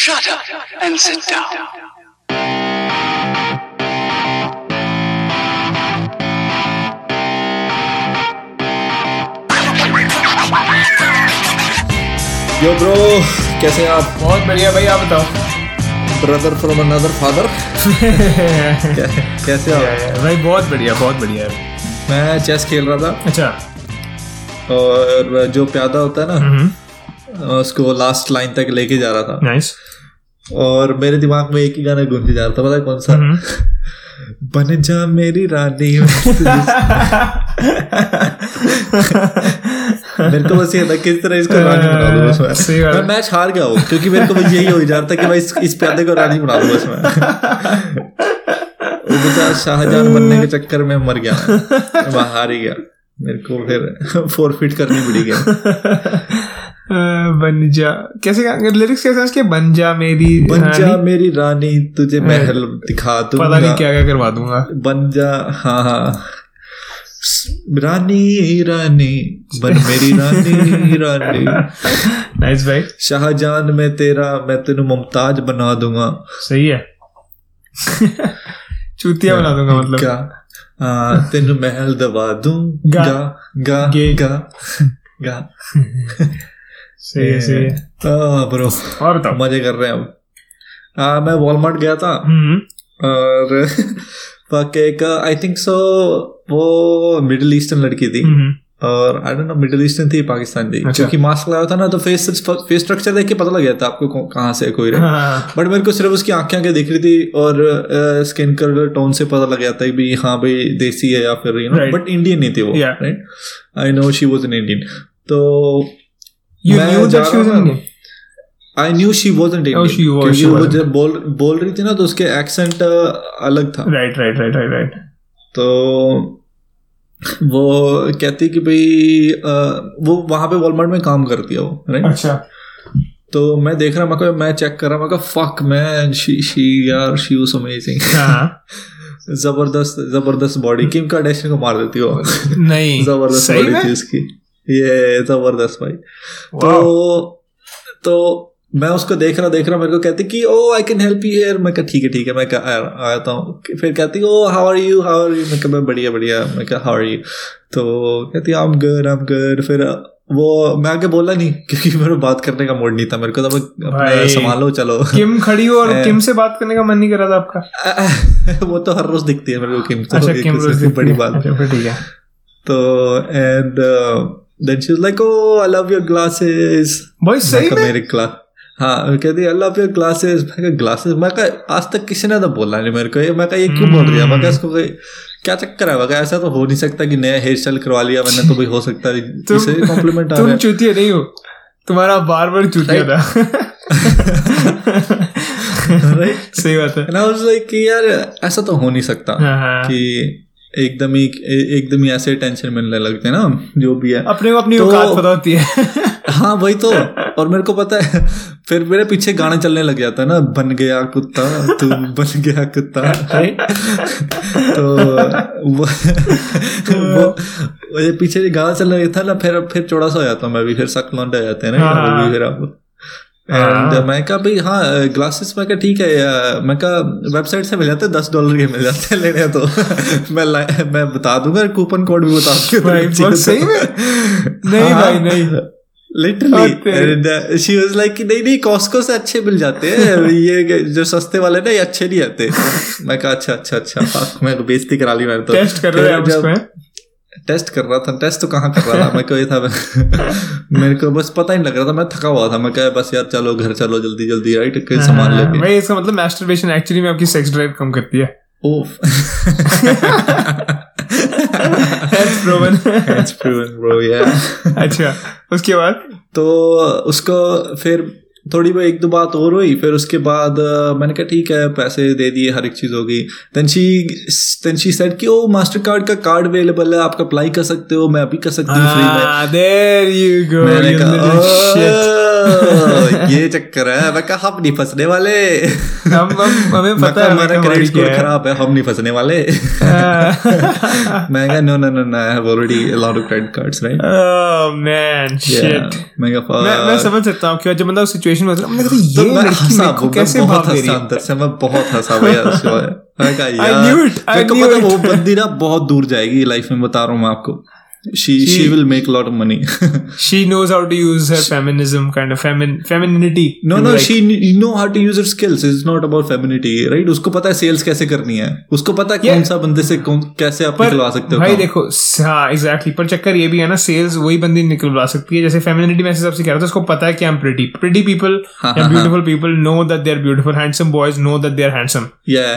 Shut up and sit down. Yo bro कैसे हैं आप? बहुत बढ़िया भाई आप बताओ? ब्रदर फ्रॉम अनदर फादर कैसे या, भाई बहुत बढ़िया बहुत बढ़िया मैं चेस खेल रहा था। अच्छा। और जो प्यादा होता है हम्म। ना उसको लास्ट लाइन तक लेके जा रहा था। नाइस और मेरे दिमाग में एक ही गाना गूंजे जा रहा था पता कौन सा? हम्म। बन जा मेरी रानी मेरे को बस ये था किस तरह इसको रानी बना दूँ बस मैं। मैच हार गया हूँ क्योंकि मेरे को बस यही हो जा रहा था कि मैं इस, इस प्यादे को रानी बना दूँ बस मैं। शाहजहान बनने के चक्कर में मर गया। मैं मैं हार ही गया। मेरे को फिर फोर फिट करनी पड़ी गया बन जा कैसे लिरिक्स कैसे इसके बन जा मेरी बन जा रानी, मेरी रानी तुझे महल दिखा दूँगा। पता नहीं क्या क्या करवा दूँगा। बन जा हाँ। हाँ रानी रानी बन मेरी रानी रानी। नाइस भाई। शाहजहान में तेरा मैं तेन मुमताज़ बना दूँगा। सही है। चूतिया बना दूँगा मतलब। क्या हाँ तेन महल दबा दूँ। गा। गा गा गे। गा। गा। सही है सही है ब्रो और बताओ मज़े कर रहे हैं अब हाँ मैं वॉलमार्ट गया था और वाकई का आई थिंक सो वो मिडिल ईस्टर्न लड़की थी. हम्म, और I don't know Middle Eastern थी पाकिस्तान थी. अच्छा। क्योंकि मास्क लगाया था ना तो फेस फेस स्ट्रक्चर देख के पता लग गया था आपको कहाँ से कोई रहे. हाँ, बट मेरे को सिर्फ़ उसकी आँखें आँखें दिख रही थी और स्किन कलर टोन से पता लग गया था कि हाँ भाई देसी है या फिर यू नो बट इंडियन नहीं थी वो right I know she was an Indian तो you knew that she was Indian? I knew she was Oh, क्योंकि वो wasn't. जब बोल बोल रही थी ना तो उसके एक्सेंट अलग था। Right right right right right तो वो कहती कि भाई वो वहाँ पे वॉलमार्ट में काम करती है वो राइट अच्छा। तो मैं देख रहा मैं मैं चेक कर रहा मैं फक मैन शी शी यार शी वाज अमेजिंग हाँ। ज़बरदस्त ज़बरदस्त बॉडी किम कार्डेशियन को मार देती हो। नहीं ज़बरदस्त बॉडी थी उसकी ये ज़बरदस्त भाई। तो तो मैं उसको देख रहा देख रहा मेरे को कहती कि ओ I can help you here मैं कहा ठीक है ठीक है। मैं कहा, आता हूँ। फिर कहती ओ how are you how are you मैं कहा मैं बढ़िया बढ़िया। मैं कहा हाउ आर यू तो कहती I am good I am good फिर वो मैं आगे बोला नहीं क्योंकि मेरे बात करने का मूड नहीं था। मेरे को तो मैं संभालो चलो। किम खड़ी हो और. किम से बात करने का मन नहीं कर रहा था आपका? वो तो हर रोज दिखती है मेरे को किम तो अच्छा बड़ी बात। अच्छा ठीक है। तो and then she like oh I love your glasses भाई सही में मेरे क्लास हाँ कहती है अल्लाह पे ग्लासेस मैं कहा ग्लासेस मैं कहा आज तक किसी ने तो बोला नहीं मेरे को ये मैं कहा ये क्यों बोल दिया मैं कहा इसको क्या चक्कर है? मैं कहा ऐसा तो हो नहीं सकता कि नया हेयर स्टाइल करवा लिया मैंने तो भाई हो सकता है इसे कॉम्प्लीमेंट आ रहा है। चूतिया नहीं हो। तुम्हारा बार बार चूतिया था। सही बात है। आई वाज लाइक यार ऐसा तो हो नहीं सकता हाँ, हाँ। कि एकदम ही एकदम ही ऐसे टेंशन मिलने लगते हैं ना जो भी है अपने को अपनी तो- औकात पता होती है हाँ वही तो और मेरे को पता है फिर मेरे पीछे गाना चलने लग जाता है ना बन गया कुत्ता तू बन गया कुत्ता तो वो वो वो ये पीछे गाना चलने लगता है ना फिर फिर चौड़ा सा हो जाता हूँ मैं भी फिर सक लौंडा जाते हैं ना हाँ। भी फिर आप। एंड मैं कहा भाई हाँ ग्लासेस मैं कहा ठीक है मैं कहा वेबसाइट से मिल जाते हैं दस डॉलर के मिल जाते हैं लेने तो. मैं मैं बता दूँगा कूपन कोड भी बता दूँगा। सही में? नहीं हाँ। भाई, नहीं। लिटरली शी वाज लाइक नहीं नहीं कॉस्को से अच्छे मिल जाते हैं। ये जो सस्ते वाले ना ये अच्छे नहीं आते. मैं कहा अच्छा अच्छा अच्छा fuck, मैं बेइज्जती करा ली मैंने तो। टेस्ट कर रहे हैं टेस्ट कर रहा था टेस्ट तो कहाँ कर रहा था? मैं कोई था मेरे को बस पता ही नहीं लग रहा था मैं थका हुआ था मैं कहा बस यार चलो घर चलो जल्दी जल्दी राइट कोई सामान हाँ, लेके। भाई इसका मतलब मैस्टरबेशन एक्चुअली में आपकी सेक्स ड्राइव कम करती है। ओफ That's proven. That's proven, bro, yeah. अच्छा उसके बाद? तो उसको फिर थोड़ी बहुत एक दो बात और हुई फिर उसके बाद मैंने कहा ठीक है पैसे दे दिए हर एक चीज़ हो गई. Then she then she said कि ओ मास्टर कार्ड का कार्ड अवेलेबल है आप अप्लाई कर सकते हो मैं अभी कर सकती हूँ फ्री में. मैंने. ये चक्कर है मैं कहा हम नहीं फंसने वाले हम हम हमें पता है हमारा क्रेडिट स्कोर खराब है हम नहीं फंसने वाले मैं कहा no no no no I have already lot of credit cards right Oh man, Yeah. shit. मैं कहा मैं मैं समझ सकता हूँ कि जब बंदा उस सिचुएशन में होता है मैंने कहा तो ये लड़की हंसा मेरे को कैसे भाग दे रही है अंदर से मैं बहुत हंसा भैया उसके बाद मैं कहा I यार knew it, I knew it. वो बंदी ना बहुत दूर जाएगी लाइफ में बता रहा हूँ मैं आपको she She- she will make lot of money she knows how to use her feminism kind of femin femininity to know like- she know how to use her skills it's not about femininity right उसको पता है sales कैसे करनी है उसको पता है कौन सा बंदे से कौन कैसे आप निकलवा सकते हो भाई देखो हाँ एग्जैक्टली पर चक्कर ये भी है ना सेल्स वही बंदी निकलवा सकती है जैसे फेमिनिटी में सबसे कह रहा था उसको पता है कि I am pretty pretty people हाँ, beautiful people know that they are beautiful handsome boys know that they are handsome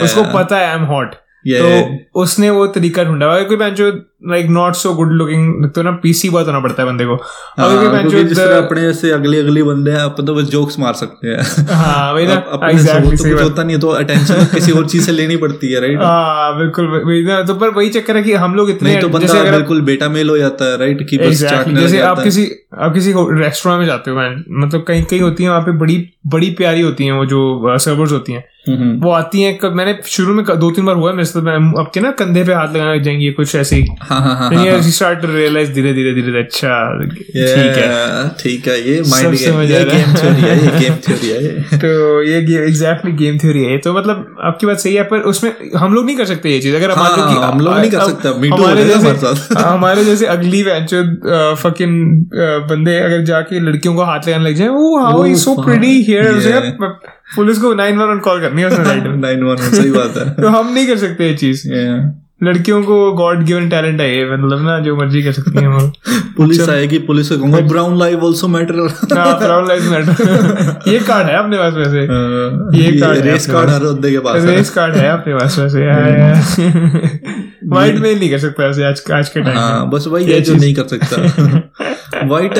उसको पता है आई एम हॉट Yeah. तो उसने वो तरीका ढूंढा अगर कोई बेंचो like not so good looking तो ना पीसी बहुत होना पड़ता है बंदे को। अगर कोई हाँ, क्योंकि जिस तरह अपने ऐसे अगले अगली बंदे हैं अपन तो बस जोक्स मार सकते हैं। हाँ वही ना अपने एग्जैक्टली तो कुछ होता नहीं है तो अटेंशन किसी और चीज़ से लेनी पड़ती है राइट हाँ बिल्कुल वही ना तो पर वही चक्कर है कि हम लोग इतने तो बंदा बिल्कुल बेटा मेल हो जाता है राइट कि बस Exactly. जैसे आप किसी आप किसी रेस्टोरेंट में जाते हो मतलब कहीं कहीं होती है वहाँ पे बड़ी बड़ी प्यारी होती है वो जो सर्वर्स होती हैं। वो आती हैं कब मैंने शुरू में दो तीन बार हुआ है मेरे साथ मैं अब के ना कंधे पे हाथ लगाने लग जाएँगे कुछ ऐसे ही। हाँ हाँ धीरे धीरे धीरे अच्छा ठीक है। ठीक है ये माइंड गेम है। थ्योरी है ये गेम थ्योरी है। तो ये एग्जैक्टली गेम थ्योरी है तो मतलब आपकी बात सही है पर उसमें हम लोग नहीं कर सकते ये चीज़। अगर मान लो कि हम लोग नहीं कर सकते, हमारे जैसे हमारे जैसे अगली वेंचर फकिंग बंदे अगर जाके लड़कियों को हाथ लगाने लग जाए वो how is so. Pretty here. Police को नाइन वन वन कॉल करनी है उसने नाइन वन सही बात है। तो हम नहीं कर सकते ये चीज़। लड़कियों को गॉड गिवन टैलेंट है ये मतलब ना जो मर्ज़ी कर सकती है हम। पुलिस आएगी पुलिस को कहूँगा brown live also matter brown life matter ये कार्ड है अपने पास वैसे। ये कार्ड रेस कार्ड हर बंदे के पास रेस कार्ड है अपने पास वैसे वाइट मेल नहीं कर सकता वैसे आज आज के टाइम हाँ बस वही है जो नहीं कर सकता। White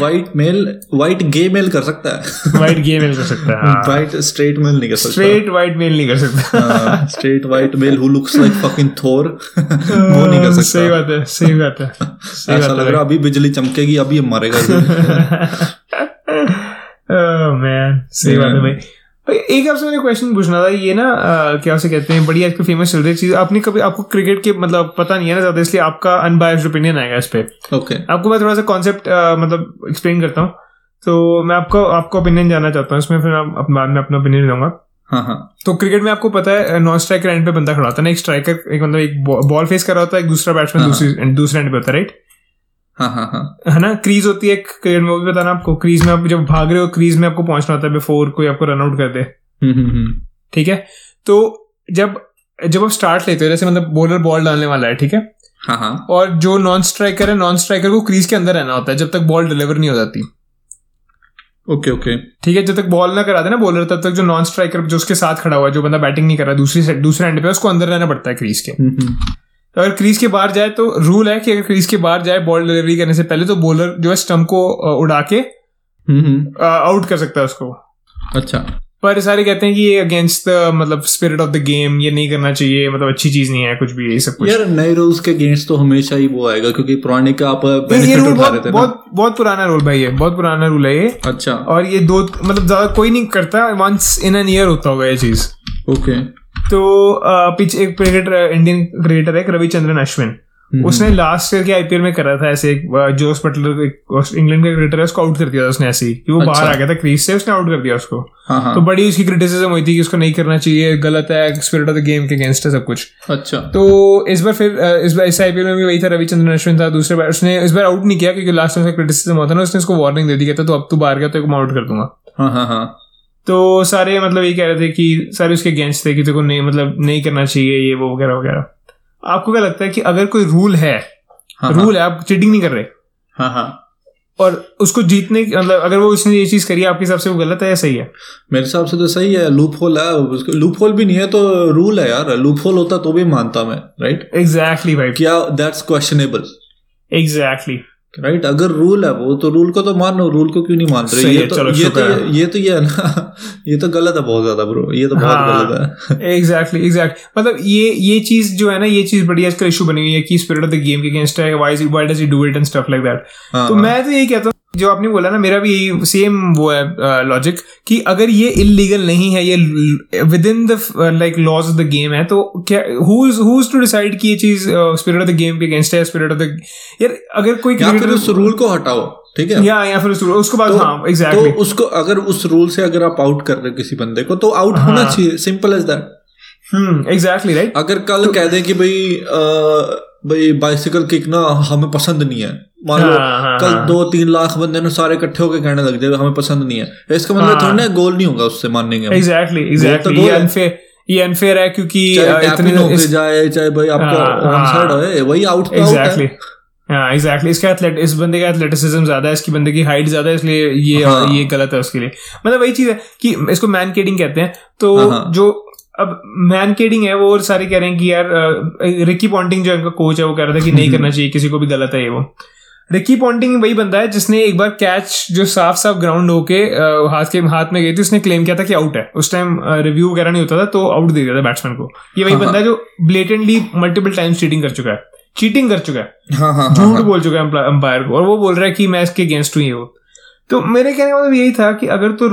white male white gay male कर सकता है। वाइट गे मेल कर सकता है वाइट स्ट्रेट मेल नहीं कर सकता। स्ट्रेट वाइट मेल नहीं कर सकता। Straight white male who looks like fucking Thor वो नहीं कर सकता। सही बात है सही बात है ऐसा लग रहा अभी बिजली चमकेगी अभी मरेगा। ओह मैन सही बात है भाई। एक आपसे मैंने क्वेश्चन पूछना था ये ना अ, क्या उसे कहते हैं बड़ी आजकल फ़ेमस चल रही चीज़। आपने कभी आपको क्रिकेट के मतलब पता नहीं है ना ज़्यादा इसलिए आपका अनबायस्ड ओपिनियन आएगा इस पे। ओके आपको मैं थोड़ा सा कॉन्सेप्ट मतलब एक्सप्लेन करता हूँ। तो मैं आपको आपका ओपिनियन जानना चाहता हूँ इसमें फिर बाद में अपना ओपिनियन दूँगा। हाँ हाँ। तो क्रिकेट में आपको पता है नॉन स्ट्राइकर एंड पे बंदा खड़ा होता है ना एक स्ट्राइकर एक मतलब एक बॉल फेस कर रहा होता है एक दूसरा बैट्समैन हाँ। दूसरी दूसरे एंड पे होता है राइट हाँ हाँ हाँ। है ना? क्रीज होती है क्रिकेट में वो भी बताना आपको। क्रीज में आप जब भाग रहे हो क्रीज में आपको पहुँचना होता है बिफोर कोई आपको रन आउट कर दे। हम्म, हम्म, हम्म। ठीक है? तो जब जब आप स्टार्ट लेते हो जैसे मतलब बॉलर बॉल डालने वाला है ठीक है? हाँ हाँ। और जो नॉन स्ट्राइकर है नॉन स्ट्राइकर को क्रीज के अंदर रहना होता है जब तक बॉल डिलीवर नहीं हो जाती। ओके ओके ठीक है? जब तक बॉल ना करा दे ना बॉलर तब तक जो नॉन स्ट्राइकर जो उसके साथ खड़ा हुआ है जो बंदा बैटिंग नहीं कर रहा दूसरी दूसरे एंड पे उसको अंदर रहना पड़ता है क्रीज के। अगर क्रीज के बाहर जाए तो रूल है कि अगर क्रीज के बाहर जाए बॉल डिलीवरी करने से पहले तो बॉलर जो है स्टम्प को उड़ा के हम्म, हम्म। आउट कर सकता है उसको। अच्छा। पर सारे कहते हैं कि ये अगेंस्ट द मतलब स्पिरिट ऑफ़ द गेम ये नहीं करना चाहिए मतलब अच्छी चीज़ नहीं है कुछ भी ये सब कुछ। यार नए रूल्स के अगेंस्ट तो हमेशा ही वो आएगा क्योंकि पुराने का आप ये- रूल बहुत बहुत बहुत पुराना रूल भाई है बहुत पुराना रूल है ये। अच्छा। और ये दो मतलब ज़्यादा कोई नहीं करता वंस इन एन ईयर होता होगा ये चीज़। ओके तो पीछे एक क्रिकेटर इंडियन क्रिकेटर है रविचंद्रन अश्विन उसने लास्ट ईयर के आईपीएल में करा था ऐसे एक जोस बटलर इंग्लैंड का क्रिकेटर है उसको आउट कर दिया था उसने ऐसे ही। कि वो बाहर अच्छा। आ गया था क्रीज से उसने आउट कर दिया उसको। हाँ हाँ। तो बड़ी उसकी क्रिटिसिज्म हुई थी कि उसको नहीं करना चाहिए गलत है स्पिरिट ऑफ़ द गेम के अगेंस्ट है सब कुछ। अच्छा। तो इस बार फिर इस बार इस आईपीएल में भी वही था रविचंद्रन अश्विन था दूसरे बार उसने इस बार आउट नहीं किया क्योंकि लास्ट में उसका क्रिटिसिज्म होता ना उसने उसको वार्निंग दे दी कहता तो अब तू बाहर गया तो मैं आउट कर दूँगा। हाँ। तो सारे मतलब ये कह रहे थे कि सारे उसके अगेंस्ट थे कि तेरे को नहीं मतलब नहीं करना चाहिए ये वो वगैरह वगैरह। आपको क्या लगता है कि अगर कोई रूल है हाँ रूल है आप चीटिंग नहीं कर रहे। हाँ हाँ। और उसको जीतने मतलब अगर वो उसने ये चीज़ करी आपके हिसाब से वो गलत है या सही है? मेरे हिसाब से तो सही है लूप होल है लूप होल भी नहीं है तो रूल है यार। लूप होल होता तो भी मानता मैं राइट एग्जैक्टली भाई। क्या दैट्स क्वेश्चनेबल एग्जैक्टली राइट अगर रूल है वो तो रूल को तो मानो रूल को क्यों नहीं मान रहे? ये तो ये तो ये तो ये है ना ये तो गलत है बहुत ज़्यादा ब्रो ये तो बहुत हाँ। गलत है। एग्जैक्टली एग्जैक्ट मतलब ये ये चीज़ जो है ना ये चीज़ बड़ी आजकल इशू बनी हुई है कि स्पिरिट ऑफ़ द गेम के अगेंस्ट है why does he do it and stuff like that तो हाँ। मैं तो यही कहता हूँ जो आपने बोला ना मेरा भी यही सेम वो है लॉजिक कि अगर ये इलीगल नहीं है ये within the like laws of the game है तो क्या हु इज़ टू डिसाइड कि ये चीज़ स्पिरिट ऑफ़ द गेम के अगेंस्ट है स्पिरिट ऑफ़ द यार अगर कोई या फिर उस रूल को हटाओ ठीक है? या या फिर उस रूल उसके बाद तो, हाँ एग्जैक्टली तो उसको अगर उस रूल से अगर आप आउट कर रहे हो किसी बंदे को तो आउट हाँ। होना चाहिए simple as that hmm exactly right अगर कल तो कह दें कि भाई अ, भाई बाइसिकल किक ना हमें पसंद नहीं है मान लो हाँ, हाँ, कल हाँ। दो तीन लाख बंदे ने सारे इकट्ठे होकर कहने लग जाए हमें पसंद नहीं है इसका मतलब हाँ। थोड़ा ना गोल नहीं होगा उससे मानेंगे हम। एग्जैक्टली एग्जैक्टली गोल ये अनफेयर ये अनफेयर है क्योंकि इतने इस- जाए चाहे भाई आपका ऑन। साइड होए वही आउट तो एग्जैक्टली है एग्जैक्टली इसका एथलेट इस बंदे का एथलेटिसिज्म ज़्यादा है इसकी बंदे की हाइट ज़्यादा है इसलिए ये हाँ। ये गलत है उसके लिए मतलब वही चीज़ है कि इसको मैन केडिंग कहते हैं तो हाँ। जो अब मैन केडिंग है वो और सारे कह रहे हैं कि यार रिकी पॉन्टिंग जो इनका कोच है वो कह रहा था कि नहीं करना चाहिए किसी को भी गलत है ये वो रिकी पॉन्टिंग वही बंदा है जिसने एक बार कैच जो साफ़ साफ़ ग्राउंड होके हाथ के हाथ में गई थी उसने क्लेम किया था कि आउट है। उस टाइम रिव्यू वगैरह नहीं होता था तो आउट दे दिया था बैट्समैन को। ये वही हाँ, बंदा है। जो ब्लेटेंटली मल्टीपल टाइम्स चीटिंग कर चुका है। चीटिंग कर चुका है। हाँ हाँ हाँ, झूठ हाँ। बोल चुका है अंपायर को। और वो बोल रहा है कि मैं इसके अगेंस्ट हूँ ये वो। तो मेरे कहने का मतलब यही था कि अगर तो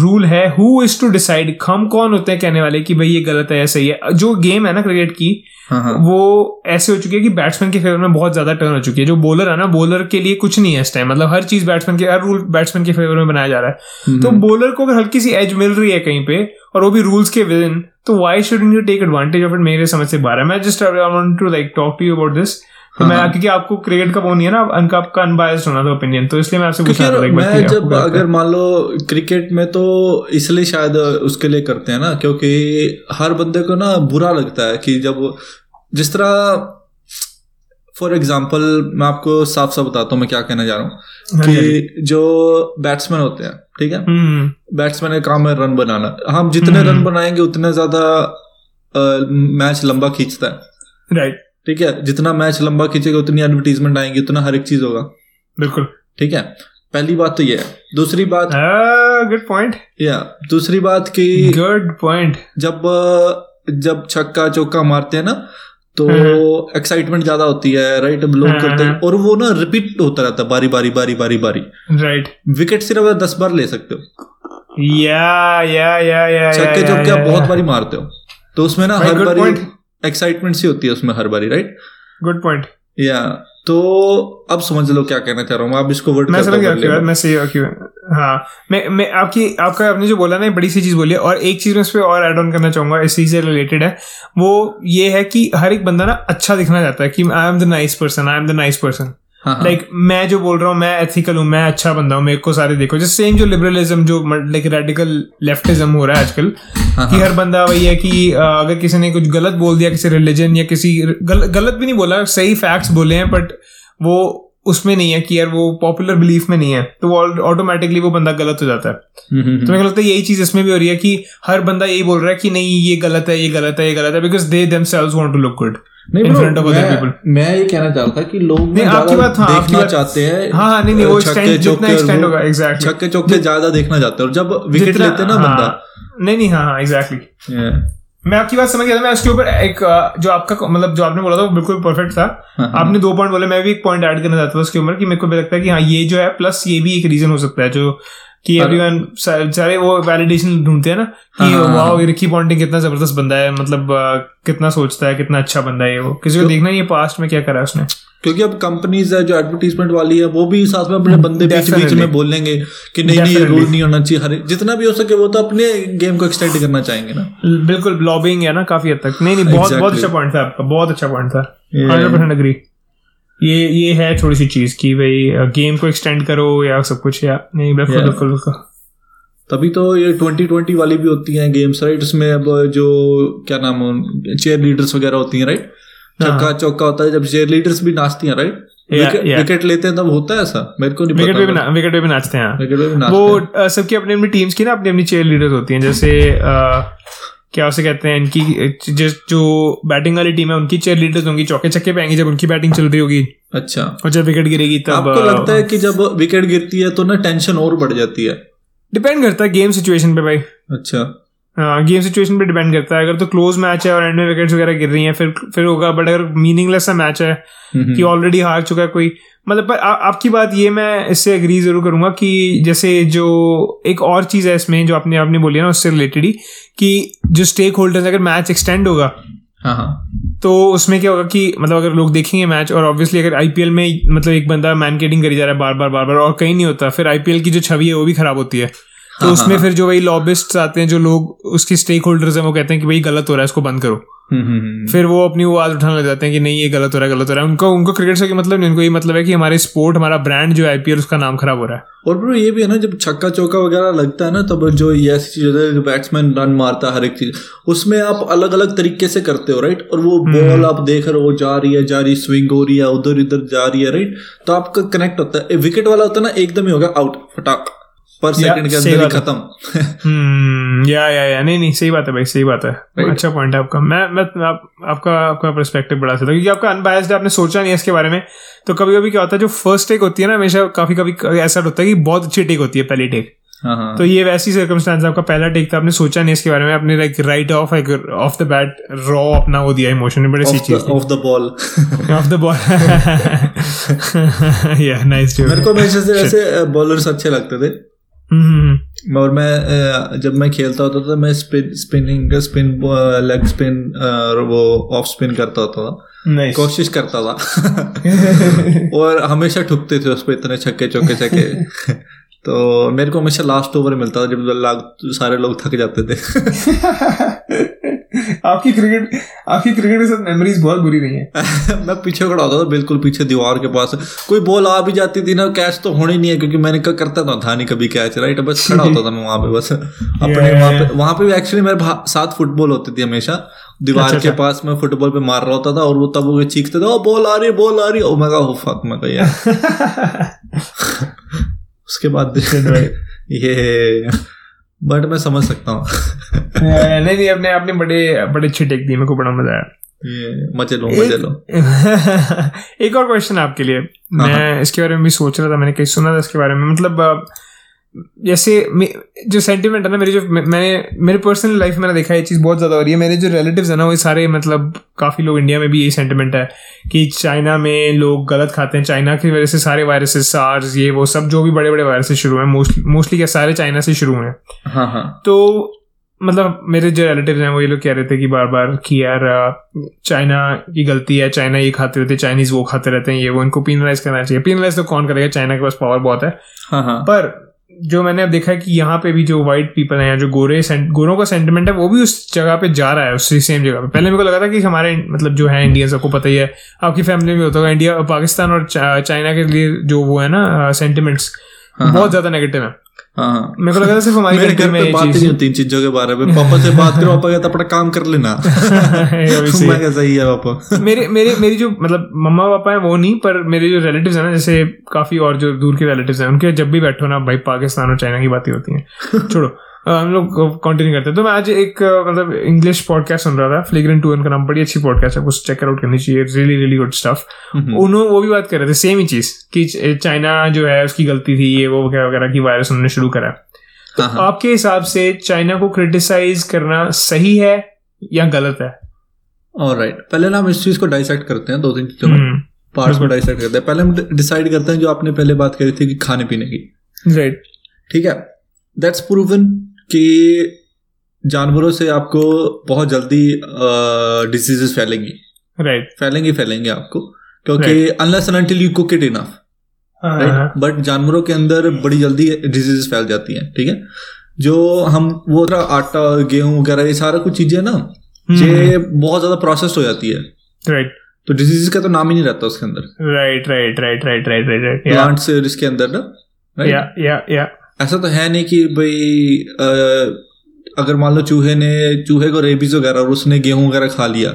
रूल है हु इज़ टू डिसाइड हम कौन होते हैं कहने वाले कि भाई ये गलत है या सही है? जो गेम है ना क्रिकेट की हाँ, हाँ। वो ऐसे हो चुकी है कि बैट्समैन के फेवर में बहुत ज़्यादा टर्न हो चुकी है। जो बॉलर है ना बॉलर के लिए कुछ नहीं है इस टाइम मतलब हर चीज़ बैट्समैन के हर रूल बैट्समैन के फेवर में बनाया जा रहा है। तो बॉलर को अगर हल्की सी एज मिल रही है कहीं पे और वो भी रूल्स के विद इन तो why should you take advantage of it मेरे समझ से बाहर है। मैं just I want to like talk to you about this तो मैं क्योंकि आपको क्रिकेट का वो नहीं है ना अनका आपका अनबायस्ड होना था ओपिनियन तो इसलिए मैं आपसे क्योंकि पूछना था मैं जब अगर मान लो क्रिकेट में तो इसलिए शायद उसके लिए करते हैं ना क्योंकि हर बंदे को ना बुरा लगता है कि जब जिस तरह फॉर एग्ज़ाम्पल मैं आपको साफ़ साफ़ बताता हूँ मैं क्या कहना जा रहा हूँ हाँ हाँ। कि जो बैट्समैन होते हैं ठीक है? हम्म बैट्समैन का काम है रन बनाना। हम जितने हम्म। रन बनाएँगे उतने ज़्यादा मैच लंबा खींचता है। राइट ठीक है? जितना मैच लंबा खींचेगा उतनी एडवर्टीजमेंट आएँगी उतना हर एक चीज़ होगा। बिल्कुल। ठीक है? पहली बात तो ये है। दूसरी बात गुड पॉइंट या दूसरी बात कि गुड पॉइंट जब जब छक्का चौका मारते हैं ना तो। एक्साइटमेंट ज़्यादा होती है राइट लोग हाँ, करते हैं हाँ। और वो ना रिपीट होता रहता है बारी बारी बारी बारी बारी। राइट विकेट सिर्फ़ दस बार ले सकते हो। या या या या छक्के चौके आप बहुत बारी मारते हो। तो उसमें ना हर बारी. एक्साइटमेंट सी होती है उसमें हर बारी राइट गुड पॉइंट या तो अब समझ लो क्या कहना चाह रहा हूँ आप इसको वर्ड मैं समझ गया मैं। सही क्यों हाँ मैं मैं आपकी आपका आपने जो बोला ना बड़ी सी चीज़ बोली है और एक चीज़ मैं इस पर और एड ऑन करना चाहूँगा इस चीज़ से रिलेटेड है वो ये है कि हर एक बंदा ना अच्छा दिखना चाहता है कि I am the nice person I am the nice person हाँ हाँ। लाइक मैं जो बोल रहा हूँ मैं एथिकल हूँ मैं अच्छा बंदा हूँ मेरे को सारे देखो। जैसे सेम जो लिबरलिज्म जो लाइक रेडिकल लेफ्टिज्म हो रहा है आजकल हाँ, कि हर बंदा वही है कि अगर किसी ने कुछ गलत बोल दिया किसी रिलीजन या किसी गल, गलत भी नहीं बोला सही फैक्ट्स बोले हैं बट वो उसमें नहीं है कि यार वो पॉपुलर बिलीफ में नहीं है तो वो ऑटोमेटिकली वो बंदा गलत हो जाता है। हम्म, हम्म, तो मेरे को लगता है यही चीज़ इसमें भी हो रही है कि हर बंदा यही बोल रहा है कि नहीं ये गलत है ये गलत है ये गलत है because they themselves want to look good नहीं in bro, front of other मैं- ये कहना चाह था कि लोग नहीं, आपकी बात- हाँ, देखना बात- चाहते हैं नहीं, नहीं, वो छक्के जितना चौके और extend वो- होगा, exactly. छक्के चौके ज़्यादा देखना चाहते और जब विकेट लेते ना बंदा। नहीं नहीं एग्जैक्टली मैं आपकी बात समझ गया था मैं उसके ऊपर एक जो आपका मतलब जो आपने बोला था वो बिल्कुल परफेक्ट था। हाँ, हाँ। आपने दो पॉइंट बोले मैं भी एक पॉइंट ऐड करना चाहता था उसके ऊपर कि मेरे को भी लगता है कि हाँ ये जो है प्लस ये भी एक रीजन हो सकता है जो कि एवरीवन सारे वो वैलिडेशन ढूंढते हैं ना कि। वाओ रिकी पॉन्टिंग कितना ज़बरदस्त बंदा है मतलब कितना सोचता है कितना अच्छा बंदा है वो। किसी को तो- देखना ही है पास्ट में क्या करा है उसने। क्योंकि अब कंपनीज़ है जो एडवर्टीजमेंट वाली है वो भी साथ में अपने बंदे बीच बीच में बोलेंगे कि नहीं नहीं ये रूल नहीं होना चाहिए हर जितना भी हो सके वो तो अपने गेम को एक्सटेंड करना चाहेंगे ना। बिल्कुल लॉबिंग है ना काफ़ी हद तक। नहीं नहीं बहुत बहुत अच्छा पॉइंट था आपका बहुत अच्छा पॉइंट था। हंड्रेड परसेंट अग्री ये ये है थोड़ी सी चीज़ कि भाई गेम को एक्सटेंड करो या सब कुछ या नहीं बिल्कुल Yeah. बिल्कुल बिल्कुल तभी तो ये ट्वेंटी ट्वेंटी वाली भी होती हैं गेम्स राइट उसमें अब जो क्या नाम है चेयर लीडर्स वगैरह होती हैं राइट हाँ। चौका चौका होता है जब चेयर लीडर्स भी नाचती हैं राइट. विकेट लेते हैं तब होता है ऐसा मेरे को नहीं विकेट पे भी ना, विकेट पे भी नाचते हैं हाँ। विकेट पे भी नाचते वो हैं सबकी अपनी अपनी टीम्स की ना अपनी अपनी चेयर लीडर्स होती हैं जैसे क्या उसे कहते हैं इनकी जिस जो बैटिंग वाली टीम है उनकी चेयर लीडर्स होंगी चौके छक्के पाएँगे जब उनकी बैटिंग चल रही होगी। अच्छा। और जब विकेट गिरेगी तब आपको लगता है कि जब विकेट गिरती है तो ना टेंशन और बढ़ जाती है? डिपेंड करता है गेम सिचुएशन पे भाई। अच्छा। गेम सिचुएशन पे डिपेंड करता है। अगर तो क्लोज मैच है और एंड में विकेट्स वगैरह गिर रही हैं फिर फिर होगा बट अगर मीनिंगलेस सा मैच है कि ऑलरेडी हार चुका है कोई मतलब पर आ, आपकी बात ये मैं इससे एग्री ज़रूर करूँगा कि जैसे जो एक और चीज़ है इसमें जो आपने आपने बोली है ना उससे रिलेटेड ही कि जो स्टेक होल्डर्स अगर मैच एक्सटेंड होगा हाँ हाँ। तो उसमें क्या होगा कि मतलब अगर लोग देखेंगे मैच और ऑब्वियसली अगर आईपीएल में मतलब एक बंदा मैनकेटिंग करी जा रहा है बार बार बार बार और कहीं नहीं होता फिर आईपीएल की जो छवि है वो भी खराब होती है। तो हाँ, उसमें हाँ, फिर जो वही लॉबिस्ट आते हैं जो लोग उसकी स्टेक होल्डर्स हैं वो कहते हैं कि भाई गलत हो रहा है इसको बंद करो। हम्म, हम्म, हम्म। फिर वो अपनी वो आवाज़ उठाने लग जाते हैं कि नहीं ये गलत हो रहा है गलत हो रहा है। उनको उनको क्रिकेट से मतलब नहीं उनको ये मतलब है कि हमारे स्पोर्ट हमारा ब्रांड जो आईपीएल उसका नाम खराब हो रहा है। और ब्रो ये भी है ना जब छक्का चौका वगैरह लगता है ना तब जो ये ऐसी चीज़ होती है बैट्समैन रन मारता है हर एक चीज़। उसमें आप अलग अलग तरीके से करते हो राइट और वो बॉल आप देख रहे हो जा रही है जा रही स्विंग हो रही है उधर इधर जा रही है राइट तो आपका कनेक्ट होता है। विकेट वाला होता है ना एकदम ही होगा आउट फटाक। पर सेकंड के अंदर ही खत्म। हम्म या या या नहीं नहीं सही बात है भाई सही बात है। Right. अच्छा पॉइंट है आपका। मैं मैं आप, आपका आपका पर्सपेक्टिव बड़ा सा था क्योंकि आपका अनबायस्ड आपने सोचा नहीं है इसके बारे में। तो कभी कभी क्या होता है जो फ़र्स्ट टेक होती है ना हमेशा काफ़ी कभी ऐसा होता है कि बहुत अच्छी टेक होती है पहली टेक हाँ हाँ। तो ये वैसी सर्कमस्टांस आपका पहला टेक था आपने सोचा नहीं इसके बारे में आपने like right off off the bat raw अपना वो दिया इमोशन बड़ी सी चीज़ off the ball off the ball या नाइस मेरे को हमेशा से ऐसे बॉलर्स अच्छे लगते थे। और मैं जब मैं खेलता होता था मैं spin spinning spin leg spin और वो ऑफ़ स्पिन करता होता था। Nice. कोशिश करता था। और हमेशा ठुकते थे उस पर इतने छक्के चौके छक्के। तो मेरे को हमेशा लास्ट ओवर मिलता था जब लाग सारे लोग थक जाते थे। आपकी क्रिकेट आपकी क्रिकेट के साथ मेमोरीज बहुत बुरी रही हैं। मैं पीछे खड़ा होता था बिल्कुल पीछे दीवार के पास। कोई बॉल आ भी जाती थी ना कैच तो होनी नहीं है क्योंकि मैंने क्या करता था था नहीं कभी कैच राइट बस खड़ा होता था मैं वहाँ पे बस। अपने. वहाँ पे वहाँ पे भी एक्चुअली मेरे साथ फुटबॉल होती थी हमेशा। दीवार अच्छा, के पास मैं फुटबॉल पे मार रहा होता था और वो तब वो चीखते थे ओ बॉल आ रही है बॉल आ रही है। ओ मैं कहा "Oh, fuck मैं कहा उसके बाद ये। बट मैं समझ सकता हूँ। नहीं नहीं अपने आपने बड़े बड़े अच्छे टेक दिए मेरे को बड़ा मज़ा आया। ये मज़े लो मज़े लो। एक और क्वेश्चन आपके लिए। मैं इसके बारे में भी सोच रहा था मैंने कहीं सुना था इसके बारे में। मतलब जैसे जो सेंटिमेंट है ना मेरी जो मैंने मेरे पर्सनल लाइफ में देखा ये चीज़ बहुत ज़्यादा हो रही है। मेरे जो रिलेटिव्स है ना वो सारे मतलब काफ़ी लोग इंडिया में भी यही सेंटिमेंट है कि चाइना में लोग गलत खाते हैं। चाइना की वजह से सारे वायरसेस सार्स ये वो सब जो भी बड़े बड़े वायरसेस शुरू हैं मोस्टली क्या सारे चाइना से शुरू हुए हैं। हाँ हाँ। तो मतलब मेरे जो रिलेटिव हैं वो ये लोग कह रहे थे कि बार बार कि यार चाइना की गलती है चाइना ये खाते रहते हैं चाइनीज़ वो खाते रहते हैं ये वो इनको पीनलाइज करना चाहिए। पीनलाइज तो कौन करेगा? चाइना के पास पावर बहुत है। हाँ हाँ। पर जो मैंने अब देखा है कि यहाँ पे भी जो व्हाइट पीपल हैं या जो गोरे गोरों का सेंटिमेंट है वो भी उस जगह पे जा रहा है उसी सेम जगह पे। पहले मेरे को लगा था कि हमारे मतलब जो है इंडियन सबको पता ही है। आपकी फैमिली में होता होगा इंडिया पाकिस्तान और चाइना के लिए जो वो है ना सेंटिमेंट्स बहुत ज़्यादा नेगेटिव है। हाँ हाँ। मेरे को लगा था सिर्फ़ हमारी मेरे घर में बात ही नहीं होती इन चीज़ों के बारे में। पापा से बात करो पापा कहता अपना काम कर लेना। मैं है। क्या सही है पापा। मेरे मेरे मेरी जो मतलब मम्मा पापा है वो नहीं पर मेरे जो रिलेटिव्स हैं ना जैसे काफ़ी और जो दूर के रिलेटिव्स हैं उनके जब भी बैठो ना भाई पाकिस्तान और चाइना की बातें होती हैं। छोड़ो। हम लोग कंटिन्यू करते हैं। तो मैं आज एक मतलब इंग्लिश पॉडकास्ट सुन रहा था। फ्लिग्रेंट टू उनका नाम बड़ी अच्छी पॉडकास्ट है। कुछ चेक आउट करनी चाहिए। रियली रियली गुड स्टफ़ उन्होंने वो भी बात कर रहे थे सेम ही चीज़ कि चाइना जो है उसकी गलती थी ये वो वगैरह वगैरह की वायरस उन्होंने शुरू करा। तो। आपके हिसाब से चाइना को क्रिटिसाइज करना सही है या गलत है? ऑलराइट पहले ना हम इस चीज़ को डाइसेक्ट करते हैं दो तीन चीज़ों में हम्म, पार्ट्स को डाइसेक्ट करते हैं। पहले हम डिसाइड करते हैं जो आपने पहले बात करी थी कि खाने पीने की। राइट ठीक है? दैट्स प्रूवन कि जानवरों से आपको बहुत जल्दी डिजीजेस फैलेंगी। राइट फैलेंगी फैलेंगे आपको क्योंकि unless until you cook it enough right but जानवरों के अंदर बड़ी जल्दी डिजीजेस फैल जाती हैं ठीक है? जो हम वो आटा गेहूँ वगैरह ये सारा कुछ चीज़ें ना ये बहुत ज़्यादा प्रोसेस हो जाती है। Right right. तो डिज़ीज़ का तो नाम ही नहीं रहता उसके अंदर। Right right right right right right right plants इसके अंदर ना या या या ऐसा तो है नहीं कि भाई अगर मान लो चूहे ने चूहे को रेबीज वगैरह और उसने गेहूँ वगैरह खा लिया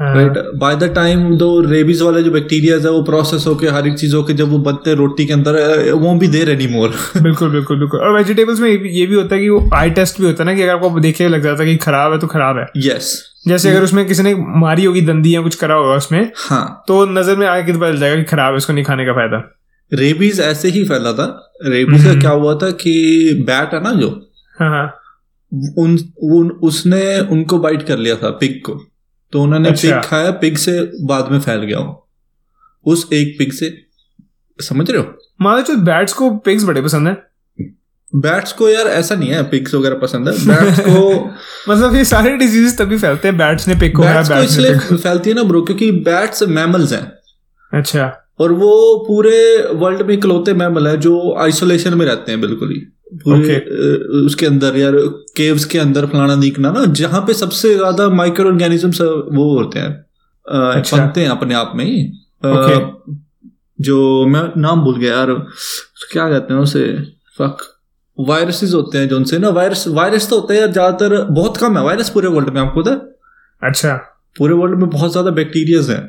राइट बाय द टाइम दो रेबीज वाले जो बैक्टीरिया है वो प्रोसेस होके हर एक चीज़ होके जब वो बनते रोटी के अंदर वो भी देर एनी मोर बिल्कुल बिल्कुल बिल्कुल। और वेजिटेबल्स में ये भी- होता है कि वो आई टेस्ट भी होता है ना कि अगर आपको देखे लग जाता है कि खराब है तो खराब है। Yes yes. जैसे अगर उसमें किसी ने मारी होगी दंदी या कुछ करा होगा उसमें हाँ। तो नज़र में पता चल जाएगा कि खराब है इसको नहीं खाने का फ़ायदा। रेबीज ऐसे ही फैला था। रेबीज का क्या हुआ था कि बैट है ना जो हाँ हाँ। उन, उन उसने उनको बाइट कर लिया था पिग को। तो उन्होंने अच्छा। पिग खाया पिग से बाद में फैल गया वो। उस एक पिग से समझ रहे हो? मानो जो बैट्स को पिग्स बड़े पसंद है? बैट्स को यार ऐसा नहीं है पिग्स वगैरह पसंद है। बैट्स को मतलब ये सारे डिज़ीज़ तभी फैलते हैं बैट्स ने पिग को बैट्स को इसलिए फैलती है ना ब्रो क्योंकि बैट्स मैमल्स हैं। अच्छा। और वो पूरे वर्ल्ड में इकलौते मैमल है जो आइसोलेशन में रहते हैं बिल्कुल ही। पूरे Okay. उसके अंदर यार केव्स के अंदर फलाना दिखना ना जहाँ पे सबसे ज़्यादा माइक्रो ऑर्गेनिजम्स वो होते हैं। अच्छा। बनते हैं अपने आप में ही। Okay. जो मैं नाम भूल गया यार क्या कहते हैं उसे? फक वायरसेस होते हैं जो उनसे ना वायरस वायरस तो होते हैं यार ज़्यादातर बहुत कम है वायरस पूरे वर्ल्ड में आपको पता अच्छा। पूरे वर्ल्ड में बहुत ज़्यादा बैक्टीरियाज हैं।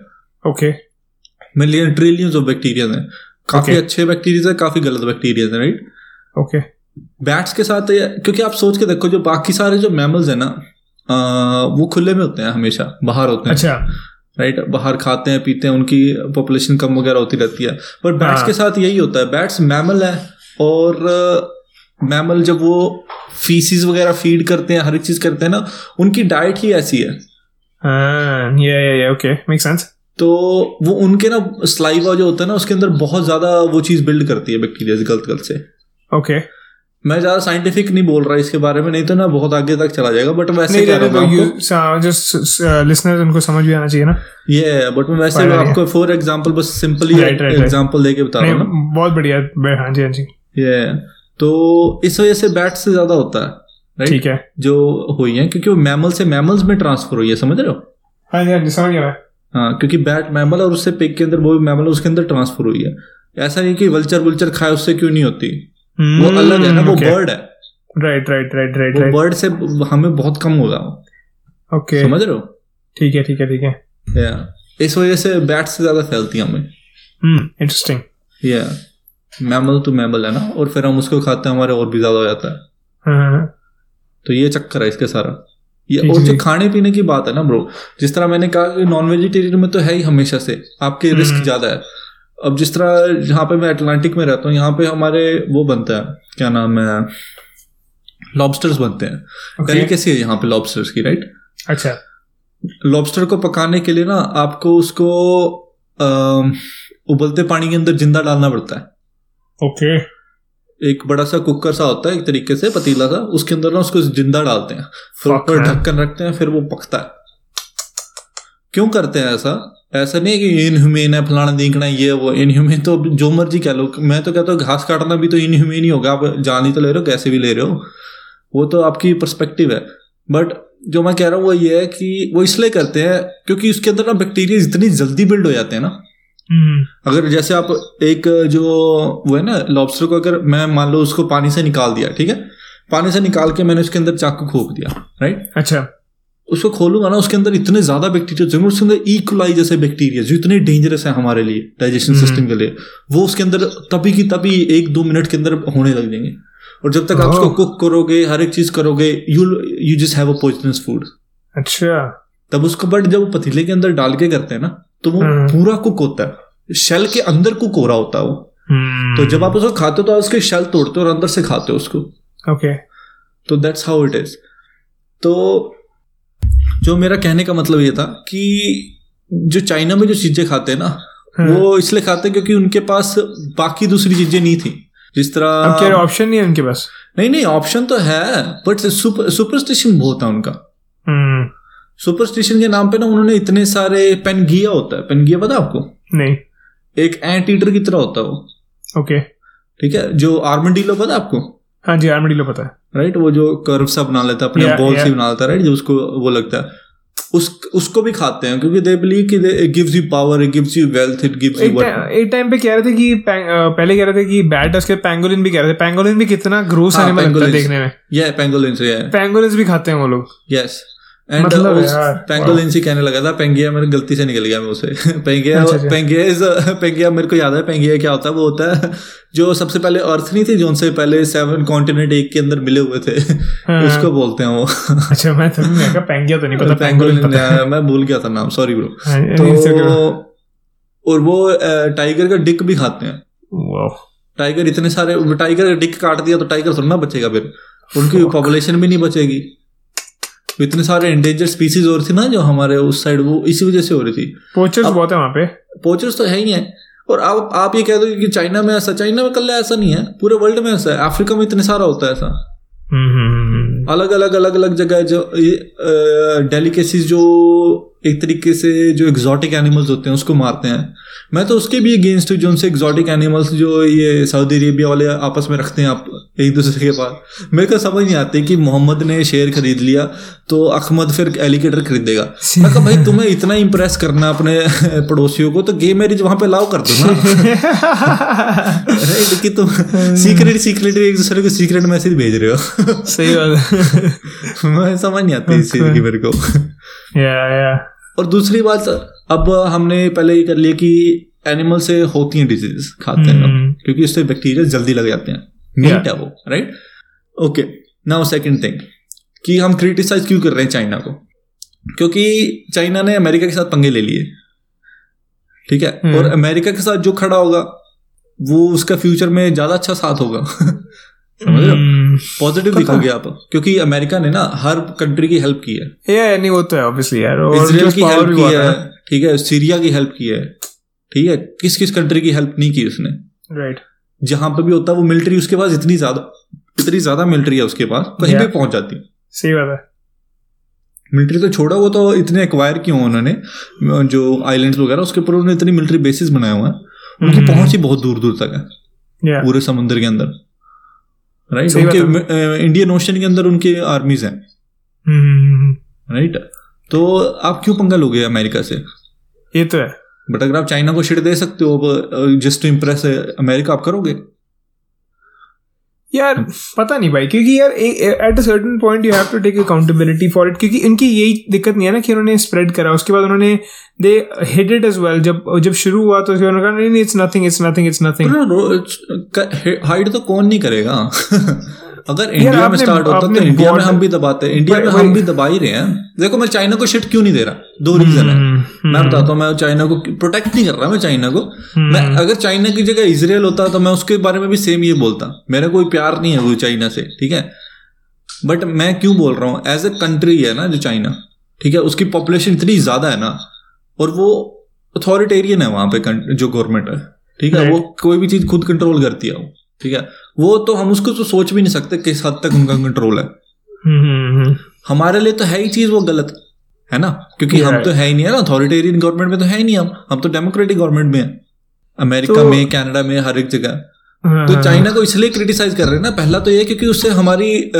Okay million trillions of bacteria हैं। काफ़ी Okay. अच्छे बैक्टीरिया है काफ़ी गलत बैक्टीरिया है राइट ओके बैट्स के साथ क्योंकि आप सोच के देखो जो बाकी सारे जो मैमल्स है ना आ, वो खुले में होते हैं हमेशा बाहर होते हैं। अच्छा। राइट बाहर खाते हैं पीते हैं उनकी पॉपुलेशन कम वगैरह होती रहती है। पर बैट्स हाँ। के साथ यही होता है बैट्स मैमल है और मैमल जब वो फीसिस वगैरह फ़ीड करते हैं हर एक चीज़ करते हैं ना उनकी डाइट ही ऐसी है। ये ये ये ओके मेक सेंस तो वो उनके ना स्लाइवा जो होता है ना उसके अंदर बहुत ज़्यादा वो चीज़ बिल्ड करती है बैक्टीरिया गलत गलत से। ओके मैं ज़्यादा साइंटिफिक नहीं बोल रहा इसके बारे में नहीं तो ना बहुत आगे तक चला जाएगा बट वैसे कह रहा हूँ जस्ट लिसनर्स उनको समझ भी आना चाहिए ना। ये बट मैं वैसे आपको फॉर एग्जांपल बस सिंपली. एग्जांपल देके बता रहा हूँ बहुत बढ़िया हाँ जी हाँ जी। ये तो इस वजह से बैट से ज़्यादा होता है ठीक है। जो हुई है क्योंकि वो मैमल से मैमल्स में ट्रांसफ़र हुई है समझ रहे हो? हाँ जी हाँ जी समझ गया हाँ क्योंकि बैट मैमल और उससे पिग के अंदर वो भी मैमल उसके अंदर ट्रांसफ़र हुई है। ऐसा नहीं कि वल्चर वल्चर खाए उससे क्यों नहीं होती? वो अलग है ना वो बर्ड है। राइट राइट राइट राइट वो राइट बर्ड से हमें बहुत कम होगा ओके समझ रहे हो? ठीक है ठीक है ठीक है. या इस वजह से बैट से ज़्यादा फैलती है हमें। इंटरेस्टिंग या मैमल टू मैमल है ना और फिर हम उसको खाते हैं हमारे और भी ज़्यादा हो जाता है हाँ. तो ये चक्कर है इसके सारा। ये और जो खाने पीने की बात है ना ब्रो जिस तरह मैंने कहा कि नॉन वेजिटेरियन में तो है ही हमेशा से आपके रिस्क हम्म। ज़्यादा है। अब जिस तरह यहाँ पे मैं अटलांटिक में रहता हूँ यहाँ पे हमारे वो बनता है क्या नाम है लॉबस्टर्स बनते हैं। ओके डेलिकेसी है यहाँ पे लॉबस्टर्स की राइट अच्छा। लॉबस्टर को पकाने के लिए ना आपको उसको अम, उबलते पानी के अंदर ज़िंदा डालना पड़ता है। ओके एक बड़ा सा कुकर सा होता है एक तरीके से पतीला सा उसके अंदर ना उसको ज़िंदा डालते हैं। फिर ऊपर ढक्कन रखते हैं फिर वो पकता है। क्यों करते हैं ऐसा? ऐसा नहीं है कि इनह्यूमेन है फलाना देखना ये वो इनह्यूमेन तो जो मर्ज़ी कह लो। मैं तो कहता हूँ घास काटना भी तो इनह्यूमेन ही होगा आप जान ही तो ले रहे हो कैसे भी ले रहे हो। वो तो आपकी परस्पेक्टिव है। बट जो मैं कह रहा हूँ वो ये है कि वो इसलिए करते हैं क्योंकि उसके अंदर ना बैक्टीरिया इतनी जल्दी बिल्ड हो जाते हैं ना। अगर जैसे आप एक जो वो है ना लॉबस्टर को अगर मैं मान लो उसको पानी से निकाल दिया ठीक है? पानी से निकाल के मैंने उसके अंदर चाकू खोप दिया राइट अच्छा। उसको खोलूँगा ना उसके अंदर इतने ज़्यादा बैक्टीरिया होंगे उसके अंदर इक्वलाई जैसे बैक्टीरिया जो इतने डेंजरस है हमारे लिए डाइजेशन हम्म। सिस्टम के लिए वो उसके अंदर तभी की तभी एक दो मिनट के अंदर होने लग जाएँगे। और जब तक आप उसको कुक करोगे हर एक चीज़ करोगे you you just have a poisonous food अच्छा। तब उसको बट जब पतीले के अंदर डाल के करते हैं ना तो वो हम्म। पूरा कुक होता है। शेल के अंदर कुक हो रहा होता है वो। हम्म तो जब आप उसको खाते हो तो आप उसके शेल तोड़ते हो और अंदर से खाते हो उसको। ओके तो दैट्स हाउ इट इज़ तो जो मेरा कहने का मतलब ये था कि जो चाइना में जो चीज़ें खाते हैं ना हाँ। वो इसलिए खाते हैं क्योंकि उनके पास बाकी दूसरी चीज़ें नहीं थी। जिस तरह ऑप्शन नहीं है उनके पास? नहीं नहीं ऑप्शन तो है बट सुपरस्टिशन बहुत है उनका। सुपरस्टिशन के नाम पे ना उन्होंने इतने सारे पेनगिया होता है। पेनगिया पता आपको? नहीं। एक एंट ईटर की तरह होता है वो। ओके ठीक है? जो आर्मडीलो पता है आपको? हाँ जी आर्मडीलो पता है। राइट वो जो कर्व सा बना लेता है अपने बॉल से बना लेता है राइट जो उसको वो लगता है। उस उसको भी खाते हैं क्योंकि दे बिलीव कि it gives you power it gives you wealth it gives you एक टाइम पे कह रहे थे कि पहले कह रहे थे कि बैट उसके पैंगोलिन भी कह रहे थे। पैंगोलिन भी कितना ग्रोस हाँ, एनिमल लगता है देखने में। ये पेंगोलिन से है पैंगोलिन्स भी खाते हैं वो लोग। यस एंड मतलब पेंगोलिन कहने लगा था पेंगिया मेरे गलती से निकल गया मैं उसे। पेंगिया अच्छा। पेंगिया इज़ पेंगिया मेरे को याद है पेंगिया क्या होता है वो होता है जो सबसे पहले अर्थ नहीं थी जो उनसे पहले सेवन कॉन्टिनेंट एक के अंदर मिले हुए थे हाँ। उसको बोलते हैं वो। अच्छा मैं तो मैं कहा तो नहीं पता पेंगोलिन मैं भूल गया था नाम सॉरी ब्रो हाँ, तो और वो टाइगर का डिक भी खाते हैं। टाइगर इतने सारे टाइगर का डिक काट दिया तो टाइगर थोड़ा ना बचेगा फिर। उनकी पॉपुलेशन भी नहीं बचेगी। इतने सारे इंडेंजर स्पीसीज हो रही थी ना जो हमारे उस साइड वो इसी वजह से हो रही थी। पोचर्स बहुत है वहाँ पे। पोचर्स तो है ही है। और आप आप ये कह दो कि चाइना में ऐसा चाइना में कल ऐसा नहीं है पूरे वर्ल्ड में ऐसा है। अफ्रीका में इतने सारा होता है ऐसा। हम्म, हम्म, हम्म, अलग अलग अलग अलग जगह जो डेलिकेसीज जो एक तरीके से जो एग्जॉटिक एनिमल्स होते हैं उसको मारते हैं। मैं तो उसके भी अगेंस्ट हूँ जो उनसे एग्जॉटिक एनिमल्स जो ये सऊदी अरेबिया वाले आपस में रखते हैं आप एक दूसरे के पास। मेरे को समझ नहीं आती कि मोहम्मद ने शेर खरीद लिया तो अहमद फिर एलिगेटर खरीदेगा। मैं कहा भाई तुम्हें इतना इंप्रेस करना अपने पड़ोसियों को तो गे मैरिज वहाँ पे लाओ कर दो ना? कि तुम सीक्रेट सीक्रेट एक दूसरे को सीक्रेट मैसेज भेज रहे हो। सही बात मैं समझ नहीं आती इस चीज़ की मेरे को। या या और दूसरी बात अब हमने पहले ये कर लिया कि एनिमल से होती हैं डिज़ीज़ खाते हैं हम्म। क्योंकि उससे बैक्टीरिया जल्दी लग जाते हैं। मीट है वो right okay now second thing कि हम क्रिटिसाइज क्यों कर रहे हैं चाइना को? क्योंकि चाइना ने अमेरिका के साथ पंगे ले लिए। ठीक है? हम्म। और अमेरिका के साथ जो खड़ा होगा वो उसका फ्यूचर में ज़्यादा अच्छा साथ होगा। समझ रहे हो? हम्म, पॉजिटिव दिखोगे आप क्योंकि अमेरिका ने ना हर कंट्री की हेल्प की है। या नहीं वो तो है ऑब्वियसली यार। और इसराइल की हेल्प की है। ठीक है सीरिया की हेल्प की है। ठीक है किस किस कंट्री की हेल्प नहीं की उसने। राइट जहाँ पे भी होता है वो मिलिट्री उसके पास इतनी ज़्यादा इतनी ज़्यादा मिलिट्री है उसके पास कहीं Yeah. भी पहुँच जाती। सही बात है। मिलिट्री तो छोड़ा वो तो इतने एक्वायर किए उन्होंने जो आइलैंड्स वगैरह उसके ऊपर उन्होंने इतनी मिलिट्री बेसिस बनाए हुए हैं। उनकी हम्म। पहुँच ही बहुत दूर दूर तक है पूरे समुद्र के अंदर। राइट उनके इंडियन ओशन के अंदर उनके आर्मीज हैं। हम्म, राइट तो आप क्यों पंगा लोगे अमेरिका से? ये तो है। बट अगर आप चाइना को शिट दे सकते हो जस्ट टू इम्प्रेस अमेरिका आप करोगे? यार पता नहीं भाई क्योंकि यार at a certain point you have to take accountability for it क्योंकि इनकी यही दिक्कत नहीं है ना कि उन्होंने स्प्रेड करा। उसके बाद उन्होंने they hid it as well जब जब शुरू हुआ तो उन्होंने कहा नहीं नहीं it's nothing it's nothing it's nothing hide तो कौन नहीं करेगा? अगर इंडिया में स्टार्ट होता तो इंडिया में हम भी दबाते हैं इंडिया में हम भी दबा ही रहे हैं। देखो मैं चाइना को शिट क्यों नहीं दे रहा? दो रीजन है। मैं बताता हूँ मैं चाइना को प्रोटेक्ट नहीं कर रहा मैं चाइना को। मैं अगर चाइना की जगह इसराइल होता तो मैं उसके बारे में भी सेम ये बोलता। मेरा कोई प्यार नहीं है वो चाइना से ठीक है? बट मैं क्यों बोल रहा हूँ? एज ए कंट्री है ना जो चाइना ठीक है? उसकी पॉपुलेशन इतनी ज़्यादा है ना और वो अथॉरिटेरियन है वहाँ पे जो गवर्नमेंट है ठीक है? वो कोई भी चीज़ खुद कंट्रोल करती है वो। ठीक है? वो तो हम उसको तो सोच भी नहीं सकते किस हद तक उनका कंट्रोल है। हम्म, हमारे लिए तो है ही चीज़ वो गलत है ना? क्योंकि हम तो है ही नहीं है ना? अथॉरिटेरियन गवर्नमेंट में तो है ही नहीं हम। हम तो डेमोक्रेटिक गवर्नमेंट में है। अमेरिका तो- में कनाडा में हर एक जगह। हाँ, तो हाँ, चाइना को इसलिए क्रिटिसाइज कर रहे हैं ना पहला तो ये क्योंकि उससे हमारी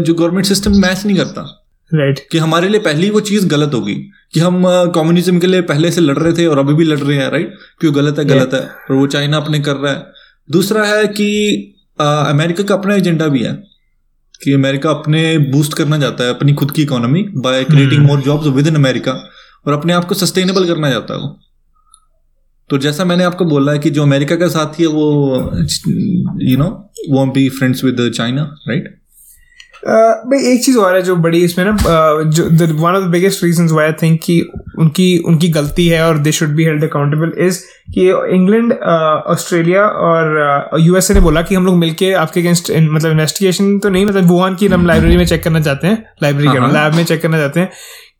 जो गवर्नमेंट सिस्टम मैच नहीं करता। राइट कि हमारे लिए पहली वो चीज़ गलत होगी। कि हम कम्युनिज्म के लिए पहले से लड़ रहे थे और अभी भी लड़ रहे हैं राइट क्यों गलत है गलत है। और वो चाइना अपने कर रहा है। दूसरा है कि अमेरिका का अपना एजेंडा भी है कि अमेरिका अपने बूस्ट करना चाहता है अपनी खुद की economy by creating more jobs within America और अपने आप को सस्टेनेबल करना चाहता है वो। तो जैसा मैंने आपको बोला है कि जो अमेरिका का साथी है वो यू नो वो be friends with China right भाई एक चीज़ और है जो बड़ी इसमें ना जो one of the biggest reason why I think कि उनकी उनकी गलती है और they should be held accountable is कि इंग्लैंड ऑस्ट्रेलिया और यूएसए ने बोला कि हम लोग मिलके आपके अगेंस्ट मतलब इन्वेस्टिगेशन तो नहीं मतलब वुहान की हम लाइब्रेरी में चेक करना चाहते हैं लाइब्रेरी हाँ, के हाँ। लैब में चेक करना चाहते हैं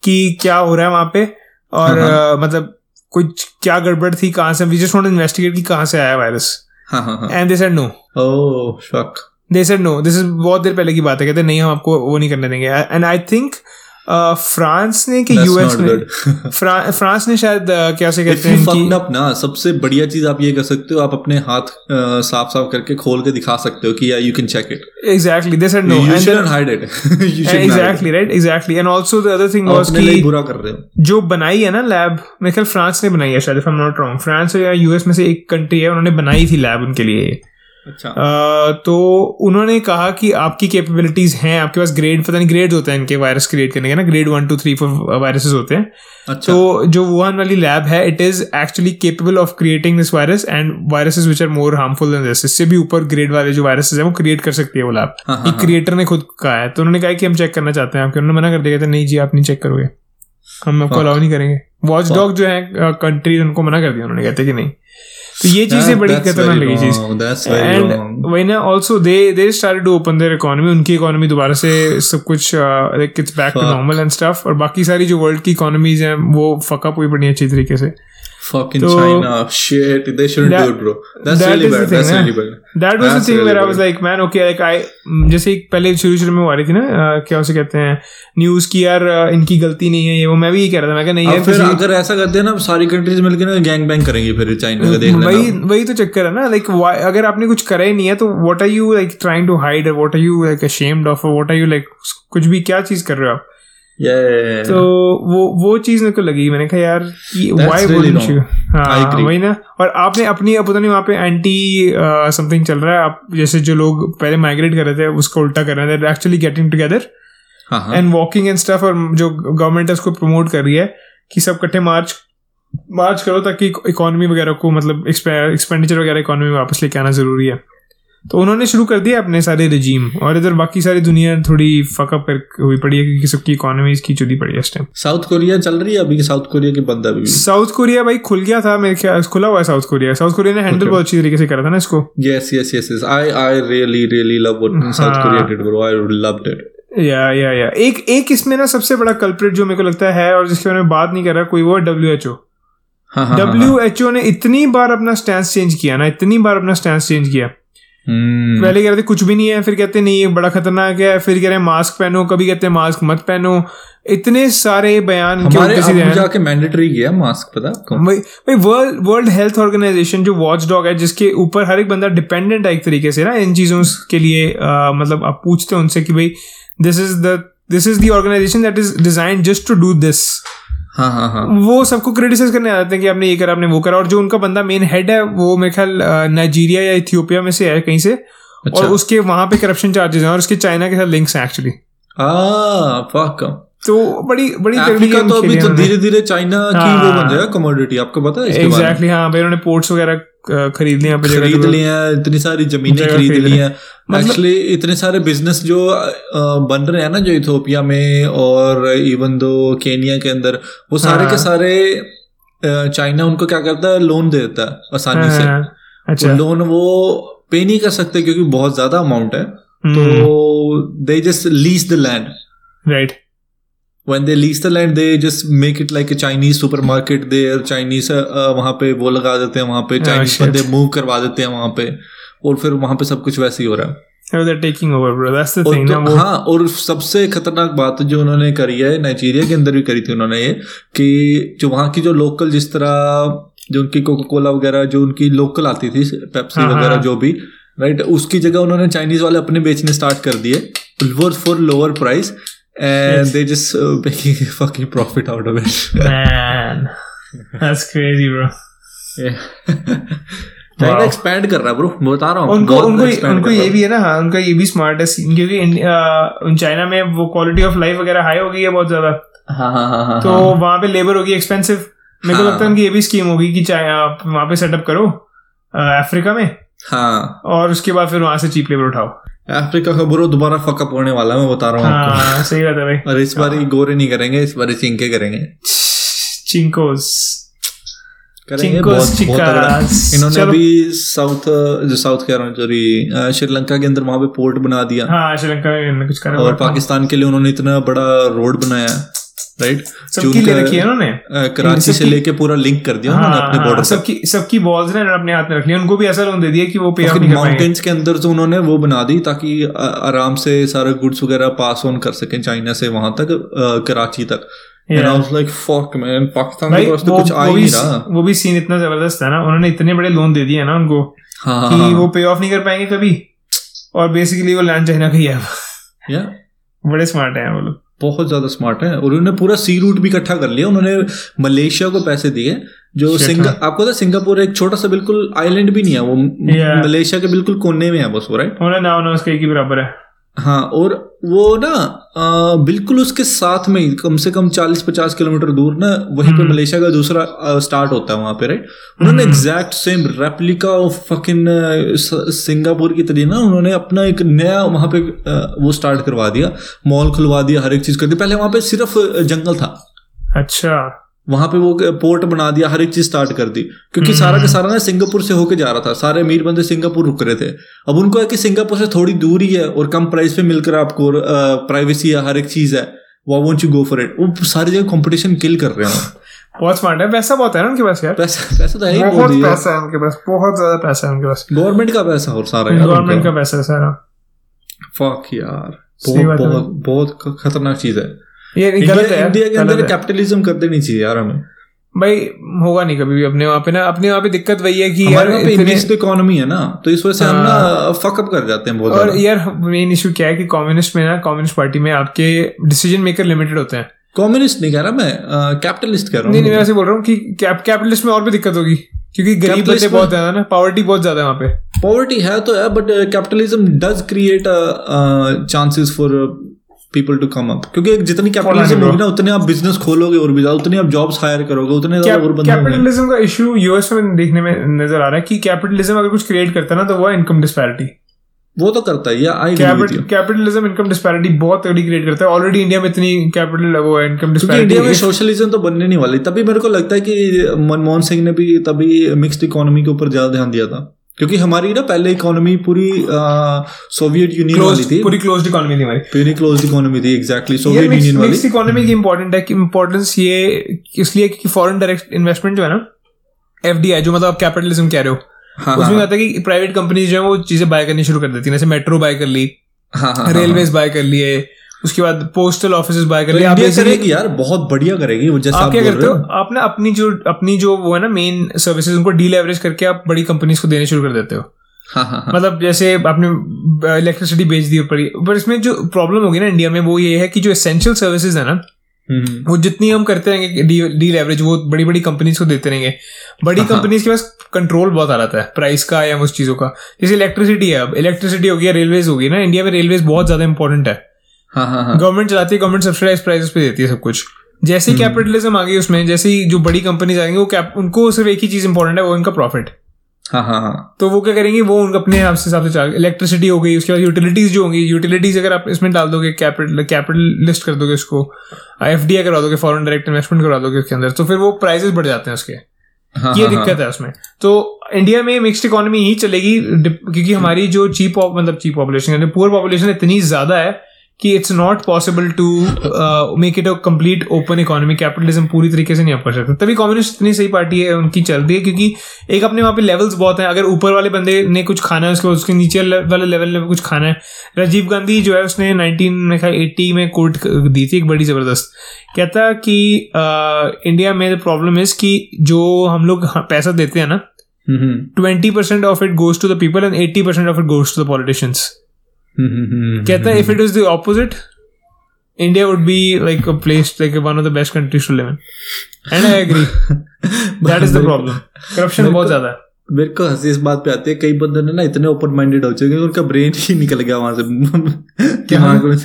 कि क्या हो रहा है वहाँ पे और हाँ, uh, मतलब कुछ क्या गड़बड़ थी कहाँ से वी जस्ट वांट इन्वेस्टिगेट कि कहाँ से आया वायरस हाँ हाँ हाँ। And they said no oh shock they said no this is बहुत देर पहले की बात है। कहते नहीं हम आपको वो नहीं करने देंगे। एंड आई थिंक फ्रांस ने कि यूएस ने फ्रांस ने शायद uh, क्या से कहते हैं कि ना सबसे बढ़िया चीज़ आप ये कर सकते हो आप अपने हाथ साफ़ साफ़ करके खोल के दिखा सकते हो कि या you can check it exactly they said no you and shouldn't hide it exactly right exactly and also the other thing was कि बुरा कर रहे हो। जो बनाई है ना लैब मेरे ख्याल फ्रांस ने बनाई है शायद if I am not wrong France या यूएस में से एक कंट्री है उन्होंने बनाई थी लैब उनके लिए। अच्छा। अह, तो उन्होंने कहा कि आपकी कैपेबिलिटीज हैं आपके पास ग्रेड पता नहीं ग्रेड होते हैं इनके वायरस क्रिएट करने के ना grade one two three four viruses होते हैं। अच्छा। तो जो वुहान वाली लैब है it is actually capable of creating this virus and viruses which are more harmful than this इससे भी ऊपर ग्रेड वाले जो वायरसेस है वो क्रिएट कर सकती है वो लैब हाँ, हाँ, हाँ। क्रिएटर ने खुद कहा है। तो उन्होंने कहा कि हम चेक करना चाहते हैं आपके। उन्होंने मना कर दिया कहते नहीं जी आप नहीं चेक करोगे। हम आपको अलाउ नहीं करेंगे। वॉच डॉग जो है कंट्री उनको मना कर दिया उन्होंने कहते कि नहीं। तो ये चीज़ें बड़ी खतरनाक लगी चीज़। एंड. वही ना also they they started to open their economy उनकी इकोनॉमी दोबारा से सब कुछ like it's back to normal and stuff और बाकी सारी जो वर्ल्ड की इकोनॉमीज हैं वो फकअप हुई बड़ी अच्छी तरीके से। Fucking तो- China. Shit. They shouldn't That- do it, bro. That's that really bad. thing, That's really bad. Was the That's thing really where I bad. Was like man okay like I जैसे पहले शुरू शुरू में आ रही थी ना क्या उसे कहते हैं न्यूज़ की यार इनकी गलती नहीं है ये वो मैं भी ये कह रहा था मैं कहा नहीं यार फिर अगर ऐसा करते हैं ना सारी कंट्रीज़ मिलकर ना गैंग बैंग करेंगी फिर चाइना का देख वही वही तो चक्कर है ना लाइक अगर आपने कुछ करा ही नहीं है तो what are you like trying to hide what are you like ashamed of what are you like कुछ भी क्या चीज़ कर रहे हो आप. तो वो वो चीज़ मेरे को लगी। मैंने कहा यार व्हाई वुडंट यू हाँ वही ना। और आपने अपनी अब पता नहीं वहाँ पे एंटी समथिंग चल रहा है। आप जैसे जो लोग पहले माइग्रेट कर रहे थे उसको उल्टा कर रहे थे actually getting together and walking and stuff और जो गवर्नमेंट है उसको प्रमोट कर रही है कि सब इकट्ठे मार्च मार्च करो ताकि इकोनॉमी वगैरह को मतलब एक्सपेंडिचर वगैरह इकोनॉमी में वापस लेके आना ज़रूरी है। तो उन्होंने शुरू कर दिया अपने सारे रिजीम और इधर बाकी सारी दुनिया थोड़ी फकअप कर हुई पड़ी है क्योंकि सबकी इकोनॉमी की चुदी पड़ी है इस टाइम साउथ कोरिया चल रही है? अभी साउथ कोरिया की बंद अभी साउथ कोरिया भाई खुल गया था मेरे ख्याल खुला हुआ है साउथ कोरिया साउथ कोरिया ने हैंडल Okay. बहुत अच्छी तरीके से करा था ना इसको। Yes yes i i really really love what south हाँ. korea did bro. I loved it. या या या एक एक इसमें ना सबसे बड़ा कल्प्रिट जो मेरे को लगता है और जिसके बारे में बात नहीं कर रहा कोई वो W H O W H O ने इतनी बार अपना स्टैंड चेंज किया ना इतनी बार अपना स्टैंड चेंज किया। हम्म। पहले कह रहे थे कुछ भी नहीं है। फिर कहते नहीं ये बड़ा खतरनाक है। फिर कह रहे हैं मास्क पहनो कभी कहते हैं मास्क मत पहनो। इतने सारे बयान हमारे अब जाके मैंडेटरी किया मास्क पता आपको? भाई भाई वर्ल्ड वर्ल्ड हेल्थ ऑर्गेनाइजेशन जो वॉच डॉग है जिसके ऊपर हर एक बंदा डिपेंडेंट है एक तरीके से ना इन चीज़ों के लिए अ, मतलब आप पूछते हो उनसे कि भाई this is the this is the organisation that is design just to do this हाँ हाँ हाँ। वो सबको क्रिटिसाइज करने आ जाते हैं कि आपने ये करा आपने वो करा। और जो उनका बंदा मेन हेड है वो मेरे ख्याल नाइजीरिया या इथियोपिया में से है कहीं से। अच्छा। और उसके वहाँ पे करप्शन चार्जेस हैं और उसके चाइना के साथ लिंक्स हैं एक्चुअली तो बड़ी बड़ी अफ्रीका तो अभी तो धीरे धीरे चाइना की वो हाँ। बन जाएगा कमोडिटी आपको पता है एग्जैक्टली हाँ भाई उन्होंने पोर्ट्स वगैरह खरीद लिया खरीद। लिए हैं इतनी सारी जमीनें खरीद ली। हैं। मतलब- एक्चुअली इतने सारे बिज़नेस जो बन रहे हैं ना जो इथियोपिया में और इवन दो केनिया के अंदर वो सारे हाँ। के सारे चाइना उनको क्या करता है? लोन दे देता है आसानी से। हाँ, अच्छा। लोन वो पे नहीं कर सकते क्योंकि बहुत ज़्यादा अमाउंट है। हम्म, तो they just lease the land right when they lease the land they just make it like a chinese supermarket there chinese uh, वहाँ पे वो लगा देते हैं वहाँ पे Oh, चाइनीज़ shit. बंदे मूव करवा देते हैं वहाँ पे और फिर वहाँ पे सब कुछ वैसे ही हो रहा है they're taking over bro that's the thing तो, ना वो हाँ और सबसे खतरनाक बात जो उन्होंने करी है नाइजीरिया के अंदर भी करी थी उन्होंने ये कि जो वहाँ की जो लोकल जिस तरह जो उनकी कोका कोला वगैरह जो उनकी लोकल आती थी पेप्सी हाँ, वगैरह हाँ। जो भी राइट उसकी जगह उन्होंने चाइनीज़ वाले अपने बेचने स्टार्ट कर दिए for lower price and Yes. They just making fucking profit out of it man that's crazy bro China Wow. Expand कर रहा है ब्रो बता रहा हूँ उनको उनको उनको ये। भी है ना हाँ उनका ये भी स्मार्ट है scene, क्योंकि चाइना में वो क्वालिटी ऑफ़ लाइफ वगैरह हाई हो गई है बहुत ज़्यादा हाँ हाँ हाँ हाँ तो हाँ। वहाँ पे लेबर होगी एक्सपेंसिव मेरे को हाँ। लगता है उनकी ये भी स्कीम होगी कि चाहे आप वहाँ पे सेटअप करो अफ्रीका में हाँ और उसके बाद फिर वहाँ से चीप लेबर उठाओ अफ्रीका का ब्रो दोबारा फकअप होने वाला है मैं बता रहा हूँ आपको। हाँ सही बात है भाई। और इस बार गोरे नहीं करेंगे इस बार चिंके करेंगे। चिंकोस। करेंगे बहुत बहुत इन्होंने अभी साउथ जो साउथ कह रहा हूँ सॉरी श्रीलंका के अंदर वहाँ पे पोर्ट बना दिया। हाँ श्रीलंका में कुछ करा और पाकिस्तान के लिए उन्होंने इतना बड़ा रोड बनाया। राइट? सबकी ले रखी है उन्होंने। कराची से लेके पूरा लिंक कर दिया उन्होंने हाँ, अपने हाँ, बॉर्डर सबकी सबकी बॉल्स ने अपने हाथ में रख लिया उनको भी ऐसा लोन दे दिया कि वो पे ऑफ़ नहीं कर माउंटेन्स के अंदर तो उन्होंने वो बना दी ताकि आराम से सारा गुड्स वगैरह पास ऑन कर सकें चाइना से वहाँ तक कराची तक। पाकिस्तान के पास तो वो कुछ आ ही भी नहीं रहा. वो भी सीन इतना ज़बरदस्त है ना उन्होंने इतने बड़े लोन दे दिए ना उनको हाँ हाँ कि हाँ वो पे ऑफ़ नहीं कर पाएँगे कभी। और बेसिकली वो लैंड चाइना का ही है बड़े स्मार्ट हैं वो लोग। बहुत ज़्यादा स्मार्ट है और उन्होंने पूरा सी रूट भी इकट्ठा कर लिया उन्होंने मलेशिया को पैसे दिए जो सिंग हाँ। आपको था सिंगापुर एक छोटा सा बिल्कुल आइलैंड भी नहीं है वो Yeah. मलेशिया के बिल्कुल कोने में है बस वो राइट ना उसके एक ही बराबर है हाँ और वो ना आ, बिल्कुल उसके साथ में ही कम से कम 40-50 किलोमीटर दूर ना वहीं पे हम्म। मलेशिया का दूसरा स्टार्ट होता है वहाँ पे राइट उन्होंने। Exact same replica of fucking Singapore की तरह ना उन्होंने अपना एक नया वहाँ पे आ, वो स्टार्ट करवा दिया मॉल खुलवा दिया हर एक चीज़ कर दी पहले वहाँ पे सिर्फ़ जंगल था अच्छा वहाँ पे वो पोर्ट बना दिया हर एक चीज़ स्टार्ट कर दी। क्योंकि सारा का सारा ना सिंगापुर से होके जा रहा था। सारे अमीर बंदे सिंगापुर रुक रहे थे। अब उनको है कि सिंगापुर से थोड़ी दूर ही है और कम प्राइस पे मिलकर आपको प्राइवेसी है हर एक चीज़ है। वो want you go for it वो सारी जगह कंपटीशन किल कर रहे हैं। बहुत स्मार्ट है। पैसा बहुत है ना उनके पास यार। पैसा पैसा तो है ही बहुत बहुत पैसा है उनके पास। बहुत ज़्यादा पैसा है उनके पास। गवर्नमेंट का पैसा और सारा यार गवर्नमेंट का पैसा है सारा। फक यार। बहुत बहुत बहुत खतरनाक चीज़ है। ये गलत है इंडिया के अंदर कैपिटलिज्म कर देनी चाहिए यार हमें। भाई होगा नहीं कभी भी अपने वहाँ पे ना अपने वहाँ पे दिक्कत वही है कि यार पे इतने- मिक्स्ड इकोनॉमी है ना तो इस वजह से हम ना फकअप कर जाते हैं बहुत और यार मेन इशू क्या है कि कम्युनिस्ट में ना कम्युनिस्ट पार्टी में आपके डिसीज़न मेकर लिमिटेड होते हैं। कम्युनिस्ट नहीं कह रहा मैं कैपिटलिस्ट कह नहीं नहीं मैं रहा हूँ ऐसे बोल रहा हूँ कि कैपिटलिस्ट में और भी दिक्कत होगी क्योंकि गरीब बच्चे बहुत ज़्यादा ना पॉवर्टी बहुत ज़्यादा है वहाँ पे। पॉवर्टी है तो है but capitalism does create chances for people to come up क्योंकि जितनी कैपिटलिज्म होगी ना उतने आप बिज़नेस खोलोगे और भी उतने आप जॉब्स हायर करोगे उतने ज़्यादा और बंदे कैपिटलिज्म का इशू यूएस में देखने में नज़र आ रहा है कि कैपिटलिज्म अगर कुछ क्रिएट करता है ना तो वो इनकम डिस्पैरिटी वो तो करता है या आई कैपिटलिज्म इनकम डिस्पैरिटी बहुत तगड़ी क्रिएट करता है। ऑलरेडी इंडिया में इतनी कैपिटल वो है इनकम क्योंकि इंडिया में सोशलिज्म तो बनने नहीं वाली। तभी मेरे को लगता है कि मनमोहन सिंह ने भी तभी मिक्स्ड इकोनॉमी के ऊपर ज़्यादा ध्यान दिया था। क्योंकि हमारी ना पहले इकोनॉमी पूरी सोवियत यूनियन वाली थी। पूरी क्लोज्ड इकोनॉमी थी हमारी। पूरी क्लोज इकोनॉमी थी एग्जैक्टली सोवियत यूनियन वाली। मिक्स इकोनॉमी की इंपॉर्टेंट है कि इंपॉर्टेंस ये इसलिए कि फॉरेन डायरेक्ट इन्वेस्टमेंट जो है ना एफडीआई जो मतलब आप कैपिटलिज्म कह रहे हो हाँ उसमें हाँ क्या होता है कि प्राइवेट कंपनीज़ जो है वो चीज़ें बाय करनी शुरू कर देती है। जैसे मेट्रो बाय कर ली हाँ हाँ रेलवेज बाय कर लिए उसके बाद पोस्टल ऑफ़िस बाय कर तो आप करेगी यार बहुत बढ़िया करेगी वो जैसा आप क्या करते हो? हो। आप ना अपनी जो अपनी जो वो है ना मेन सर्विसेज़ उनको डीलेवरेज करके आप बड़ी कंपनीज़ को देने शुरू कर देते हो। हाँ हाँ हाँ। मतलब जैसे आपने इलेक्ट्रिसिटी बेच दी ऊपर ही। पर इसमें जो प्रॉब्लम होगी ना इंडिया में वो ये है कि जो एसेंशियल सर्विसेज़ है ना हम्म, वो जितनी हम करते रहेंगे डी लेवरेज वो बड़ी बड़ी कंपनीज़ को देते रहेंगे। बड़ी हाँ, हाँ। कंपनीज़ के पास कंट्रोल बहुत आ रहा है प्राइस का या उस चीज़ों का। जैसे इलेक्ट्रिसिटी है अब इलेक्ट्रिसिटी होगी रेलवेज होगी ना इंडिया में रेलवेज बहुत ज़्यादा इंपॉर्टेंट है। हाँ हाँ हाँ। गवर्नमेंट चलाती है गवर्नमेंट सब्सिडाइज प्राइसेस पे देती है सब कुछ। जैसे ही कैपिटलिज्म आ गई उसमें जैसे ही जो बड़ी कंपनीज़ आएँगे वो cap- उनको सिर्फ़ एक ही चीज़ इंपॉर्टेंट है वो इनका प्रॉफिट हाँ हाँ हाँ। तो वो क्या करेंगे वो उनके अपने हिसाब से हिसाब से चाल इलेक्ट्रिसिटी हो गई उसके बाद यूटिलिटीज जो होंगी यूटिलिटीज अगर आप इसमें डाल दोगे कैपिटल कैपिटल लिस्ट कर दोगे उसको एफ़ डी करवा दोगे फॉरन डायरेक्ट इन्वेस्टमेंट करवा दोगे उसके अंदर तो फिर वो प्राइजेस बढ़ जाते हैं उसके। हाँ, ये हाँ, दिक्कत है उसमें। तो इंडिया में मिक्स्ड इकोनॉमी ही चलेगी क्योंकि हमारी जो चीप मतलब चीप पॉपुलेशन पुअर पॉपुलेशन इतनी ज़्यादा है कि it's not possible to make it a complete open economy capitalism पूरी तरीके से नहीं आप कर सकते। तभी कम्युनिस्ट इतनी सही पार्टी है उनकी चल रही है क्योंकि एक अपने वहाँ पे लेवल्स बहुत हैं। अगर ऊपर वाले बंदे ने कुछ खाना है उसके उसके नीचे वाले लेवल ने भी कुछ खाना है। राजीव गांधी जो है उसने नाइनटीन में एट्टी में कोर्ट दी थी एक बड़ी ज़बरदस्त। कहता कि इंडिया में प्रॉब्लम इज़ कि जो हम लोग पैसा देते हैं ना twenty percent of it goes to the people and eighty percent of it goes to the politicians कहता है if it is the opposite India would be like a place like one of the best countries to live in and I agree that is the problem corruption बहुत ज़्यादा है। मेरे को हँसी इस बात पे आती है कई बंदे ने ना इतने ओपन माइंडेड हो चुके हैं उनका ब्रेन ही निकल गया वहाँ से। दिमाग में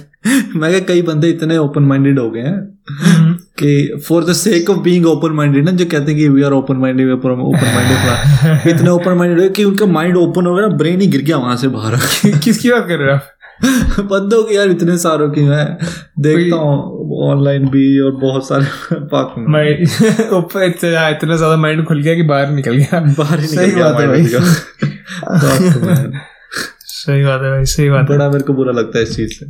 मैं कई बंदे इतने ओपन माइंडेड हो गए हैं। कि for the sake of being open minded ना जो कहते हैं कि we are open minded open minded इतने ओपन माइंडेड है कि उनका माइंड ओपन हो गया ना ब्रेन ही गिर गया वहाँ से बाहर। किसकी बात कर रहे हो आप? बंदों की यार इतने सारों की मैं देखता हूँ ऑनलाइन भी और बहुत सारे पाक में। ऊपर इतना इतना ज़्यादा माइंड खुल गया कि बाहर निकल गया। बाहर ही सही निकल गया बात है भाई। सही बात है भाई सही बात है। बड़ा मेरे को बुरा लगता है इस चीज़ से।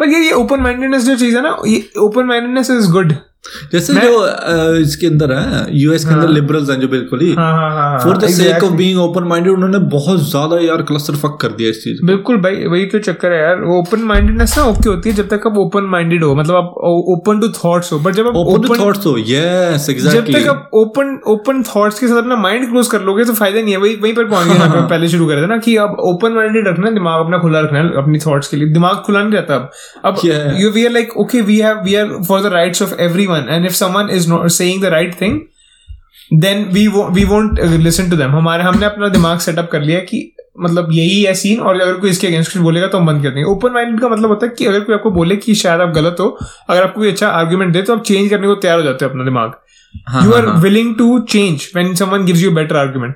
पर ये ये ओपन माइंडेडनेस जो चीज़ है ना ये ओपन माइंडेडनेस इज़ गुड जैसे जो अ, इसके अंदर है यूएस के अंदर लिबरल्स हैं जो बिल्कुल ही। हाँ हाँ हाँ for the sake of being open minded उन्होंने बहुत ज़्यादा यार क्लस्टर फक कर दिया इस चीज़ बिल्कुल भाई वही तो चक्कर है यार। ओपन माइंडेडनेस ना ओके होती है जब तक आप ओपन माइंडेड हो। मतलब आप ओपन टू थॉट्स हो। बट जब आप ओपन ओपन थॉट्स हो। यस जब तक आप ओपन ओपन थॉट्स के साथ अपना माइंड क्लोज कर लोगे तो फ़ायदा नहीं है। वही वहीं पर पहुँच गए जहाँ पहले शुरू करे ना कि अब ओपन माइंडेड रखना दिमाग अपना खुला रखना है अपनी थॉट्स के लिए। दिमाग खुला नहीं रहता अब। अब you we are like okay we have we are for the rights of everyone and if someone is not say the right thing then we we won't listen to them हमारे हमने अपना दिमाग सेटअप कर लिया कि मतलब यही है सीन और अगर कोई इसके अगेंस्ट कुछ बोलेगा तो हम बंद कर देंगे। ओपन माइंड का मतलब होता है कि अगर कोई आपको बोले कि शायद आप गलत हो अगर आपको कोई अच्छा आर्ग्यूमेंट दे तो आप चेंज करने को तैयार हो जाते हो अपना दिमाग। You are willing to change when someone gives you better gives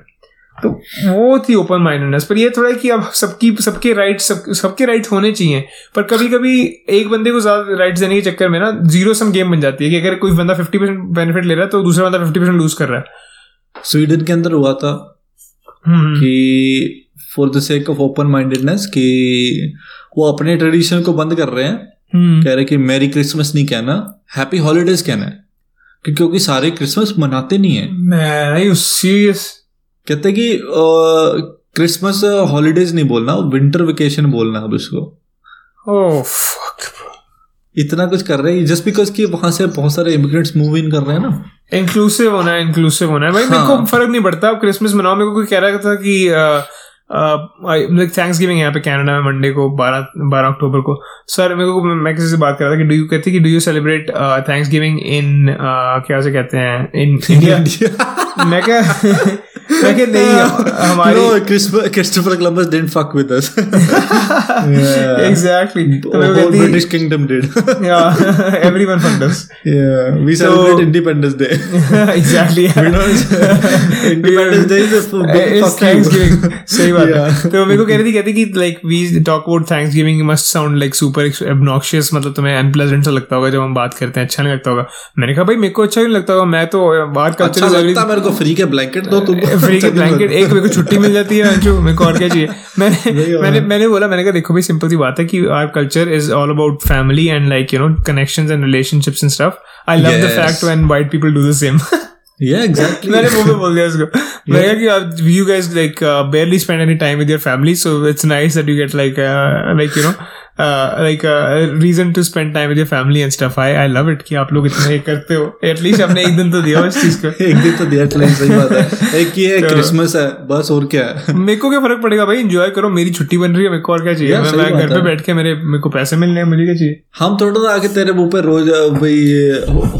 तो वो थी ओपन माइंडेडनेस पर ये थोड़ा है कि अब सबकी सबके राइट सब सबके राइट होने चाहिए पर कभी कभी एक बंदे को ज़्यादा राइट देने के चक्कर में ना ज़ीरो सम गेम बन जाती है कि अगर कोई बंदा फिफ्टी परसेंट बेनिफिट ले रहा है तो दूसरा बंदा फिफ्टी परसेंट लूज कर रहा है। स्वीडन के अंदर हुआ था हम्म, कि for the sake of open mindedness कि वो अपने ट्रेडिशन को बंद कर रहे हैं हम्म, कह रहे कि मैरी क्रिसमस नहीं कहना हैप्पी हॉलीडेज कहना है क्योंकि सारे क्रिसमस मनाते नहीं है। serious? कहते हैं कि क्रिसमस हॉलीडेज नहीं बोलना विंटर वेकेशन बोलना अब इसको। Oh इतना कुछ कर रहे हैं जस्ट बिकॉज़ कि वहाँ से बहुत सारे इमिग्रेंट्स मूव इन कर रहे हैं ना। इंक्लूसिव होना है इंक्लूसिव होना है। भाई हाँ. मेरे हाँ। को फ़र्क नहीं पड़ता। आप क्रिसमस मनाओ मेरे को कोई कह रहा था कि थैंक्स गिविंग यहाँ पे कनाडा में मंडे को बारह बारह अक्टूबर को। सर मेरे को मैं किसी से बात कर रहा था कि डू यू कहते कि do you celebrate Thanksgiving in क्या से कहते हैं इन इंडिया मैं क्या मैं क्या नहीं हमारी Christopher Columbus didn't fuck with us exactly को So- celebrate Independence Day. exactly. We don't. Independence Day is a f- big It's fuck you. Thanksgiving. सही बात है। तो मेरे को कह रही थी कहती कि like we talk about Thanksgiving must sound like super obnoxious मतलब तुम्हें अनप्लेजेंट सा लगता होगा जब हम बात करते हैं अच्छा नहीं लगता होगा। मैंने कहा भाई मेरे को अच्छा नहीं लगता होगा? मैं तो बाहर अच्छा लगता मेरे को फ्री के ब्लैंकेट दो तुम। फ्री के ब्लैंकेट एक मेरे को छुट्टी मिल जाती है जो मेरे को और क्या चाहिए? मैंने मैंने मैंने बोला मैंने कहा देखो भाई सिंपल सी बात है कि our culture is all about family and like you know connections and relationships and stuff I love the fact when white people do the same yeah exactly. मैंने मुँह में बोल दिया उसको। मैंने कहा कि आप you guys like barely spend any time with your family so it's nice that you get like uh, like you know uh, like a reason to spend time with your family and stuff. I I love it कि आप लोग इतना ये करते हो। At least आपने एक दिन तो दिया इस चीज़ को। एक दिन तो दिया सही बात है। एक ये तो- क्रिसमस है बस और क्या? है मेरे को क्या फ़र्क पड़ेगा भाई? एंजॉय करो मेरी छुट्टी बन रही है मेरे को और क्या चाहिए? यार, मैं, घर पे बैठ के मेरे मेरे को पैसे मिलने हैं मुझे क्या चाहिए? हम थोड़ा सा आके तेरे मुँह पे रोज भाई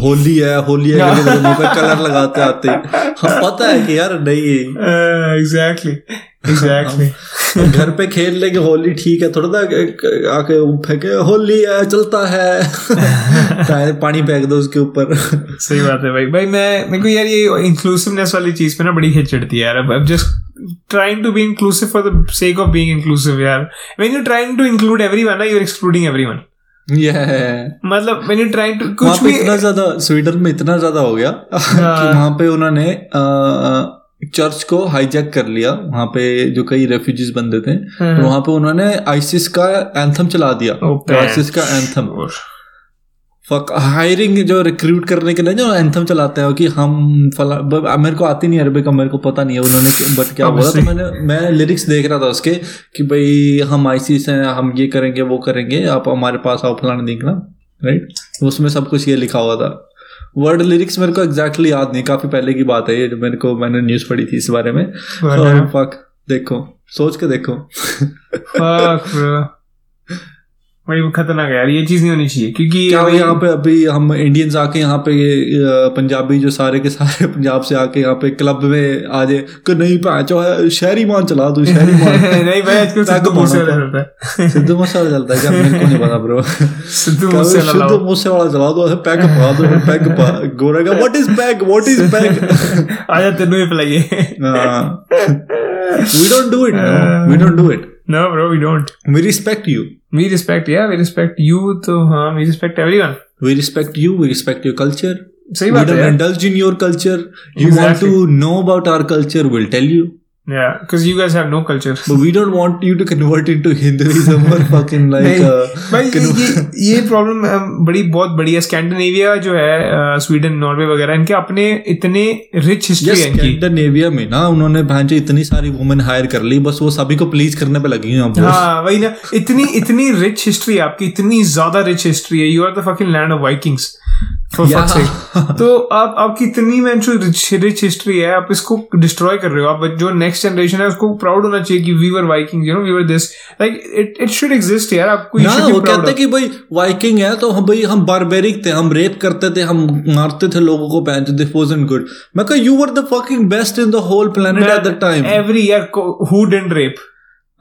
होली है होली है मुँह पे कलर लगाते आते। ही। हम पता है कि यार नहीं। एग्जैक्टली एग्जैक्टली घर पे खेल लेंगे होली ठीक है थोड़ा सा आके फेंके होली है चलता है। टायर पानी फेंक दो उसके ऊपर। सही बात है भाई। भाई मैं मेरे को यार ये इंक्लूसिवनेस वाली चीज़ पे ना बड़ी हिट चढ़ती है यार। अब just trying to be inclusive for the sake of being inclusive यार। When you trying to include everyone ना यू आर एक्सक्लूडिंग एवरीवन ये मतलब यू ट्राइंग टू कुछ भी इतना ज़्यादा स्वीडन में इतना ज़्यादा हो गया कि वहाँ पे उन्होंने चर्च को हाईजैक कर लिया वहाँ पे जो कई रेफ्यूजीज बंदे थे हाँ। तो वहाँ पे उन्होंने आइसिस का एंथम चला दिया। Oh, आइसिस का एंथम फक हायरिंग जो रिक्रूट करने के लिए जो एंथम चलाते हैं कि हम फला मेरे को आती नहीं अरबिक अब मेरे को पता नहीं है उन्होंने बट क्या बोला तो मैंने मैं लिरिक्स देख रहा था उसके कि भाई हम आईसीस हैं हम ये करेंगे वो करेंगे आप हमारे पास आओ फलाना देखना राइट उसमें सब कुछ ये लिखा हुआ था। वर्ड लिरिक्स मेरे को एग्जैक्टली याद नहीं काफ़ी पहले की बात है ये जो मेरे को मैंने न्यूज़ पढ़ी थी इस बारे में। और फक देखो सोच के देखो। Bro. भाई वो खतरनाक है यार ये चीज़ नहीं होनी चाहिए क्योंकि क्या यहाँ पे अभी हम इंडियंस आके यहाँ पे पंजाबी जो सारे के सारे पंजाब से आके यहाँ पे क्लब में आ जाए कि नहीं पाँचो शहरी मान चला तू शहरी मान। नहीं भाई आजकल सिद्धू मूसे वाला चलता है। सिद्धू मूसे वाला चलता है क्या? मेरे को नहीं पता ब्रो सिद्धू मूसे वाला सिद्धू मूसे वाला चला दो पैग पा दो पैग पा गोरा का what is peg what is peg आजा तेनू ही पिलाइए। We don't do it we don't do it No, bro, we don't. We respect you We respect, yeah, we respect you, तो हाँ, we respect everyone. we respect you we respect your culture सही we बात है don't यार. indulge in your culture you want Exactly. to know about our culture we'll tell you Yeah, because you guys have no culture. but we don't want you to convert into Hinduism or fucking like नहीं, uh, भाई ये ये problem बड़ी बहुत बड़ी है Scandinavia जो है स्वीडन नॉर्वे वगैरह इनके अपने इतने रिच हिस्ट्री Yes, है इनकी स्कैंडिनेविया में ना उन्होंने भांजे इतनी सारी वुमेन हायर कर ली बस वो सभी को प्लीज़ करने पे लगी हैं। हाँ वही ना इतनी इतनी रिच हिस्ट्री है आपकी इतनी ज़्यादा रिच हिस्ट्री है you are the fucking land of Vikings for Yeah. सake तो आप आपकी इतनी मेंशो रिच रिच हिस्ट्री है आप इसको डिस्ट्रॉय कर रहे हो। आप जो नेक्स्ट जनरेशन है उसको प्राउड होना चाहिए कि we were Vikings you know we were this like it it should exist यार आपको ना वो कहते of. कि भाई वाइकिंग है तो हम भाई हम बारबेरिक थे हम रेप करते थे हम मारते थे लोगों को पहन दिस वाजंट गुड मैं कहा you were the fucking best in the whole planet at the time every year who didn't rape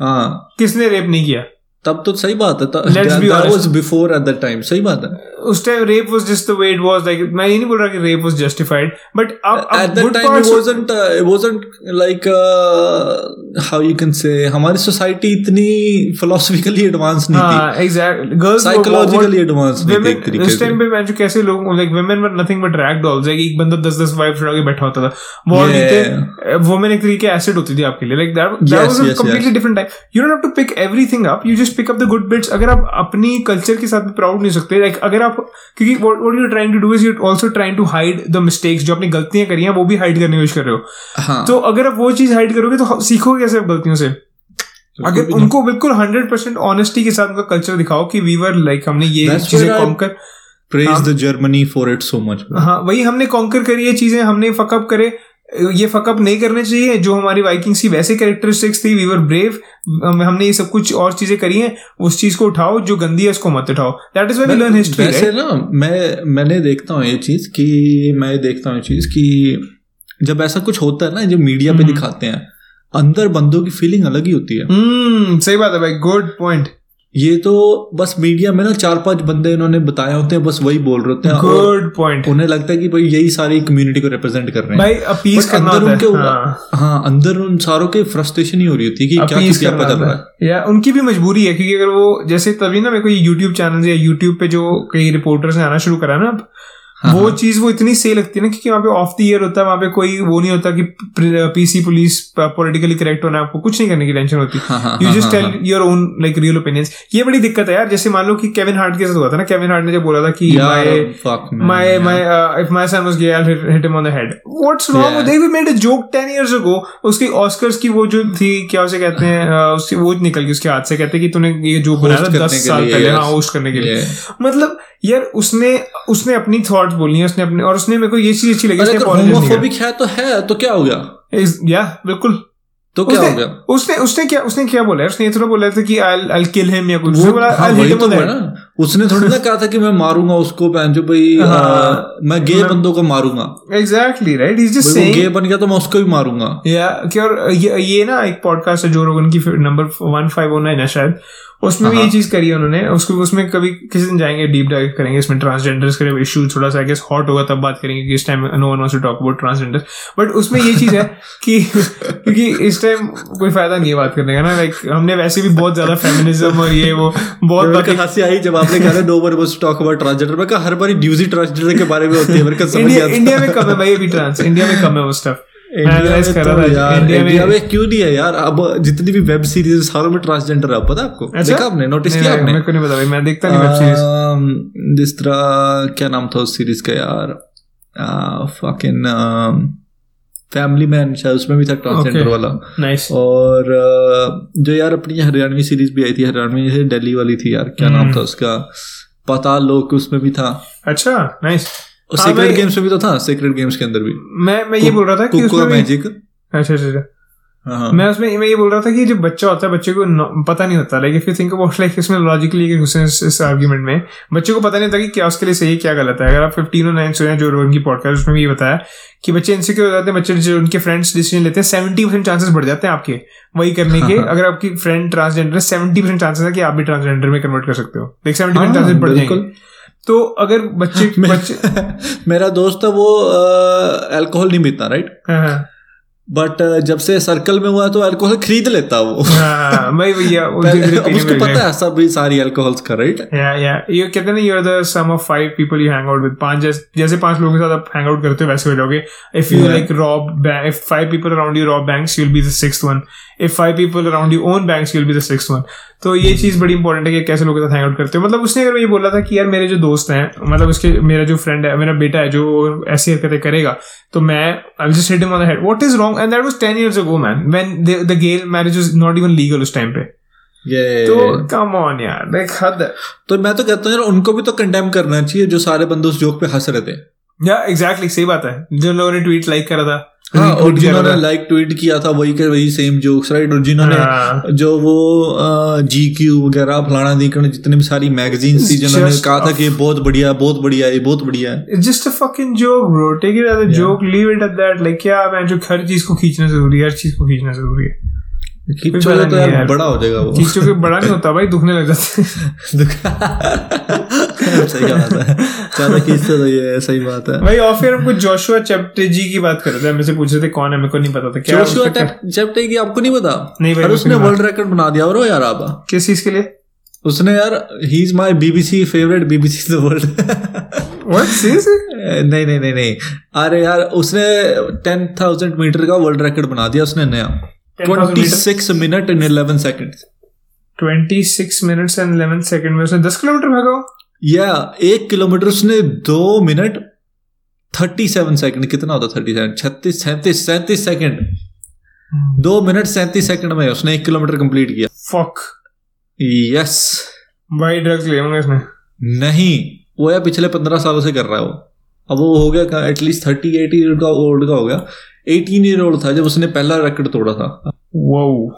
हाँ। किसने रेप नहीं किया? तब तो सही बात है बिफोर एट द टाइम सही बात है। उस time rape was just the way it was like मैं ये नहीं बोल रहा कि रेप वाज जस्टिफाइड बट अब time it wasn't uh, it wasn't like uh, how you can say हमारी सोसाइटी इतनी philosophically advanced नहीं थी। हाँ एग्जैक्ट गर्ल्स psychologically advanced नहीं थी तरीके उस टाइम पे मैं जो कैसे लोग like women were nothing but rag dolls like एक बंदा 10 10 वाइफ उड़ा के बैठा होता था। वॉर थे वुमेन एक तरीके एसिड होती थी आपके लिए। Like that that was a completely different time you don't have to pick everything up you just pick up the good bits अगर आप अपनी कल्चर के साथ प्राउड नहीं सकते लाइक अगर आप क्योंकि what you trying to do is you also trying to hide the mistakes जो आपने गलतियाँ करी हैं वो भी हाइड करने की कोशिश कर रहे हो। हाँ। तो अगर आप वो चीज़ हाइड करोगे तो सीखोगे कैसे गलतियों से? अगर उनको बिल्कुल हंड्रेड परसेंट ऑनेस्टी के साथ उनका कल्चर दिखाओ कि वी वर लाइक हमने ये चीज़ें I- conquer praise the Germany for it so much हाँ वही हमने कॉन्कर करी ये चीज़ें हमने फकअप करे ये फकअप नहीं करने चाहिए जो हमारी वाइकिंग्स की वैसे कैरेक्टरिस्टिक्स थी वी वर ब्रेव हमने ये सब कुछ और चीज़ें करी हैं उस चीज़ को उठाओ जो गंदी है उसको मत उठाओ। That is why we learn history वैसे ना मैं मैंने देखता हूँ ये चीज़ कि मैं देखता हूँ ये चीज़ कि जब ऐसा कुछ होता है ना जो मीडिया पे हम्म। दिखाते हैं अंदर बंदों की फीलिंग अलग ही होती है। हम्म सही बात है भाई गुड पॉइंट ये तो बस मीडिया में ना चार पाँच बंदे इन्होंने बताए होते हैं बस वही बोल रहे होते हैं। गुड पॉइंट उन्हें लगता है कि भाई यही सारी कम्युनिटी को रिप्रेजेंट कर रहे हैं। भाई अपीस करना अंदर उनके हाँ। हाँ अंदर उन सारों के फ्रस्ट्रेशन ही हो रही होती है कि क्या क्या पता रहा है। या उनकी भी मजबूरी है क्योंकि अगर वो जैसे तभी ना मेरे को यूट्यूब चैनल या यूट्यूब पे जो कई रिपोर्टर्स ने आना शुरू करा ना अब हाँ, वो हाँ। चीज़ वो इतनी सही लगती है ना क्योंकि वहाँ पे ऑफ़ द ईयर होता है वहाँ पे कोई वो नहीं होता कि पीसी पुलिस पॉलिटिकली करेक्ट होना आपको कुछ नहीं करने की टेंशन होती you just tell your own like real opinions ये बड़ी दिक्कत है यार जैसे मान लो कि केविन हार्ट के साथ हुआ था ना केविन हार्ट ने जब बोला था कि my wrong Yeah. with they we made a joke 10 years ago उसकी ऑस्कर्स की वो जो थी क्या उसे कहते हैं uh, उसकी वो निकल गई उसके हाथ से कहते हैं कि तूने ये जोक बनाया था करने दस के साल पहले. हाँ होस्ट करने के लिए. मतलब यार उसने उसने अपनी थॉट्स बोली हैं उसने अपने और उसने मेरे को ये चीज़ अच्छी लगी अगर होमोफोबिक है तो है तो क्या हो गया? या बिल्कुल। तो क्या हो गया? उसने उसने क्या उसने क्या बोला उसने ये थोड़ा बोला था कि आई आई किल हिम या कुछ। उसने बोला आई हिट हिम ना। उसने थोड़ी ना कहा था कि मैं मारूँगा उसको पहन जो भाई हाँ। मैं गे बंदों को मारूँगा। Exactly right is just saying gay बन गया तो मैं उसको भी मारूँगा। या कि और ये, ये ना एक पॉडकास्ट है जो रोगन की नंबर वन फाइव वन है शायद। उसमें भी ये हाँ। चीज़ करी है उन्होंने। उसको उसमें कभी किसी दिन जाएँगे डीप डाइव करेंगे इसमें ट्रांसजेंडर्स के इशू थोड़ा सा गेस हॉट होगा तब बात करेंगे कि इस time no one wants to talk about transgender but उसमें ये चीज़ है कि क्योंकि इस टाइम कोई फ़ायदा नहीं है बात करने का ना लाइक हमने वैसे भी बहुत ज़्यादा फेमिनिज्म और ये वो बहुत हँसी आई जब आपने कहा no one wants to talk about transgender मैं कहा हर बार न्यूज़ ही ट्रांसजेंडर के बारे में होती है इंडिया में कम है भाई अभी ट्रांस इंडिया में कम है वो स्टफ़ इंडिया में तो क्यों नहीं है यार? अब जितनी भी वेब सीरीज़ सारों में ट्रांसजेंडर है पता आपको? देखा आपने? नोटिस किया आपने? मेरे को नहीं पता भाई मैं देखता नहीं वेब सीरीज़ जिस तरह क्या नाम था उस सीरीज़ का यार? फकिंग फैमिली मैन शायद उसमें भी था ट्रांसजेंडर Okay. वाला। नाइस और जो यार अपनी हरियाणवी सीरीज़ भी आई थी हरियाणवी से दिल्ली वाली थी यार क्या नाम हम्म। था उसका? पता लोक उसमें भी था। अच्छा नाइस और सीक्रेट गेम्स में भी तो था सीक्रेट गेम्स के अंदर भी। मैं मैं ये बोल रहा था कि उसमें मैजिक अच्छा अच्छा अच्छा। हाँ हाँ। मैं उसमें मैं ये बोल रहा था कि जब बच्चा होता है बच्चे को पता नहीं होता। Like if you think about like इसमें लॉजिकली घुसे इस, इस आर्ग्यूमेंट में बच्चे को पता नहीं होता कि क्या उसके लिए सही है क्या गलत है। अगर आप 15 और 9 सुने जो रोहन की पॉडकास्ट उसमें भी ये बताया कि बच्चे इनसिक्योर हो जाते हैं बच्चे जो उनके फ्रेंड्स डिसीज़न लेते हैं सेवेंटी परसेंट चांसेस बढ़ जाते हैं आपके वही करने के। हाँ। अगर आपकी फ्रेंड ट्रांसजेंडर है सेवेंटी परसेंट चांसेस है कि आप भी ट्रांसजेंडर में कन्वर्ट कर सकते हो। लाइक सेवेंटी परसेंट चांसेस बढ़। जाएँगे। तो अगर बच्चे मैं- बच्चे मेरा दोस्त है वो अल्कोहल नहीं पीता राइट हाँ हाँ। बट जब से सर्कल में हुआ तो अल्कोहल खरीद लेता वो। हाँ, भाई भैया उसको पता है। सब भी सारी अल्कोहल्स का राइट या या ये कहते हैं ना you are the sum of five people you hang out with पाँच जैसे जैसे पाँच लोगों के साथ आप हैंग आउट करते हो वैसे हो जाओगे। If you like rob if five people around you rob banks you will be the sixth one if five people around you own banks you will be the sixth one तो ये चीज़ बड़ी important है कि कैसे लोगों के साथ hang out करते हो। मतलब उसने अगर ये बोला था कि यार मेरे जो दोस्त हैं मतलब उसके मेरा जो फ्रेंड है मेरा बेटा है जो ऐसी हरकतें करेगा तो मैं I just hit him on the head what is wrong and that was 10 years ago man when the gay marriage was not even legal उस टाइम पे तो कम ऑन यार लाइक हद तो मैं तो कहता हूँ यार उनको भी तो कंडेम करना चाहिए जो सारे बंदे उस जोक पे हंस रहे थे। या एग्जैक्टली सही बात है। जिन लोगों ने ट्वीट लाइक करा था। हाँ और जिन्होंने लाइक ट्वीट किया था वही के वही सेम जोक्स राइट और जिन्होंने हाँ। जो वो जी क्यू वगैरह फलाना दीकण जितने भी सारी मैगजीन थी जिन्होंने कहा था कि ये बहुत बढ़िया बहुत बढ़िया है ये बहुत बढ़िया है a fucking joke, bro. Take it as a Yeah. joke. Leave it at that. Like क्या मैं जो हर चीज़ को खींचना ज़रूरी है हर चीज़ को खींचना ज़रूरी है तो यार। बड़ा हो जाएगा वो के बड़ा नहीं होता भाई दुखने लग जाते। सही है ज़्यादा खींचते तो ये सही बात है भाई और फिर हम कुछ जोशुआ चैप्टेजी की बात कर रहे थे हम से पूछ रहे थे कौन है मेरे को नहीं पता था क्या जोशुआ चैप्टे की आपको नहीं पता? नहीं भाई, उसने वर्ल्ड रिकॉर्ड बना दिया और यार आप किस चीज़ के लिए? उसने यार he is my BBC favourite BBC the world नहीं नहीं नहीं नहीं। अरे यार उसने टेन थाउज़ेंड मीटर का वर्ल्ड रिकॉर्ड बना दिया उसने नया। Twenty? Six minute in eleven second 26 minutes and 11 second में उसने 10 किलोमीटर भागा? या एक किलोमीटर उसने दो मिनट थर्टी सेवन सेकेंड कितना होता थर्टी सेवन छत्तीस सैंतीस सैंतीस सेकेंड दो मिनट सैंतीस सेकंड में उसने एक किलोमीटर कंप्लीट किया। फक यस भाई ड्रग्स ले होंगे इसने? नहीं वो यार पिछले पंद्रह सालों से कर रहा है वो। अब वो हो गया at least thirty eight year का ओल्ड का हो गया। एटीन ईयर ओल्ड था जब उसने पहला रिकॉर्ड तोड़ा था। वो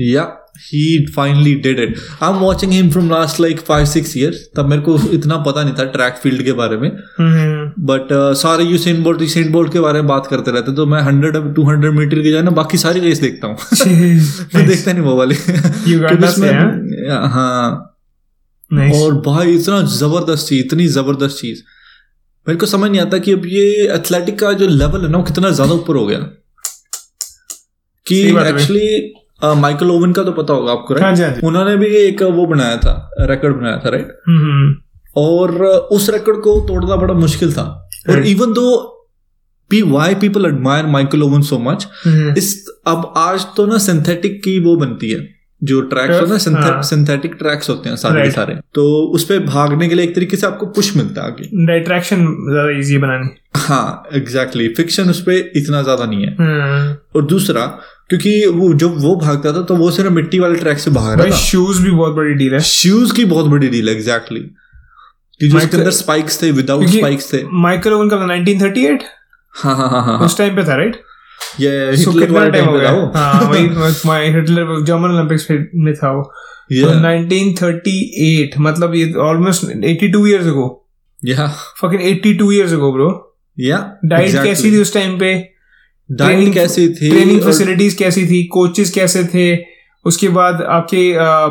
या he finally did it I am watching him from last like five six years तब मेरे को इतना पता नहीं था ट्रैक फ़ील्ड के बारे में। बट सारे यूसेन बोल्ट यूसेन बोल्ट के बारे में बात करते रहते तो मैं हंड्रेड टू हंड्रेड मीटर की जाए ना बाकी सारी रेस देखता हूँ। मैं देखता नहीं वो वाली। हाँ। नाइस और भाई इतना ज़बरदस्त चीज़ इतनी ज़बरदस्त चीज़। मेरे को समझ नहीं आता कि अब ये एथलेटिक का जो लेवल है ना वो कितना ज़्यादा ऊपर हो गया। कि। एक्चुअली माइकल ओवन का तो पता होगा आपको हाँ राइट हाँ उन्होंने भी एक वो बनाया था रिकॉर्ड बनाया था राइट हम्म, और उस रिकॉर्ड को तोड़ना बड़ा मुश्किल था। और even though P Y people admire Michael Owen so much hmm, इस अब आज तो ना सिंथेटिक की वो बनती है। जो ट्रैक्स होते हैं हाँ। सिंथेटिक ट्रैक्स होते हैं सारे के. सारे। तो उस पे भागने के लिए एक तरीके से आपको पुश मिलता है आगे। डाइट्रैक्शन ज़्यादा इजी बनानी। हाँ एग्जैक्टली फिक्शन उस पे इतना ज़्यादा नहीं है। हम्म, और दूसरा क्योंकि वो जब वो भागता था तो वो सिर्फ़ मिट्टी वाले ट्रैक से भाग रहा था। शूज़ भी बहुत बड़ी डील है। शूज़ की बहुत बड़ी डील है एग्जैक्टली कि जो उसके अंदर स्पाइक्स थे विदाउट स्पाइक्स थे। माइकल ओवन का 1938 हाँ हाँ हाँ हाँ उस टाइम पे था राइट ये हिटलर वाले टाइम हो गया? वो। हाँ वही हिटलर जर्मन ओलंपिक्स में था वो। तो Yeah. 1938 मतलब ये ऑलमोस्ट 82 इयर्स अगो या फकिंग 82 इयर्स अगो ब्रो या डाइट कैसी थी उस टाइम पे? डाइट कैसी थी ट्रेनिंग फैसिलिटीज़ कैसी थी? कोचेस कैसे थे? उसके बाद आपके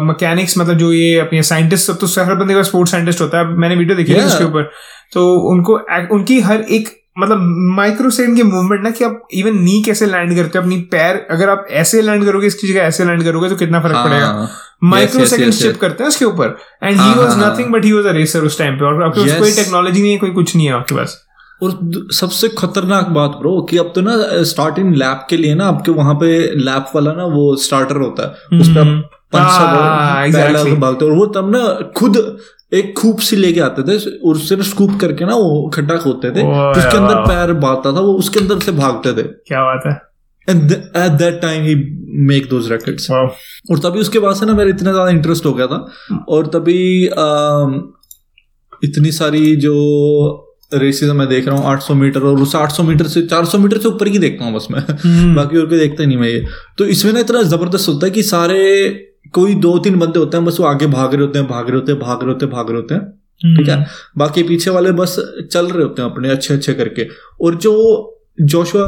मैकेनिक्स मतलब जो ये अपने साइंटिस्ट सब तो हर बंदे का स्पोर्ट्स साइंटिस्ट होता है। मैंने वीडियो देखी है. उसके ऊपर। तो उनको उनकी हर एक मतलब माइक्रो सेकंड के मूवमेंट ना कि आप इवन नी कैसे लैंड करते हो अपनी पैर अगर आप ऐसे लैंड करोगे इसकी जगह ऐसे लैंड करोगे तो कितना फ़र्क पड़ेगा? हाँ, माइक्रो सेकंड शिप करते हैं उसके ऊपर। एंड ही हाँ, वाज हाँ, हाँ। Nothing but he was a racer उस टाइम पे और आपके पास कोई टेक्नोलॉजी नहीं है कोई कुछ नहीं है आपके पास। और सबसे खतरनाक बात ब्रो कि अब तो ना स्टार्टिंग लैब के लिए ना आपके वहाँ पे लैब वाला ना वो स्टार्टर होता है। उस पर हम्म। पंच हाँ, भागते और वो तब ना खुद एक खूब सी लेके आते थे और सिर्फ़ स्कूप करके ना वो खड्डा खोदते थे उसके अंदर पैर बांधता था वो उसके अंदर से भागते थे। क्या बात है। And at that time he make those rackets और तभी उसके बाद से ना मेरा इतना ज़्यादा इंटरेस्ट हो गया था और तभी अम, इतनी सारी जो रेसेस मैं देख रहा हूँ 800 मीटर और उस 800 मीटर से 400 मीटर से ऊपर की देखता हूँ बस मैं। हम्म। बाकी और कोई देखता ही नहीं मैं ये। तो इसमें ना इतना ज़बरदस्त होता है कि सारे कोई दो तीन बंदे होते हैं बस वो आगे भाग रहे होते हैं भाग रहे होते हैं भाग रहे होते हैं भाग रहे होते हैं। ठीक है? बाकी पीछे वाले बस चल रहे होते हैं अपने अच्छे अच्छे करके। और जो जोशुआ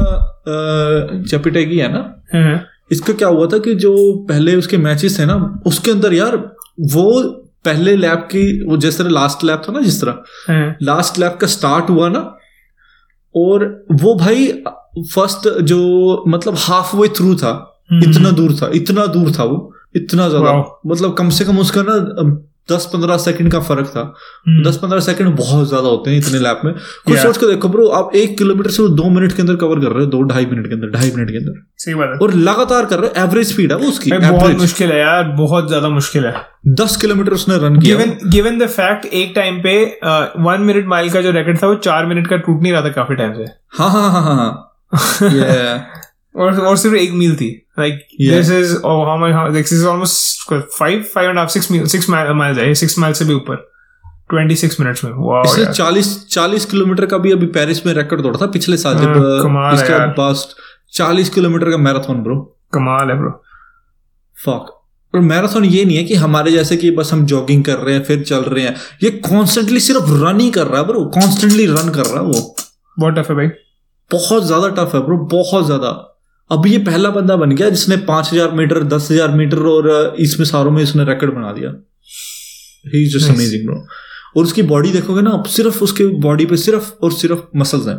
चपिटेगी है ना हाँ, इसका क्या हुआ था कि जो पहले उसके मैचेस थे ना उसके अंदर यार वो पहले लैब की वो जिस तरह लास्ट लैब था ना जिस तरह। हाँ, लास्ट लैब का स्टार्ट हुआ ना और वो भाई फ़र्स्ट जो मतलब हाफ़ वे थ्रू था हम्म। इतना दूर था इतना दूर था वो। इतना ज़्यादा। मतलब कम से कम उसका ना दस पंद्रह सेकंड का फ़र्क था। हम्म। दस पंद्रह सेकंड बहुत ज़्यादा होते हैं इतने लैप में। कुछ सोच के देखो ब्रो आप एक किलोमीटर से दो मिनट के अंदर कवर कर रहे हो दो ढाई मिनट के अंदर ढाई मिनट के अंदर। सही बात है। और लगातार कर रहे हो एवरेज स्पीड है वो उसकी बहुत मुश्किल है यार बहुत ज़्यादा मुश्किल है। दस किलोमीटर उसने रन किया। गिवन गिवन द फैक्ट एक टाइम पे वन मिनट माइल का जो रिकॉर्ड था वो चार मिनट का टूट नहीं रहा था काफ़ी टाइम से। हाँ हाँ हाँ हाँ हाँ. और और सिर्फ़ एक मील थी। Like this is how much this is almost five five and half six meal six mile है सिक्स माइल से भी ऊपर। ट्वेंटी सिक्स मिनट्स में। वाओ इसने यार। चालीस चालीस किलोमीटर का भी अभी पेरिस में रिकॉर्ड तोड़ा था पिछले साल जब हाँ, इसके यार। पास चालीस किलोमीटर का मैराथन ब्रो कमाल है ब्रो फक और मैराथन ये नहीं है कि हमारे जैसे कि बस हम जॉगिंग कर रहे हैं फिर चल रहे हैं। ये कॉन्स्टेंटली सिर्फ़ रन ही कर रहा है ब्रो कॉन्स्टेंटली रन कर रहा है वो। बहुत टफ है भाई? बहुत ज़्यादा टफ है ब्रो बहुत ज़्यादा। अभी ये पहला बंदा बन गया जिसने पाँच हज़ार मीटर दस हज़ार मीटर और इसमें सारों में इसने रिकॉर्ड बना दिया। He is just amazing bro और उसकी बॉडी देखोगे ना आप सिर्फ़ उसके बॉडी पे सिर्फ़ और सिर्फ़ मसल्स हैं।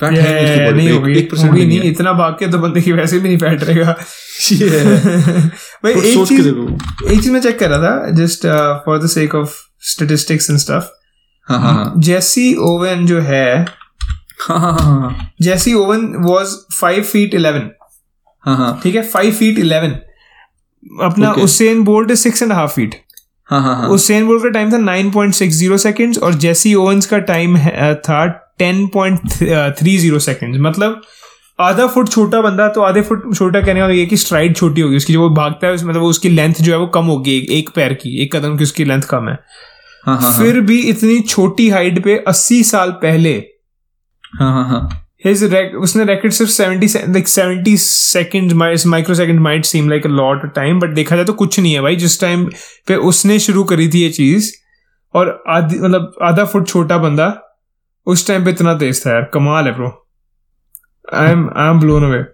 फैट है नहीं Yeah, होगी। एक परसेंट नहीं नहीं इतना भाग के तो बंदे की वैसे भी नहीं फैट रहेगा। भाई एक चीज़ एक चीज़ मैं चेक कर रहा था just for the sake of statistics and stuff Jesse Owen जो हाँ Jesse Owen was five feet eleven हाँ हाँ। ठीक है? फाइव फीट इलेवन अपना Okay. Usain Bolt six and half feet हाँ हाँ हाँ। उसेन बोल्ट का टाइम था nine point six zero second और जेसी ओवंस का टाइम था ten point three zero second मतलब आधा फुट छोटा बंदा तो आधे फुट छोटा कहने का ये कि स्ट्राइड छोटी होगी। उसकी जो वो भागता है मतलब उसकी लेंथ जो है वो कम होगी एक, एक पैर की एक कदम की उसकी लेंथ कम है। हाँ हाँ फिर भी इतनी छोटी हाइट पे अस्सी साल पहले हाँ हाँ हाँ। His rec- उसने रैकेट सिर्फ़ 70 से- like 70 second micro second might seem like a lot time but देखा जाए तो कुछ नहीं है भाई। जिस टाइम पे उसने शुरू करी थी ये चीज़ और आधी मतलब आधा फुट छोटा बंदा उस टाइम पे इतना तेज था यार। कमाल है bro I am I am blown away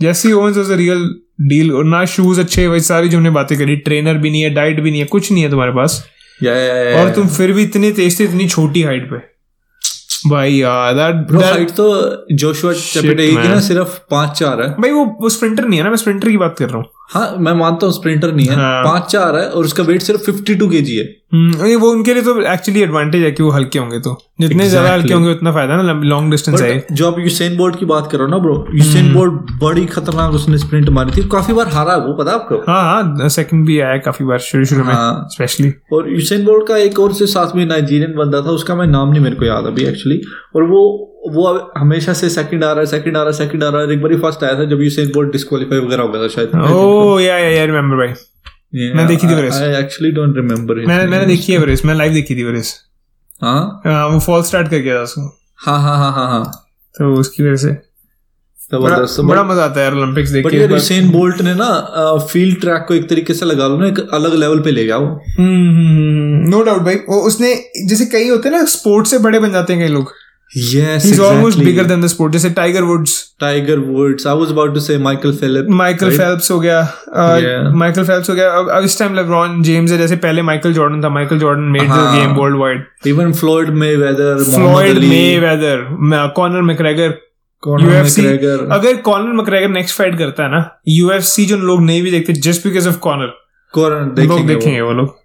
Jesse Owens was a real deal और ना शूज़ अच्छे वही सारी जो हमने बातें करी। ट्रेनर भी नहीं है डाइट भी नहीं है कुछ नहीं है तुम्हारे पास। या या या और तुम फिर भी इतने तेज थे इतनी छोटी हाइट पे। भाई यार दैट ब्रो हाइट तो जोशुआ चपेटेगी ना सिर्फ़ पाँच चार है। भाई वो वो स्प्रिंटर नहीं है ना मैं स्प्रिंटर की बात कर रहा हूँ। हाँ मैं मानता हूँ स्प्रिंटर नहीं है। हाँ। पाँच चार है और उसका वेट सिर्फ़ फिफ्टी टू के जी है। हम्म, वो उनके लिए तो एक्चुअली एडवांटेज है कि वो हल्के होंगे तो। जितने exactly. ज़्यादा हल्के होंगे उतना फ़ायदा ना लॉन्ग डिस्टेंस है जो आप यूसेन बोल्ट की बात करो ना ब्रो यूसेन बोल्ट बड़ी खतरनाक उसने स्प्रिंट मारी थी। काफ़ी बार हारा है वो पता आपको? हाँ हाँ सेकंड भी आया काफ़ी बार शुरू शुरू में हाँ। स्पेशली और यूसेन बोल्ट का एक और से साथ में नाइजीरियन बंदा था उसका मैं नाम नहीं मेरे को याद अभी एक्चुअली और वो वो हमेशा से सेकंड आ रहा है सेकंड आ रहा है सेकंड आ रहा है। एक बार फ़र्स्ट आया था जब यूसेन बोल्ट डिस्क्वालीफाई वगैरह हो गया था शायद। ओ या या या रिमेंबर भाई। मैं देखी थी race. I actually don't remember मैंने मैंने देखी है रेस मैं लाइव देखी थी रेस हाँ? हाँ, वो फॉल स्टार्ट कर गया था उसको। हाँ हाँ हाँ हाँ हाँ। तो उसकी वजह से। बड़ा बड़ा मज़ा आता है यार ओलंपिक्स देख के बार- यूसेन बोल्ट ने ना फ़ील्ड ट्रैक को एक तरीके से लगा लो ना एक अलग लेवल पे ले गया वो नो डाउट भाई। वो उसने जैसे कई होते हैं ना स्पोर्ट्स से बड़े बन जाते हैं कई लोग। Yes He's exactly. almost bigger than the sport. जैसे Tiger Woods Tiger Woods I was about to say Michael Phillip Michael Phelps हो गया. माइकल फेल्प्स हो गया अब अब इस टाइम लेब्रॉन जेम्स है जैसे पहले माइकल जॉर्डन था Michael Jordan made the. Game world wide even Floyd Mayweather Floyd Mayweather Conor McGregor UFC अगर कॉनर मैकग्रेगर नेक्स्ट फाइट करता है ना यूएफसी जो लोग नहीं भी देखते जस्ट बिकॉज़ ऑफ़ कॉनर लोग देखेंगे वो। लोग।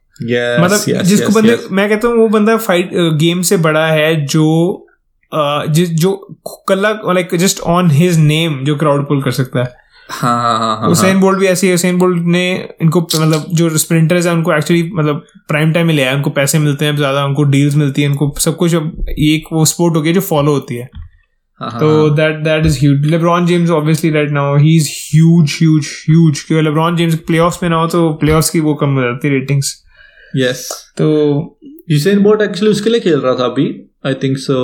मतलब जिसको बंदे मैं कहता हूँ वो बंदा फाइट गेम से बड़ा है जो जिस जो कल्ला like just on his name जो क्राउड पुल कर सकता है। हाँ हाँ हाँ हाँ हुसैन बोल्ट भी ऐसे ही हुसैन बोल्ट ने इनको मतलब जो स्प्रिंटर्स है उनको एक्चुअली मतलब प्राइम टाइम में लिया है उनको पैसे मिलते हैं ज़्यादा उनको डील्स मिलती है उनको सब कुछ एक वो स्पोर्ट हो गया जो फॉलो होती है। हाँ, हाँ, तो that that is huge LeBron James obviously right now he is huge huge huge क्योंकि लेब्रॉन जेम्स प्लेऑफ्स में ना हो तो प्लेऑफ्स की वो कम हो जाती है रेटिंग्स यस तो यूसेन बोल्ट एक्चुअली उसके लिए खेल रहा था अभी। आई थिंक सो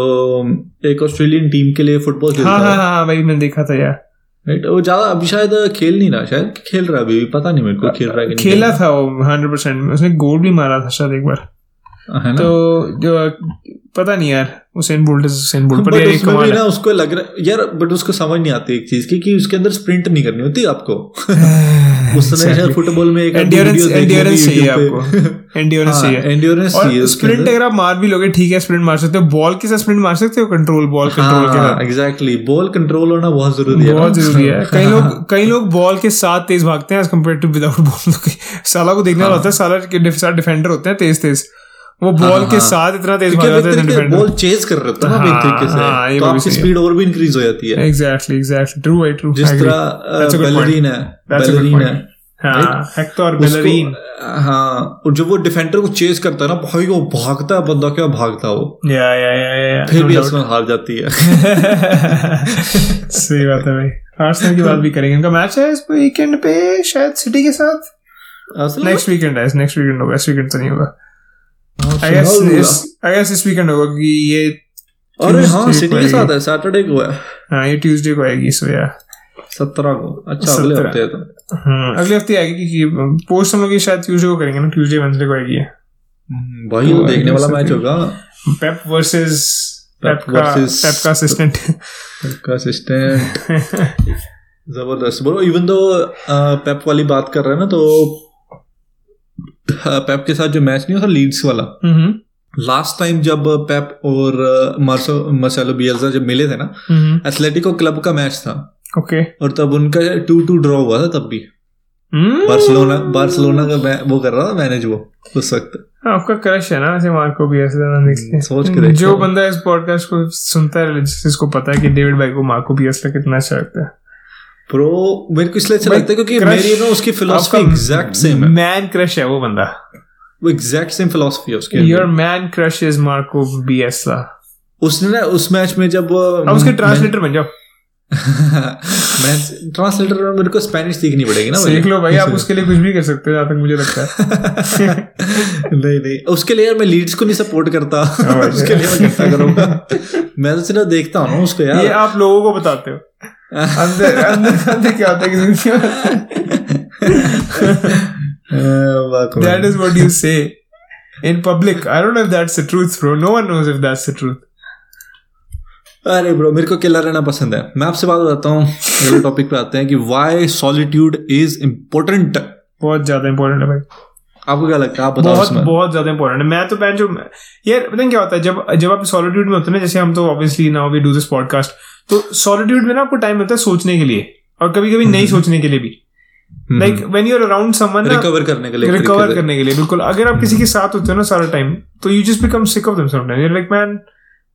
एक ऑस्ट्रेलियन टीम के लिए फुटबॉल खेलता हाँ हाँ। है हाँ भाई मैंने देखा था यार। राइट वो ज़्यादा अभी शायद खेल नहीं रहा शायद खेल रहा अभी पता नहीं मेरे को खेल रहा है खेला था वो हंड्रेड परसेंट उसने गोल भी मारा था शायद एक बार। है। है तो जो पता नहीं यार हुसैन बोल्ट हुसैन बोल्ट पर बट यार ये कमाल ना उसको लग रहा है यार बट उसको समझ नहीं आती एक चीज़ की कि उसके अंदर स्प्रिंट नहीं करनी होती आपको। उसने शायद फुटबॉल में एक एंड्योरेंस एंड्योरेंस चाहिए आपको। एंड्योरेंस चाहिए। एंड्योरेंस और चाहिए स्प्रिंट अगर आप मार भी लोगे ठीक है स्प्रिंट मार सकते हो। बॉल के साथ स्प्रिंट मार सकते हो कंट्रोल बॉल कंट्रोल के साथ? एग्जैक्टली बॉल कंट्रोल होना बहुत ज़रूरी है बहुत ज़रूरी है। कई लोग कई लोग बॉल के साथ तेज भागते हैं as compare to without ball साला को देखने वाला होता है साला के डिफेंडर होते हैं तेज तेज वो बॉल के हाँ। साथ इतना तेज भाग अब जाते एक हैं तरीके डिफेंडर बॉल चेज कर रहे हैं ना एक हाँ, तरीके हाँ, से तो आपकी स्पीड और भी इंक्रीज हो जाती है। एग्जैक्टली एग्जैक्टली ट्रू भाई ट्रू जिस तरह बेलरीन है बेलरीन है हाँ हेक्टर बेलरीन हाँ और जब वो डिफेंडर को चेज करता है ना भाई वो भागता है बंदा क्या भागता है? वो या या या या फिर भी. अर्सनल हार जाती है। सही बात है भाई। आर्सेनल की बात भी करेंगे। उनका मैच है इस वीकेंड पे शायद सिटी के साथ? नेक्स्ट वीकेंड है नेक्स्ट वीकेंड होगा इस वीकेंड तो नहीं होगा। हाँ, आई गेस इस आई गेस इस वीकेंड होगा क्योंकि ये अरे हाँ सिटी के साथ है सैटरडे को है। हाँ ये ट्यूसडे को आएगी सो या सत्रह को। अच्छा अगले हफ़्ते है तो। हम्म, अगले हफ़्ते आएगी क्योंकि पोस्ट हम लोग शायद ट्यूसडे को करेंगे ना ट्यूसडे वेंसडे को आएगी हम्म, भाई वो तो देखने वाला मैच होगा। पेप वर्सेस पेप का पेप का असिस्टेंट का असिस्टेंट ज़बरदस्त। ब्रो इवन दो पेप वाली बात कर रहे हैं ना तो पेप के साथ जो मैच नहीं होता लीड्स वाला। लास्ट टाइम जब पेप और मार्सो मार्सेलो बियल्सा जब मिले थे ना एथलेटिको क्लब का मैच था। ओके। और तब उनका टू टू ड्रॉ हुआ था तब भी। हम्म। बार्सिलोना बार्सिलोना का वो कर रहा था मैनेज वो उस वक्त। आपका क्रश है ना ऐसे मार्को भी ऐसे इसलिए सोच के जो बंदा इस पॉडकास्ट को सुनता है जिसको पता है कि डेविड भाई को मार्को भी ऐसा कितना अच्छा लगता है। प्रो मेरे को इसलिए अच्छा लगता है क्योंकि मेरी ना उसकी फिलोसफी एग्जैक्ट सेम है। मैन क्रश है वो बंदा। वो एग्जैक्ट सेम फिलोसफी है उसकी your man crush is Marco बियसला उसने ना उस मैच में जब अब उसके ट्रांसलेटर बन जाओ। मैं ट्रांसलेटर में मेरे को स्पेनिश सीखनी पड़ेगी ना सीख लो भाई आप उसके लिए कुछ भी कर सकते हो जहाँ तक मुझे लगता है। नहीं नहीं उसके लिए यार मैं लीड्स को नहीं सपोर्ट करता। उसके लिए मैं करता करूँगा। मैं तो सिर्फ़ देखता हूँ ना उसको यार। ये आप लोगों को बताते हो। अंदर अंदर अंदर क्या होता है किसी को That is what you say in public. I don't know if that's the truth, bro. No one knows if that's the truth. अरे ब्रो मेरे को अकेला रहना पसंद है। मैं आपसे बात बताता हूँ अगले टॉपिक पे आते हैं कि वाई सॉलिट्यूड इज़ इम्पोर्टेंट बहुत ज़्यादा इंपॉर्टेंट है भाई। आपको क्या लगता है? आप बताओ बहुत उसमें बहुत ज़्यादा इंपॉर्टेंट है। मैं तो पहन जो यार पता क्या होता है? जब जब आप सॉलिट्यूड में होते हैं ना जैसे हम तो obviously now we do this podcast तो सॉलिट्यूड में ना आपको टाइम मिलता है सोचने के लिए और कभी कभी नहीं सोचने के लिए भी। Like when you are around someone recover करने के लिए रिकवर करने के लिए बिल्कुल। अगर आप किसी के साथ होते हो ना सारा टाइम तो you just become sick of them sometime you like man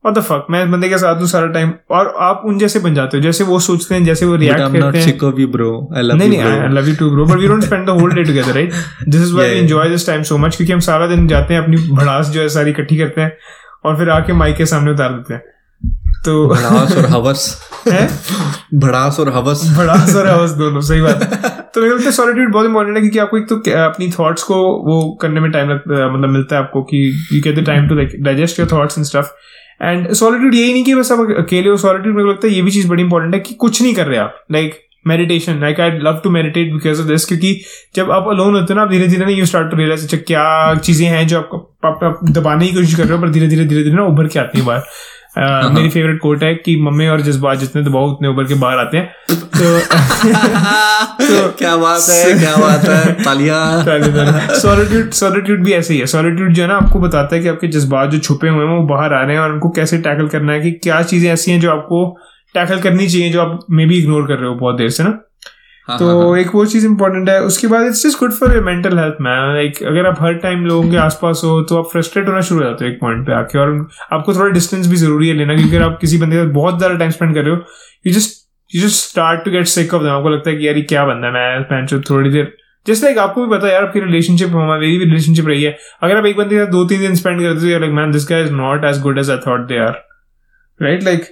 what the fuck मैं बंदे के साथ हूँ सारा टाइम और आप उन जैसे बन जाते हो जैसे वो सोचते हैं जैसे वो रिएक्ट करते हैं। sick of you, bro. I love नहीं you, नहीं I love you too bro but we don't spend the whole day together right this is why we enjoy this time so much क्योंकि हम सारा दिन जाते हैं अपनी भड़ास जो है सारी इकट्ठी करते हैं और फिर आके माइक के सामने उतार देते हैं। तो भड़ास और हवस। है? भड़ास और हवस। भड़ास और आवाज़ दोनों सही बात। है तो मेरे लगता है सॉलिट्यूड बहुत इंपॉर्टेंट है क्योंकि आपको एक तो अपनी थॉट्स को वो करने में टाइम लगता मतलब मिलता है आपको कि you get the time to digest your thoughts and stuff and solitude यही नहीं कि बस आप अकेले हो सॉलिट्यूड मेरे को लगता है ये भी चीज़ बड़ी इंपॉर्टेंट है कि कुछ नहीं कर रहे आप। Like meditation like I love to meditate because of this क्योंकि जब आप अलोन होते हो ना आप धीरे धीरे ना यू स्टार्ट टू रियलाइज़ अच्छा क्या चीज़ें हैं जो आपको आप, आप दबाने की कोशिश कर रहे हो पर धीरे धीरे धीरे धीरे ना उभर के आती है बाहर। अह, मेरी फेवरेट कोट है कि मम्मी और जज्बात जितने दबाओ उतने उभर के बाहर आते हैं। तो क्या बात है क्या बात है तालियाँ। सॉलिट्यूड सॉलिट्यूड भी ऐसे ही है। सॉलिट्यूड जो है ना आपको बताता है कि आपके जज्बात जो छुपे हुए हैं वो बाहर आ रहे हैं और उनको कैसे टैकल करना है कि क्या चीज़ें ऐसी हैं जो आपको टैकल करनी चाहिए जो आप मे बी इग्नोर कर रहे हो बहुत देर से ना? हाँ, तो एक वो चीज़ इंपॉर्टेंट है। उसके बाद it's just good for your mental health man like अगर आप हर टाइम लोगों के आसपास हो तो आप फ्रस्ट्रेट होना शुरू हो जाते हो एक पॉइंट पे आके। और आपको थोड़ा डिस्टेंस भी ज़रूरी है लेना क्योंकि अगर आप किसी बंदे के साथ बहुत ज़्यादा टाइम स्पेंड कर रहे हो you just you just start to get sick of them आपको लगता है कि यार ये क्या बंदा है? मैं पैंचो थोड़ी देर जैसे लाइक आपको भी पता है यार आपकी रिलेशनशिप हमारी भी रिलेशनशिप रही है। अगर आप एक बंदे के साथ दो तीन दिन स्पेंड करते हो like man this guy is not as good as I thought they are right like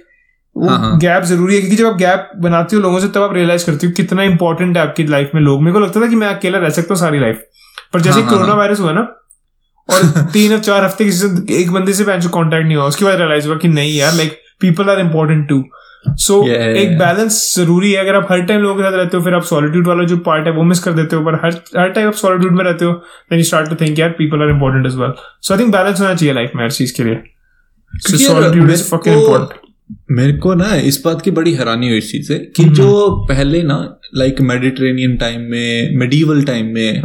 वो हाँ, हाँ। गैप ज़रूरी है क्योंकि जब आप गैप बनाते हो लोगों से तब आप रियलाइज़ करते हो कितना इंपॉर्टेंट है आपकी लाइफ में लोग। मेरे को लगता था कि मैं अकेला रह सकता हूँ सारी लाइफ पर जैसे हाँ, हाँ, कोरोना हाँ। वायरस हुआ ना और तीन और चार हफ़्ते किसी से एक बंदे से कांटेक्ट नहीं हुआ उसके बाद रियलाइज़ हुआ कि नहीं यार like people are important to so एक. बैलेंस ज़रूरी है। अगर आप हर टाइम लोगों के साथ रहते हो फिर आप सॉलिट्यूड वाला जो पार्ट है वो मिस कर देते हो। पर हर हर टाइम आप सॉलिट्यूड में रहते हो then you start to think यार people are important as well so I think balance होना चाहिए लाइफ में हर चीज़ के लिए। सॉलिट्यूड इज़ फकिंग इंपॉर्टेंट मेरे को ना इस बात की बड़ी हैरानी हुई इस चीज़ से कि हम्म। जो पहले ना लाइक मेडिटेरेनियन टाइम में मेडिवल टाइम में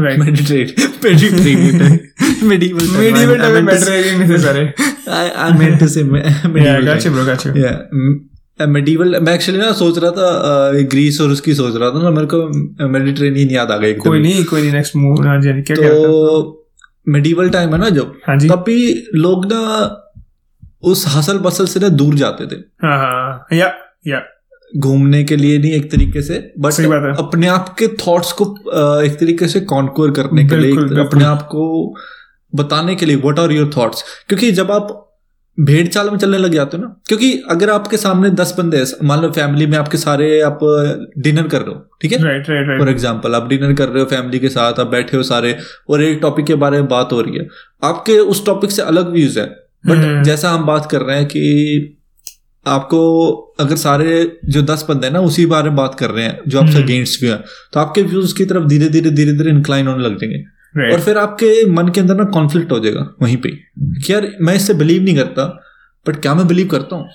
मेडिवल time में एक्चुअली ना सोच रहा था ग्रीस और उसकी सोच रहा था ना मेरे को मेडिटेरेनियन याद आ गई कोई नहीं कोई नहीं नेक्स्ट मूव हाँ जी हैं तो मेडिवल टाइम है ना हाँ तब भी लोग ना उस हसल बसल से ना दूर जाते थे। हाँ हाँ या या। घूमने के लिए नहीं एक तरीके से बट है। अपने आप के थॉट्स को एक तरीके से कॉन्कोर करने के लिए बिल्कुल, अपने आप को बताने के लिए व्हाट आर योर थॉट्स क्योंकि जब आप भेड़ चाल में चलने लग जाते हो ना क्योंकि अगर आपके सामने दस बंदे हैं मान लो फैमिली में आपके सारे आप डिनर कर रहे हो ठीक है? राइट राइट फॉर एग्ज़ाम्पल आप डिनर कर रहे हो फैमिली के साथ आप बैठे हो सारे और एक टॉपिक के बारे में बात हो रही है। आपके उस टॉपिक से अलग व्यूज़ है। But hmm. जैसा हम बात कर रहे हैं कि आपको अगर सारे जो दस बंदे हैं ना उसी बारे में बात कर रहे हैं जो आपसे। अगेंस्ट भी हैं तो आपके व्यूज़ की तरफ़ धीरे धीरे धीरे धीरे इंक्लाइन होने लग जाएँगे right. और फिर आपके मन के अंदर ना कॉन्फ्लिक्ट हो जाएगा वहीं पे कि यार मैं इससे बिलीव नहीं करता बट क्या मैं बिलीव करता हूँ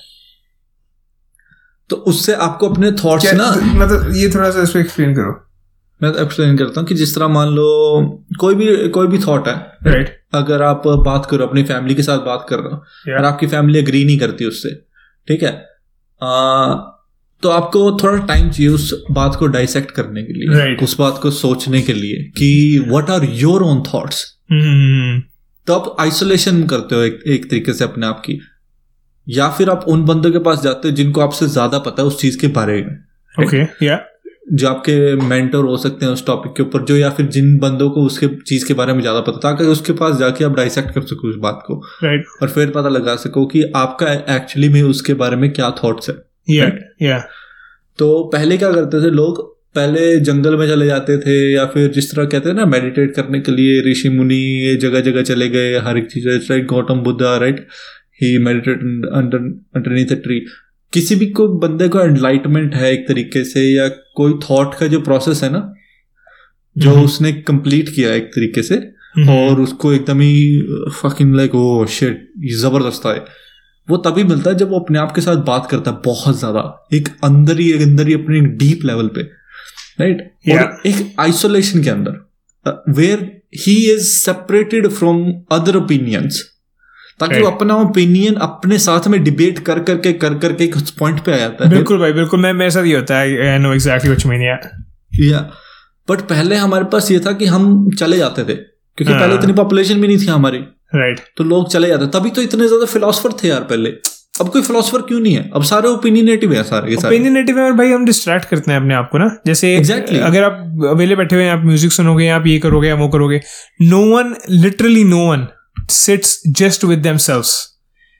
तो उससे आपको अपने थॉट्स ना मतलब ये थोड़ा सा इसको एक्सप्लेन करो मैं एक्सप्लेन करता हूँ कि जिस तरह मान लो कोई भी कोई भी थॉट है राइट right. अगर आप बात करो अपनी फैमिली के साथ बात कर रहे हो Yeah. और आपकी फैमिली अग्री नहीं करती उससे ठीक है आ, तो आपको थोड़ा टाइम चाहिए उस बात को डाइसेक्ट करने के लिए Right. उस बात को सोचने के लिए कि what are your own thoughts तो आप आइसोलेशन करते हो एक, एक तरीके से अपने आप की या फिर आप उन बंदों के पास जाते हो जिनको आपसे ज़्यादा पता है उस चीज़ के बारे में ओके या जो आपके मेंटर हो सकते हैं उस टॉपिक के ऊपर जो या फिर जिन बंदों को उसके चीज़ के बारे में ज़्यादा पता ताकि उसके पास जाके आप डाइसेक्ट कर सको उस बात को राइट right. और फिर पता लगा सको कि आपका एक्चुअली में उसके बारे में क्या थॉट्स है। या या तो पहले क्या करते थे लोग? पहले जंगल में चले जाते थे या फिर जिस तरह कहते हैं ना मेडिटेट करने के लिए ऋषि मुनि ये जगह जगह चले गए हर एक चीज़ right Gautam Buddha right he meditate under underneath a tree किसी भी को बंदे को एनलाइटमेंट है एक तरीके से या कोई थॉट का जो प्रोसेस है ना जो हम्म। उसने कंप्लीट किया एक तरीके से हम्म। और उसको एकदम ही फकिंग लाइक ओ शिट ज़बरदस्त है वो तभी मिलता है जब वो अपने आप के साथ बात करता है बहुत ज़्यादा एक अंदर ही एक अंदर ही अपने डीप लेवल पे राइट right? Yeah. और एक आइसोलेशन के अंदर where he is separated from other opinions ताकि वो अपना ओपिनियन अपने साथ में डिबेट कर करके कर करके एक पॉइंट पे आ जाता है। बिल्कुल भाई बिल्कुल मैं मेरे साथ ये होता है I know exactly what you mean yeah yeah but पहले हमारे पास ये था कि हम चले जाते थे क्योंकि हाँ. पहले इतनी पॉपुलेशन भी नहीं थी हमारी। राइट तो लोग चले जाते तभी तो इतने ज़्यादा फिलोसफर थे यार पहले। अब कोई फिलोसफर क्यों नहीं है? अब सारे ओपिनियनेटिव है सारे के सारे। ओपिनियनेटिव है और भाई हम डिस्ट्रैक्ट करते हैं अपने आप को ना। जैसे Exactly. अगर आप अवेले बैठे हुए हैं आप म्यूज़िक सुनोगे आप ये करोगे या वो करोगे no one literally no one sits just with themselves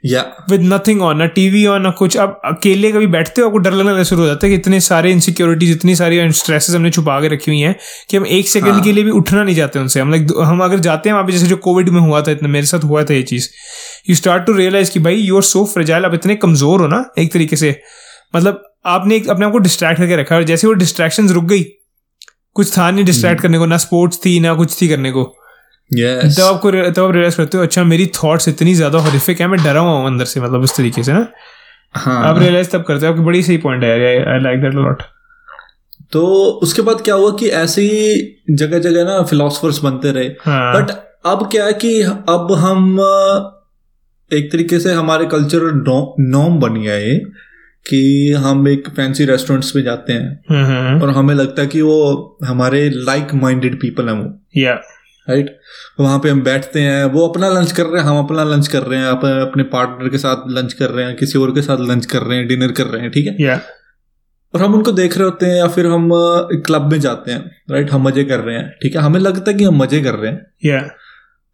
या विद नथिंग ऑन ना टीवी ऑन ना कुछ। आप अकेले कभी बैठते हो आपको डर लगना शुरू हो जाता है कि इतने सारे इनसिक्योरिटीज इतनी सारी स्ट्रेसेस हमने छुपा के रखी हुई हैं कि हम एक सेकंड हाँ. के लिए भी उठना नहीं चाहते उनसे। हम लाइक हम अगर जाते हैं वहाँ पे जैसे जो कोविड में हुआ था इतना मेरे साथ हुआ था ये चीज़। यू स्टार्ट टू रियलाइज़ कि भाई यू आर सो फ्रेजाइल आप इतने कमज़ोर हो ना एक तरीके से। मतलब आपने एक अपने आप को डिस्ट्रैक्ट करके रखा और जैसे वो डिस्ट्रैक्शन रुक गई कुछ था नहीं डिस्ट्रैक्ट करने को ना स्पोर्ट्स थी ना कुछ थी करने को। यस तब आपको तब आप रियलाइज़ करते हो अच्छा मेरी थॉट्स इतनी ज़्यादा हॉरिफिक है मैं डरा हुआ हूँ अंदर से मतलब इस तरीके से ना। हाँ। आप रियलाइज़ तब करते हो आपकी बड़ी सही पॉइंट है आई लाइक दैट लॉट तो उसके बाद क्या हुआ कि ऐसे ही जगह जगह ना फिलोसफर्स बनते रहे। हाँ। बट अब क्या है कि अब हम एक तरीके से हमारे कल्चर नॉर्म बन गया है कि हम एक फैंसी रेस्टोरेंट्स में जाते हैं। हम्म, हम्म, और हमें लगता है कि वो हमारे लाइक माइंडेड पीपल हैं वो। या राइट? वहाँ पे हम बैठते हैं वो अपना लंच कर रहे हैं हम अपना लंच कर रहे हैं आप अपने पार्टनर के साथ लंच कर रहे हैं किसी और के साथ लंच कर रहे हैं डिनर कर रहे हैं ठीक है? या और हम उनको देख रहे होते हैं या फिर हम क्लब में जाते हैं राइट? हम मज़े कर रहे हैं ठीक है? हमें लगता है कि हम मज़े कर रहे हैं। या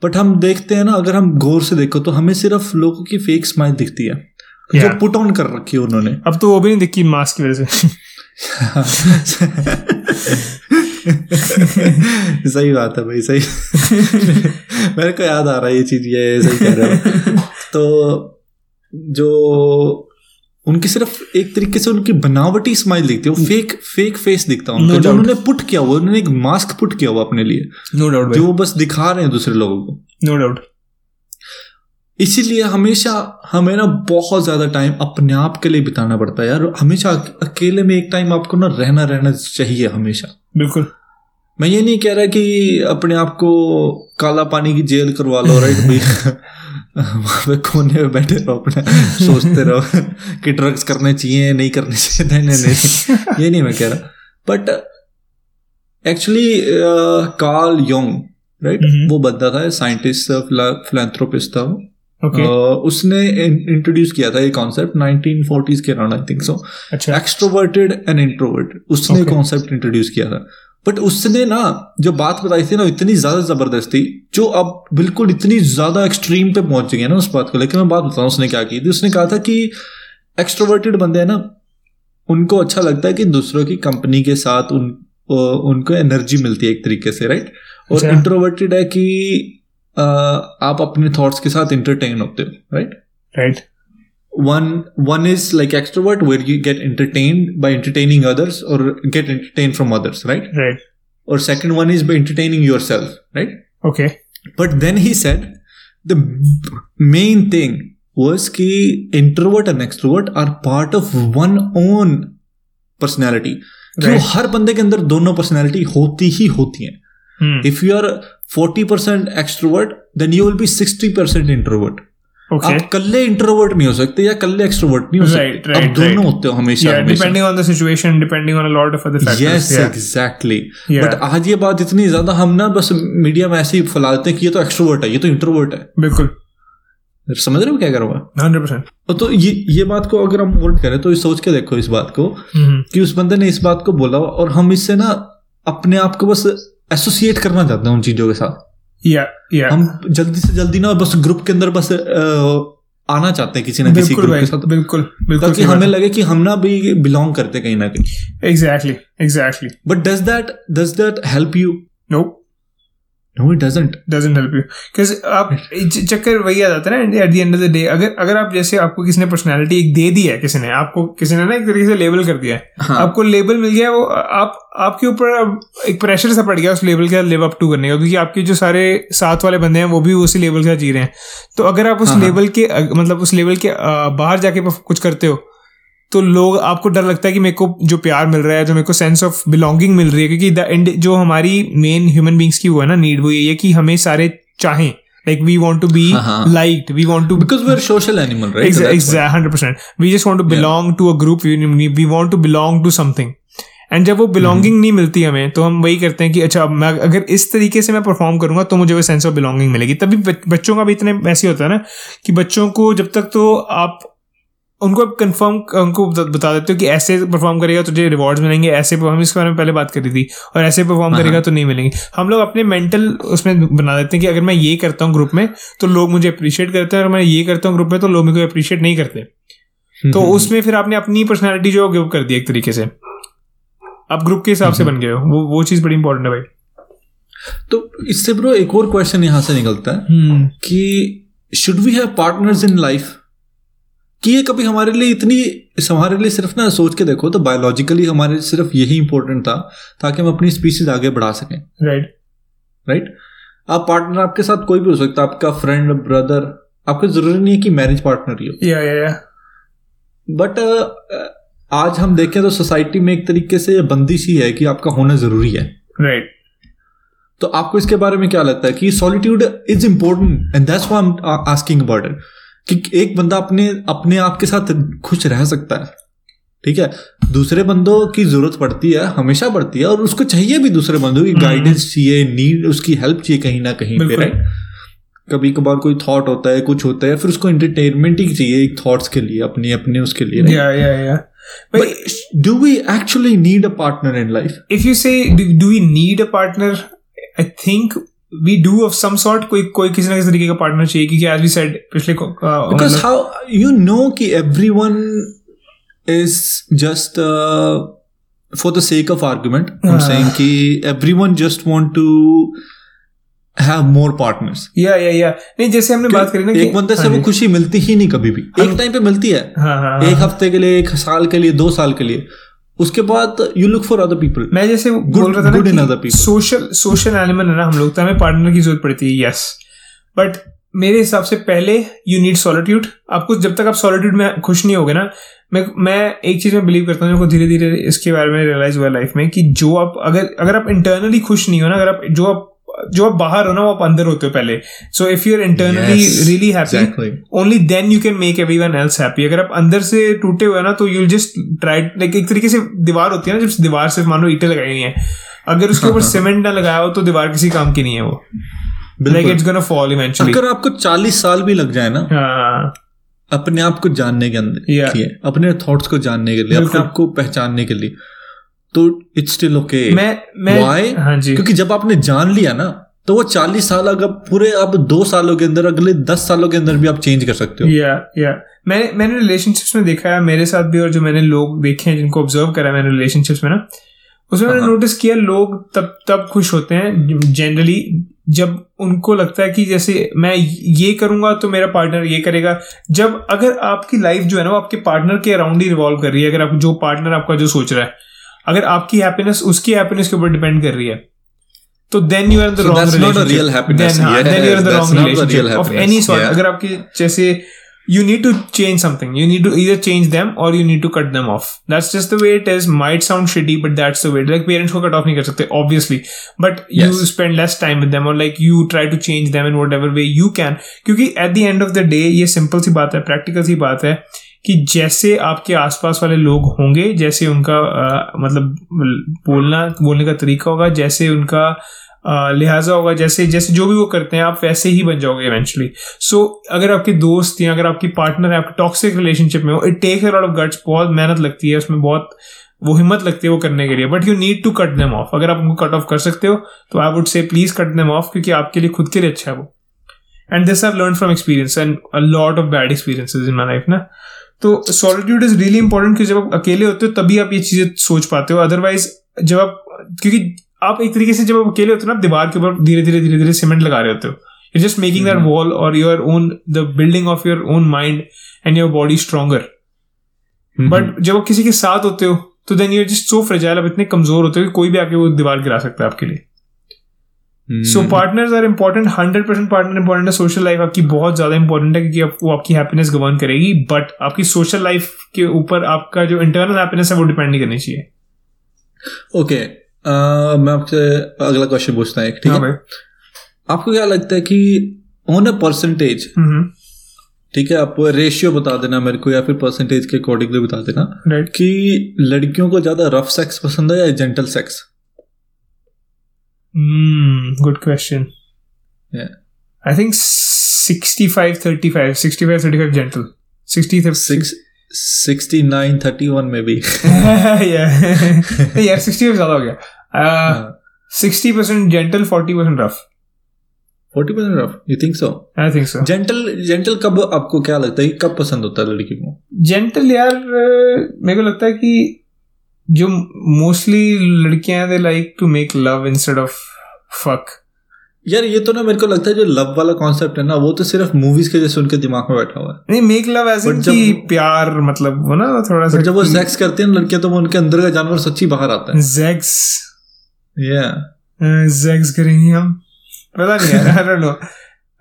बट हम देखते हैं ना अगर हम गौर से देखो तो हमें सिर्फ़ लोगों की फेक स्माइल दिखती है जो पुट ऑन कर रखी है उन्होंने। अब तो वो भी नहीं दिखी मास्क की वजह से। सही बात है भाई सही। मेरे को याद आ रहा है ये चीज़ ये सही कह रहे हो। तो जो उनकी सिर्फ़ एक तरीके से उनकी बनावटी स्माइल दिखती है वो फेक फेक फेस दिखता है उनका। No जो उन्होंने पुट किया हुआ उन्होंने एक मास्क पुट किया हुआ अपने लिए नो डाउट जो वो बस दिखा रहे हैं दूसरे लोगों को। नो डाउट इसीलिए हमेशा हमें ना बहुत ज़्यादा टाइम अपने आप के लिए बिताना पड़ता है यार। हमेशा अकेले में एक टाइम आपको ना रहना रहना चाहिए हमेशा। बिल्कुल। मैं ये नहीं कह रहा कि अपने आप को काला पानी की जेल करवा लो राइट भाई वहाँ पे कोने में बैठे रहो अपने। सोचते रहो कि ड्रग्स करने चाहिए नहीं करने चाहिए। नहीं नहीं नहीं। ये नहीं मैं कह रहा। But actually Carl Jung right. वो बंदा था साइंटिस्ट था फिलेंथ्रोपिस्ट था वो। ओके Uh, उसने इंट्रोड्यूस किया था ये कॉन्सेप्ट 1940s के अराउंड आई थिंक सो अच्छा। एक्सट्रोवर्टेड एंड इंट्रोवर्ट उसने कॉन्सेप्ट Okay. इंट्रोड्यूस किया था. बट उसने ना जो बात बताई थी ना इतनी ज़्यादा ज़बरदस्त थी जो अब बिल्कुल इतनी ज़्यादा एक्सट्रीम पे पहुँच गई है ना उस बात को लेकर मैं बात बताऊँ उसने क्या की थी। उसने कहा था कि एक्सट्रोवर्टेड बंदे हैं ना उनको अच्छा लगता है कि दूसरों की कंपनी के साथ उन उनको एनर्जी मिलती है एक तरीके से राइट और अच्छा। इंट्रोवर्टेड है कि आप अपने थॉट्स के साथ इंटरटेन होते हो right right one one is like extrovert where you get entertain by entertaining others और get entertain from others right right और second one is by entertaining yourself right okay but then he said the main thing was कि introvert and extrovert are part of one own personality हर बंदे के अंदर दोनों personality होती ही होती हैं। हम्म if you are forty percent extrovert then you will be sixty percent introvert okay आप कल्ले इंट्रोवर्ट नहीं हो सकते या कल्ले एक्सट्रोवर्ट नहीं हो Right, सकते। right, आप दोनों right. होते हो हमेशा depending on the situation depending on a lot of other factors yes exactly but आज ये बात इतनी ज़्यादा हम ना बस मीडिया में ऐसे ही फैलाते हैं कि ये तो एक्सट्रोवर्ट है ये तो इंट्रोवर्ट है। बिल्कुल। समझ रहे हो क्या कर रहा हंड्रेड परसेंट तो ये ये बात को अगर हम वोट करें तो सोच के देखो इस बात को कि उस बंदे ने इस बात को बोला और हम इससे ना अपने आप को बस एसोसिएट करना चाहते हैं उन चीज़ों के साथ। या या हम जल्दी से जल्दी ना बस ग्रुप के अंदर बस आना चाहते हैं किसी ना किसी ग्रुप के साथ। बिल्कुल बिल्कुल ताकि हमें लगे कि हम ना भी बिलोंग करते कहीं ना कहीं। Exactly exactly but does that does that help you no no it doesn't doesn't help you because आप चक्कर वही आ जाता है ना at the end of the day अगर अगर आप जैसे आपको किसी ने पर्सनालिटी एक दे दी है किसी ने आपको किसी ने ना एक तरीके से लेबल कर दिया है हाँ। आपको लेबल मिल गया है, वो आप आपके ऊपर एक प्रेशर सा पड़ गया उस लेवल के लिव अप टू करने का क्योंकि आपके जो सारे साथ वाले बंदे हैं वो भी उसी लेवल का जी रहे हैं तो अगर आप उस हाँ, हाँ। लेवल के मतलब उस लेवल के बाहर जाके कुछ करते हो तो लोग आपको डर लगता है कि मेरे को जो प्यार मिल रहा है जो मेरे को सेंस ऑफ़ बिलोंगिंग मिल रही है क्योंकि द एंड जो हमारी मेन ह्यूमन बींग्स की वो है ना नीड वो यही है कि हमें सारे चाहें। Like we want to be हाँ, हाँ। Liked we want to because we are social animal right exactly hundred percent. We just want to belong to a group we, we want to belong to something. And जब वो belonging नहीं मिलती हमें तो हम वही करते हैं कि अच्छा मैं अगर इस तरीके से मैं परफॉर्म करूँगा तो मुझे वो सेंस ऑफ़ बिलोंगिंग मिलेगी। तभी बच- बच्चों का भी इतने ऐसे होता है ना कि बच्चों को जब तक तो आप उनको आप कंफर्म उनको बता देते हो कि ऐसे परफॉर्म करेगा तुझे रिवॉर्ड्स मिलेंगे ऐसे हम इसके बारे में पहले बात करी थी और ऐसे परफॉर्म करेगा तो नहीं मिलेंगे। हम लोग अपने मेंटल उसमें बना देते हैं कि अगर मैं ये करता हूँ ग्रुप में तो लोग मुझे अप्रिशिएट करते हैं और मैं ये करता हूँ ग्रुप में तो लोग मुझे अप्रिशिएट नहीं करते। हम्म, तो उसमें फिर आपने अपनी पर्सनैलिटी जो गिव कर दी एक तरीके से। आप ग्रुप के हिसाब से बन गए हो। वो वो चीज़ बड़ी इंपॉर्टेंट है भाई। तो इससे ब्रो एक और क्वेश्चन यहाँ से निकलता है कि should we have partners in life कि ये कभी हमारे लिए इतनी हमारे लिए सिर्फ़ ना सोच के देखो तो बायोलॉजिकली हमारे लिए सिर्फ़ यही इंपॉर्टेंट था ताकि हम अपनी स्पीसीज आगे बढ़ा सकें। राइट राइट आप पार्टनर आपके साथ कोई भी हो सकता है आपका फ्रेंड ब्रदर आपको ज़रूरी नहीं है कि मैरिज पार्टनर ही हो। या या या बट आज हम देखें तो सोसाइटी में एक तरीके से ये बंदिश ही है कि आपका होना ज़रूरी है। राइट तो आपको इसके बारे में क्या लगता है कि solitude is important and that's why I am asking about it कि एक बंदा अपने अपने आप के साथ खुश रह सकता है। ठीक है? दूसरे बंदों की ज़रूरत पड़ती है हमेशा पड़ती है और उसको चाहिए भी दूसरे बंदों की गाइडेंस चाहिए नीड उसकी हेल्प चाहिए कहीं ना कहीं पे राइट कभी कभार कोई थॉट होता है कुछ होता है फिर उसको एंटरटेनमेंट ही चाहिए एक थॉट्स के लिए अपने अपने उसके लिए? या या या But do we actually need a partner in life? if you say do, do we need a partner? I think we do of some sort कोई कोई किसी ना किसी तरीके का पार्टनर चाहिए क्योंकि एज वी सेड पिछले बिकॉज़ हाउ यू नो कि everyone is just for the sake of argument I every one just want to have more partners या या या नहीं जैसे हमने बात करी ना एक बंदे से वो हाँ खुशी मिलती ही नहीं कभी भी। एक टाइम पे मिलती है हाँ हाँ। एक हफ़्ते के लिए एक साल के लिए दो साल के लिए। उसके बाद you look for other people मैं जैसे good, बोल रहा था good ना कि सोशल सोशल एनिमल है ना हम लोग तो हमें पार्टनर की ज़रूरत पड़ती है यस बट मेरे हिसाब से पहले यू नीड सॉलिट्यूड आपको जब तक आप सॉलिट्यूड में खुश नहीं होगे ना मैं मैं एक चीज़ में बिलीव करता हूँ मेरे को धीरे धीरे इसके बारे में रियलाइज़ हुआ लाइफ में कि जो आप अगर अगर आप इंटरनली खुश नहीं हो ना अगर आप जो आप जो आप बाहर हो ना वो आप अंदर होते हो पहले। So if you are internally really happy only then you can make every one else happy अगर आप अंदर से टूटे हुए ना तो यू जस्ट ट्राई लाइक एक तरीके से दीवार होती है ना जब दीवार सिर्फ़ मानो ईटे लगाई हुई है। अगर उसके ऊपर सीमेंट ना लगाया हो तो दीवार किसी काम की नहीं है वो। Like it's gonna fall eventually अगर आपको 40 साल भी लग जाए ना हाँ। अपने आप को जानने के अंदर Yeah. अपने थॉट्स को जानने के लिए अपने। आप को पहचानने के लिए तो इट्स स्टिल ओके मैं मैं Why? हाँ जी. क्योंकि जब आपने जान लिया ना तो वो चालीस साल अगर पूरे आप दो सालों के अंदर अगले दस सालों के अंदर भी आप चेंज कर सकते हो. या या मैंने मैंने रिलेशनशिप्स में देखा है मेरे साथ भी और जो मैंने लोग देखे हैं जिनको ऑब्ज़र्व करा है मैंने रिलेशनशिप्स में ना उसमें मैंने हाँ। नोटिस किया लोग तब तब खुश होते हैं जनरली जब उनको लगता है कि जैसे मैं ये करूँगा तो मेरा पार्टनर ये करेगा। जब अगर आपकी लाइफ जो है ना वो आपके पार्टनर के अराउंड ही रिवॉल्व कर रही है अगर आप जो पार्टनर आपका जो सोच रहा है अगर आपकी हैप्पीनेस उसकी हैप्पीनेस के ऊपर डिपेंड कर रही है तो then you are in the wrong हाँ, any sort Yeah. अगर आपकी जैसे you need to change something. You need to either change them or you need to cut them off. That's just the way it is. Might sound shitty, but that's the way. Like parents को cut off नहीं कर सकते, obviously. But you Yes. spend less time with them or like you try to change them in whatever way you can. क्योंकि at the end of the day ये simple सी बात है, practical सी बात है कि जैसे आपके आसपास वाले लोग होंगे जैसे उनका अ, मतलब बोलना बोलने का तरीका होगा जैसे उनका लिहाजा होगा जैसे जैसे जो भी वो करते हैं आप वैसे ही बन जाओगे इवेंचुअली सो so, अगर आपके दोस्त या अगर आपकी पार्टनर है आपके टॉक्सिक रिलेशनशिप में हो it take lot of guts बहुत मेहनत लगती है उसमें बहुत वो हिम्मत लगती है वो करने के लिए but you need to cut them off अगर आप उनको कट ऑफ़ कर सकते हो तो I would say please cut them off क्योंकि आपके लिए खुद के लिए अच्छा है वो. And this are learn from experience and a lot of bad experiences in my life ना? तो सॉलिट्यूड इज़ रियली इंपॉर्टेंट कि जब आप अकेले होते हो तभी आप ये चीज़ें सोच पाते हो। अदरवाइज़ जब आप क्योंकि आप एक तरीके से जब आप अकेले होते हो ना आप दीवार के ऊपर धीरे धीरे धीरे धीरे सीमेंट लगा रहे होते हो। You just making that wall और your own the building of your own mind and your body stronger but जब आप किसी के साथ होते हो तो then your just so fragile आप इतने कमज़ोर होते हो कि कोई भी आके वो दीवार गिरा सकता है आपके लिए। So partners are important hundred percent partner important है सोशल लाइफ आपकी बहुत ज़्यादा इंपॉर्टेंट है क्योंकि आप, वो आपकी हैप्पीनेस गवर्न करेगी बट आपकी सोशल लाइफ के ऊपर आपका जो इंटरनल हैप्पीनेस है वो डिपेंड नहीं करनी चाहिए। ओके okay, मैं आपसे अगला क्वेश्चन पूछता हूँ ठीक हाँ? है आपको क्या लगता है कि ऑन अ परसेंटेज ठीक है आप रेशियो बता देना मेरे को या फिर परसेंटेज के अकॉर्डिंगली बता देना राइट कि लड़कियों को ज़्यादा रफ सेक्स पसंद है या gentle sex good question Yeah. I think 65 35 65 35 gentle. 60 six sixty nine thirty में भी यार 60 पे ज़्यादा हो गया uh, 60% gentle 40% forty percent rough you think so I think so. Gentle gentle कब आपको क्या लगता है? कब पसंद होता है लड़की को? जेंटल यार मेरे को लगता है कि जो मोस्टली लड़कियाँ they like to make love instead of fuck यार ये तो ना मेरे को लगता है जो लव वाला कॉन्सेप्ट है ना वो तो सिर्फ़ मूवीज़ के जैसे उनके दिमाग में बैठा हुआ है। नहीं मेक लव But कि प्यार मतलब वो ना थोड़ा सा जब वो सेक्स करते हैं लड़कियाँ तो वो उनके अंदर का जानवर सच्ची बाहर आता है। या जेक्स करेंगे हम। पता नहीं I don't know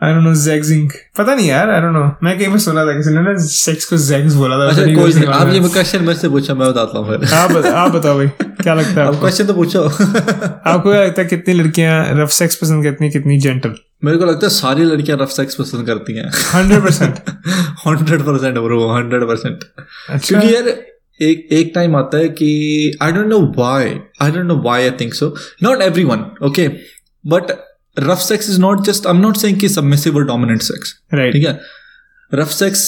I don't know पता नहीं यार आई डोंट नो मैं कहीं पे सुना था किसी ने ना सेक्स को जेक्स बोला था अच्छा कोई नहीं आप ये क्वेश्चन पूछा मैं बताता हूँ फिर। आप बता- आप बताओ भाई क्या लगता है आपको? क्वेश्चन तो पूछो। आपको क्या लगता है कितनी लड़कियाँ रफ सेक्स पसंद करती हैं कितनी जेंटल मेरे को लगता है सारी लड़कियाँ रफ सेक्स पसंद करती हैं। Hundred percent hundred percent bro hundred percent क्योंकि यार एक एक टाइम आता है कि I don't know why I don't know why I think so not everyone okay but rough sex is not just I am not saying कि submissive और dominant sex right ठीक है rough sex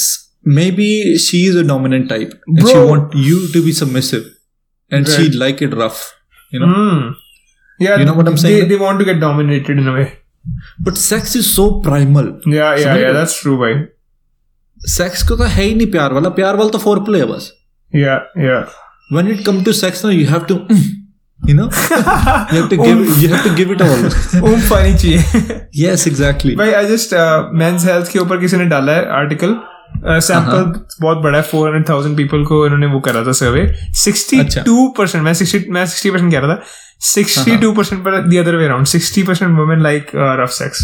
may be she is a dominant type and she Bro. Want you to be submissive and she Right. Like it rough you know Hmm. Yeah, You know what I'm saying? They, they want to get dominated in a way. But sex is so primal Yeah, yeah, समझ yeah. रहे हो? That's true, भाई. Sex को तो है ही नहीं प्यार वाला प्यार वाला तो फोर प्ले है बस Yeah, yeah. when it come to sex now you have to you know? You have to give you have to give it all. Oomph पानी चाहिए yes exactly. भाई just uh, men's health के ऊपर किसी ने डाला है आर्टिकल सैंपल बहुत बड़ा है फोर हंड्रेड थाउज़ेंड पीपल को इन्होंने वो करा था सर्वे सिक्सटी टू परसेंट मैं सिक्सटी मैं सिक्सटी परसेंट कह रहा था सिक्सटी टू परसेंट पर the other way around sixty percent women like rough sex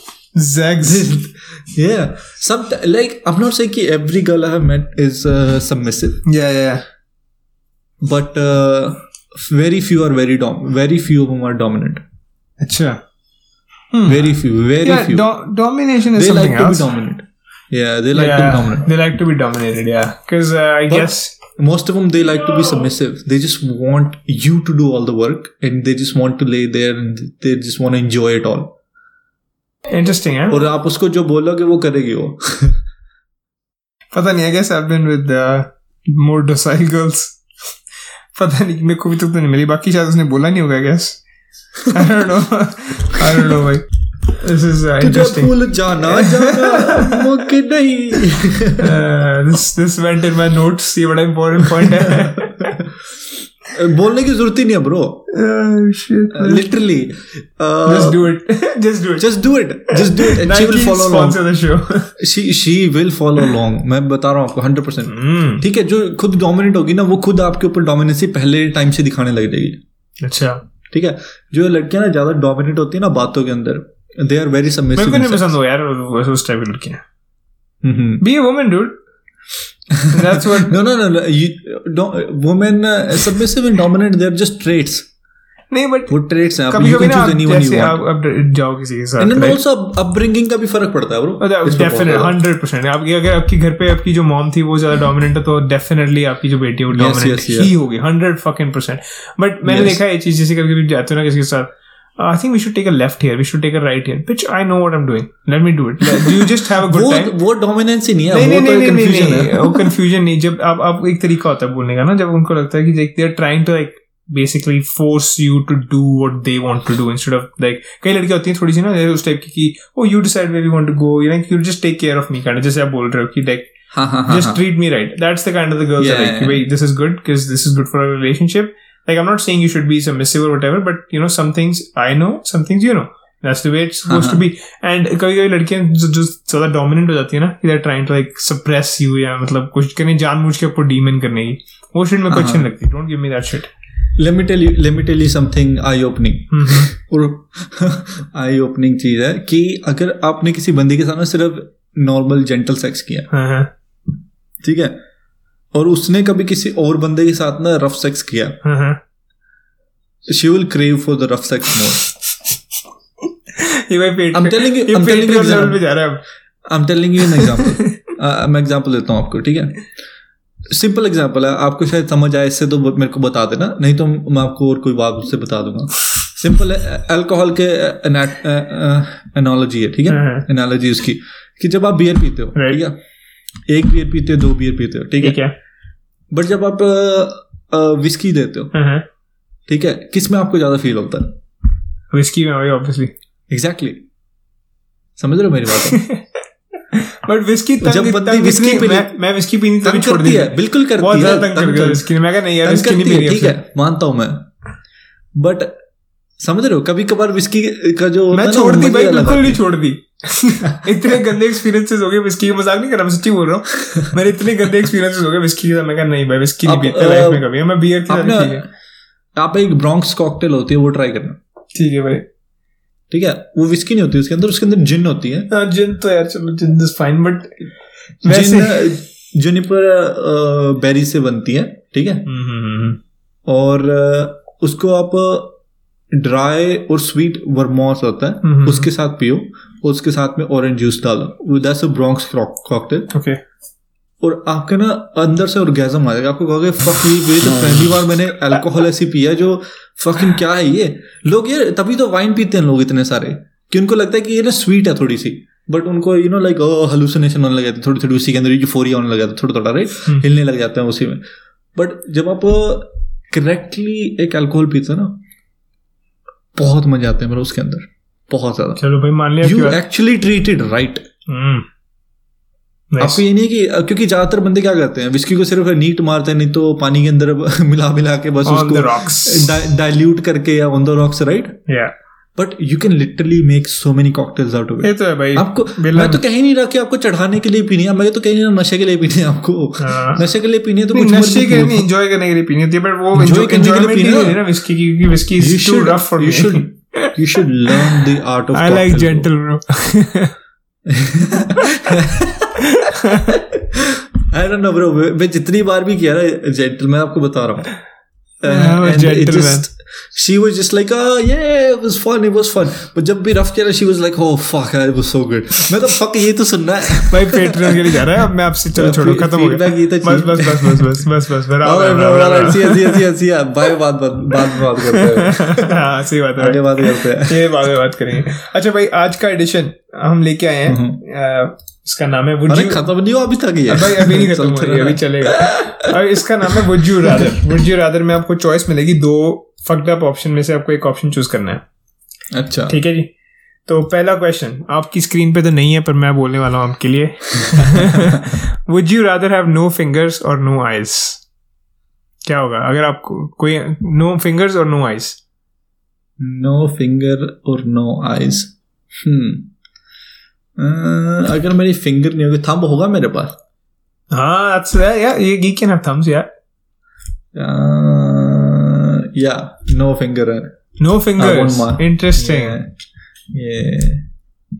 Zags. yeah. Some like I'm not saying every girl I have met is uh, submissive. Yeah, yeah. But uh, very few are very dom. Very few of them are dominant. Acha. Hmm. Very few. Very yeah, few. Do- domination is they something like else. to be dominant. Yeah, they like yeah, to be dominant. They like to be dominated. Yeah, because uh, I but guess most of them they like to be submissive. They just want you to do all the work, and they just want to lay there and they just want to enjoy it all interesting है और आप उसको जो बोलोगे वो करेगी वो। पता नहीं है I been with more docile girls पता नहीं मेरे को भी तो नहीं मिली बाकी शायद उसने बोला नहीं होगा I I don't know I don't know भाई. दिस इज़ इंटरेस्टिंग तुझे भूल जाना जाना वो नहीं। This this went in my notes ये बड़ा इंपॉर्टेंट पॉइंट है। बोलने की ज़रूरत ही नहीं है bro literally Just do it. Just do it. Just do it just do it and she will follow show. She she will follow long मैं बता रहा हूँ आपको हंड्रेड परसेंट Hmm. ठीक है जो खुद डोमिनेट होगी ना वो खुद आपके ऊपर डोमिनेंसी पहले टाइम से दिखाने लग जाएगी। अच्छा। ठीक है? जो लड़कियाँ ना ज़्यादा डोमिनेट होती है ना बातों के अंदर दे आर वेरी मेरे को नहीं सबमिसिव पसंद हो यार उस टाइप की लड़कियाँ। Be a woman, dude. That's what. no no no, no. You, don't, women uh, submissive and dominant they're just traits नहीं बट वो traits हैं कभी कभी ना जैसे आप अब जाओ किसी के साथ and then right? का भी फ़र्क पड़ता है bro इसमें बहुत डेफिनेट ज़्यादा। हंड्रेड परसेंट आपकी अगर आपकी घर पे आपकी जो मॉम थी वो ज़्यादा डोमिनेंट है तो डेफिनेटली आपकी जो बेटी है वो डोमिनेंट ही होगी हंड्रेड फकिंग परसेंट बट मैंने देखा है ये चीज़ जैसे कभी कभी जाते हो ना किसी के साथ I think we should take a left here we should take a right here which I know what I am doing let me do it you just have a good वो टाइम वो dominance ही नहीं है नहीं वो नहीं तो नहीं नहीं कंफ्यूजन नहीं है? वो कंफ्यूजन नहीं। जब आप आप एक तरीका होता है बोलने का ना जब उनको लगता है कि they are trying to like basically force you to do what they want to do instead of like कई लड़कियाँ होती हैं थोड़ी सी ना जैसे उस टाइप की कि ओ you decide where you want to go you like you just take care of me kind जैसे आप बोल रहे हो कि लाइक हाँ हाँ हाँ just हाँ। treat me right. That's the kind of the girls Yeah, are like yeah, wait this is like i'm not saying you should be submissive or whatever but you know some things i know some things you know that's the way it's supposed uh-huh. to be and कभी कभी लड़कियाँ जो जो ज़्यादा dominant हो जाती है ना कि trying to like suppress you या मतलब कुछ करने जानबूझ के ऊपर डीमन करने की वो shit मेरे को अच्छी नहीं लगती don't give me that shit let me tell you let me tell you something eye opening हम्म, और आई ओपनिंग चीज़ है कि अगर आपने किसी बंदी के साथ ना सिर्फ़ नॉर्मल जेंटल सेक्स किया हाँ हाँ ठीक है और उसने कभी किसी और बंदे के साथ ना रफ सेक्स किया। She will crave for the rough sex more ये भाई पेट I'm telling you- I'm telling you Patreon पे जा रहा है अब। I am telling you an example मैं एग्जांपल देता हूँ आपको ठीक है? सिंपल एग्जांपल है। आपको शायद समझ आए इससे तो मेरे को बता देना। नहीं तो मैं आपको और कोई बात उससे बता दूँगा। सिंपल है। अल्कोहल के एनोलॉजी है ठीक है? हाँ, हाँ। एनालॉजी उसकी कि जब आप बियर पीते हो ठीक है? एक बियर पीते हो दो बियर पीते हो? ठीक है। है बट जब आप विस्की देते हो हाँ हाँ ठीक है? किसमें आपको ज़्यादा फील होता है? विस्की में ऑब्वियसली एग्जैक्टली समझ रहे हो मेरी बात? बट विस्की जब बंदी whiskey पी मैं मैं विस्की पीनी तभी तंग छोड़ दी है बिल्कुल करती बहुत है ज़्यादा तंग कर तंग गया विस्की मैं कहा नहीं यार विस्की नहीं करती पीनी ठीक है? मानता हूँ मैं। बट समझ रहे हो कभी कभार विस्की का जो मैं छोड़ दी भाई बिल्कुल नहीं छोड़ दी। इतने गंदे एक्सपीरियंसेस हो गए विस्की का मज़ाक नहीं कर रहा मैं सच्ची बोल रहा हूँ। मेरे इतने गंदे एक्सपीरियंसेस हो गए विस्की के साथ मैं कहा नहीं भाई विस्की नहीं पीते लाइफ में कभी। मैं बियर के साथ है। आप एक ब्रॉन्क्स कॉकटेल होती है वो ट्राई करना। ठीक है भाई। ठीक है? वो विस्की नहीं होती उसके अंदर उसके अंदर जिन होती है। हाँ, जिन तो यार चलो जिन इज़ फाइन बट वैसे जिन जुनिपर बेरी से बनती है ठीक है? हम्म, हम्म, हम्म, और उसको आप ड्राई और स्वीट वर्मोस होता है। उसके साथ पियो। उसके साथ में ऑरेंज जूस डालो that's a Bronx cocktail okay और आपके ना अंदर से ऑर्गेजम आ जाएगा। आपको कहोगे फक ये ये तो पहली बार मैंने अल्कोहल ऐसी पिया जो फकिंग क्या है ये? लोग ये तभी तो वाइन पीते हैं लोग इतने सारे कि उनको लगता है कि ये ना स्वीट है थोड़ी सी। बट उनको यू नो लाइक हलुसिनेशन होने लग जाती है। थोड़ी थोड़ी उसी के अंदर यूफोरिया होने लग जाता है थोड़ा थोड़ा राइट। हिलने लग जाते हैं उसी में। बट जब आप करेक्टली एक अल्कोहल पीते हैं ना बहुत मज़ा आते हैं मेरे उसके अंदर। बहुत ज़्यादा चलो भाई मान लिया यू एक्चुअली ट्रीटेड राइट. आपको ये नहीं कि क्योंकि ज़्यादातर बंदे क्या करते हैं विस्की को सिर्फ़ नीट मारते हैं नहीं तो पानी के अंदर मिला मिला के बस On उसको. डाइल्यूट करके या on the rocks right but you can literally make so many cocktails out of ये इट तो है भाई आपको मैं तो कह नहीं रहा कि आपको चढ़ाने के लिए पीनी है मैं तो कह नहीं रहा नशे के लिए पीनी है आपको हाँ। नशे के लिए पीनी है तो कुछ नशे के। नहीं एंजॉय करने के लिए पीनी होती है बट वो Enjoy करने के लिए पीनी है। ना विस्की की क्योंकि whisky is too rough for me should you should learn the art of I like gentle, bro. I don't know, bro. मैं मैं जितनी बार भी किया ना जेंटल मैं आपको बता रहा हूँ She was just like oh yeah it was fun it was fun but जब भी रफ किया she was like oh fuck it was so good मैं तो fuck ये तो सुनना है भाई पेट्रियन के लिए जा रहा है अब मैं आपसे चलो छोड़ो खत्म हो गया तो बस। बस बस बस बस बस बस बस see ya, see ya, see ya. Bye, बाद बाद बाद में बात करते हैं हाँ सही बात है आगे बात करते हैं ये में बात करेंगे अच्छा भाई आज का एडिशन हम लेके आए हैं अ, इसका नाम है अरे you- खत्म नहीं हुआ अभी तक ये भाई अभी नहीं खत्म हो रही अभी चलेगा और इसका नाम है would you rather would you rather में आपको चॉइस मिलेगी दो फक्ड अप ऑप्शन में से आपको एक ऑप्शन चूज़ करना है अच्छा ठीक है जी तो पहला क्वेश्चन आपकी स्क्रीन पे तो नहीं है पर मैं बोलने वाला हूँ आपके लिए would you rather have no fingers और नो आइज़ क्या होगा अगर आपको कोई नो फिंगर्स और नो आइज़ नो फिंगर और नो आइज़ Uh, अगर मेरी फिंगर नहीं होगी थम्ब होगा मेरे पास? हाँ अच्छा या ये गी कैन हैव थंब्स या या no finger no finger interesting ये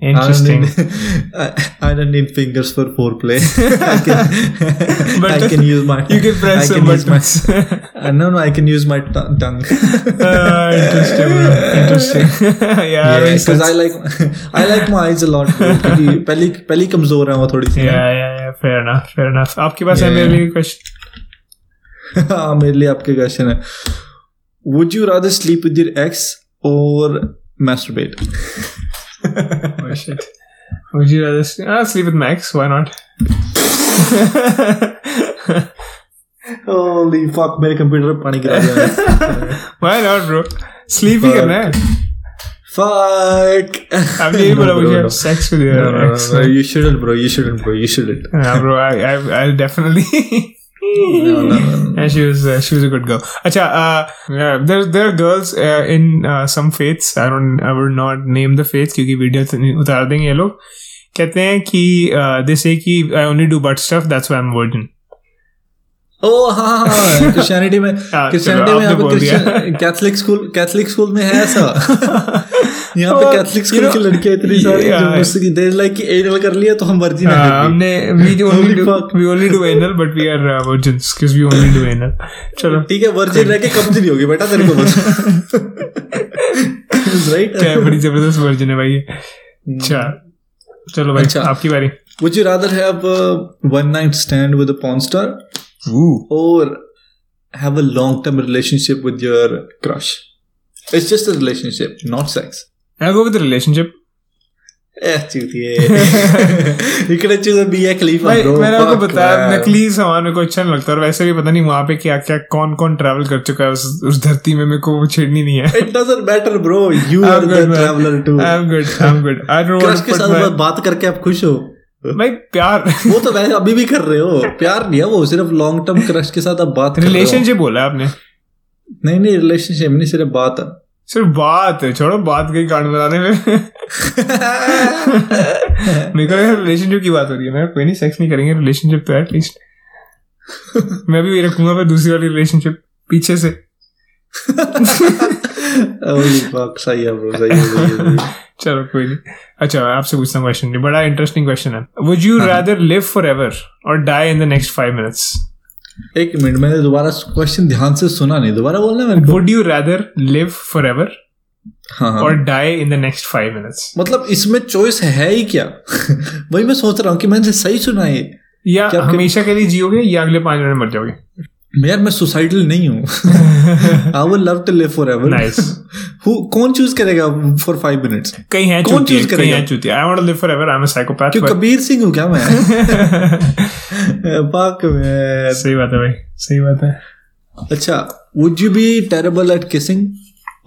interesting I don't need, I, I don't need fingers for foreplay. I can, But I can use my. you can press I some can use my, buttons uh, no, no, I can use my t- tongue. Ah, interesting bro. interesting yeah, yeah, makes because I sense. like I like my eyes a lot. bro, क्योंकि पहली पहली कमजोर है वो थोड़ी सी yeah yeah yeah fair enough fair enough आपके पास है Yeah. मेरे लिए क्वेश्चन हाँ मेरे लिए आपके क्वेश्चन है Would you rather sleep with your ex or masturbate? oh shit would you rather sleep, ah, sleep with Max why not Holy fuck मेरे कंप्यूटर पे पानी गिरा दिया why not bro sleep ही करना है Fuck. अब यही No, बोला bro, मुझे no. sex with your No, no, no, ex no, you shouldn't, bro. You shouldn't, bro. You shouldn't. yeah bro I, I I'll definitely And she was uh, she was a good girl. Acha, uh, yeah, there there are girls uh, in uh, some faiths. I don't I would not name the faiths क्योंकि video उतार देंगे ये लोग कहते हैं कि they say कि I only do butt stuff. That's why I'm virgin. Oh हाँ हाँ हाँ क्रिश्चियनिटी में हाँ, क्रिश्चियनिटी में यहाँ आपने पे बोल दिया। Christian Catholic school Catholic school में है ऐसा। यहाँ पे कैथलिक स्कूल की लड़कियाँ इतनी सारी देर लाइक कि एनल कर लिया तो हम Uh, है हमने do anal, but we are uh, virgins because we only do anal. चलो। ठीक है वर्जिन रह के नहीं होगी बेटा तेरे को बस राइट क्या बड़ी ज़बरदस्त वर्जिन है भाई अच्छा चलो भाई अच्छा। आपकी बारी। Would you rather have a one night stand with a porn star or have a long term relationship with your crush? It's just a relationship, not sex. I'll go with the relationship. Eh, चूतिए इकडे चूतिए बिया खलीफा भाई bro. मैंने आपको Fuck, बताया man. नकली सामान मेरे को अच्छा नहीं लगता और वैसे भी पता नहीं वहाँ पे क्या क्या कौन कौन ट्रैवल कर चुका है उस उस धरती में मेरे को वो छेड़नी नहीं है It doesn't matter, bro. You are I'm the good, man. traveler too. I'm good. I'm good. I don't crush want के साथ बस बात करके आप खुश हो भाई प्यार। वो तो वैसे अभी भी कर रहे हो। प्यार नहीं है वो सिर्फ़ लॉन्ग टर्म क्रश के साथ आप बात रिलेशनशिप बोला आपने। नहीं नहीं रिलेशनशिप नहीं सिर्फ़ बात है। सिर्फ़ बात है छोड़ो बात कहीं कांड बनाने में। मेरे को लगा रिलेशनशिप की बात हो रही है मैं कोई नहीं सेक्स नहीं करेंगे रिलेशनशिप तो एटलीस्ट मैं भी रखूँगा फिर दूसरी वाली रिलेशनशिप पीछे से। सही है ब्रो सही है। चलो कोई नहीं। अच्छा आपसे पूछता हूँ क्वेश्चन बड़ा इंटरेस्टिंग क्वेश्चन है। Would you rather live forever और die in the next five minutes एक मिनट मैंने दोबारा क्वेश्चन ध्यान से सुना नहीं। दोबारा बोलना मेरे would you rather live forever और die in the next five minutes मतलब इसमें चॉइस है ही क्या? वही मैं सोच रहा हूँ कि मैंने सही सुना है। या हमेशा के लिए जियोगे या अगले पाँच मिनट मर जाओगे? यार मैं सुसाइडल नहीं हूँ I would love to live forever Nice. कौन चूज़ करेगा फॉर फाइव मिनट्स कहीं है कौन कहीं करेगा? है I want to live forever I am a psychopath क्यों कबीर सिंह हूँ क्या मैं पाक में सही बात है भाई सही बात है अच्छा would you be terrible at kissing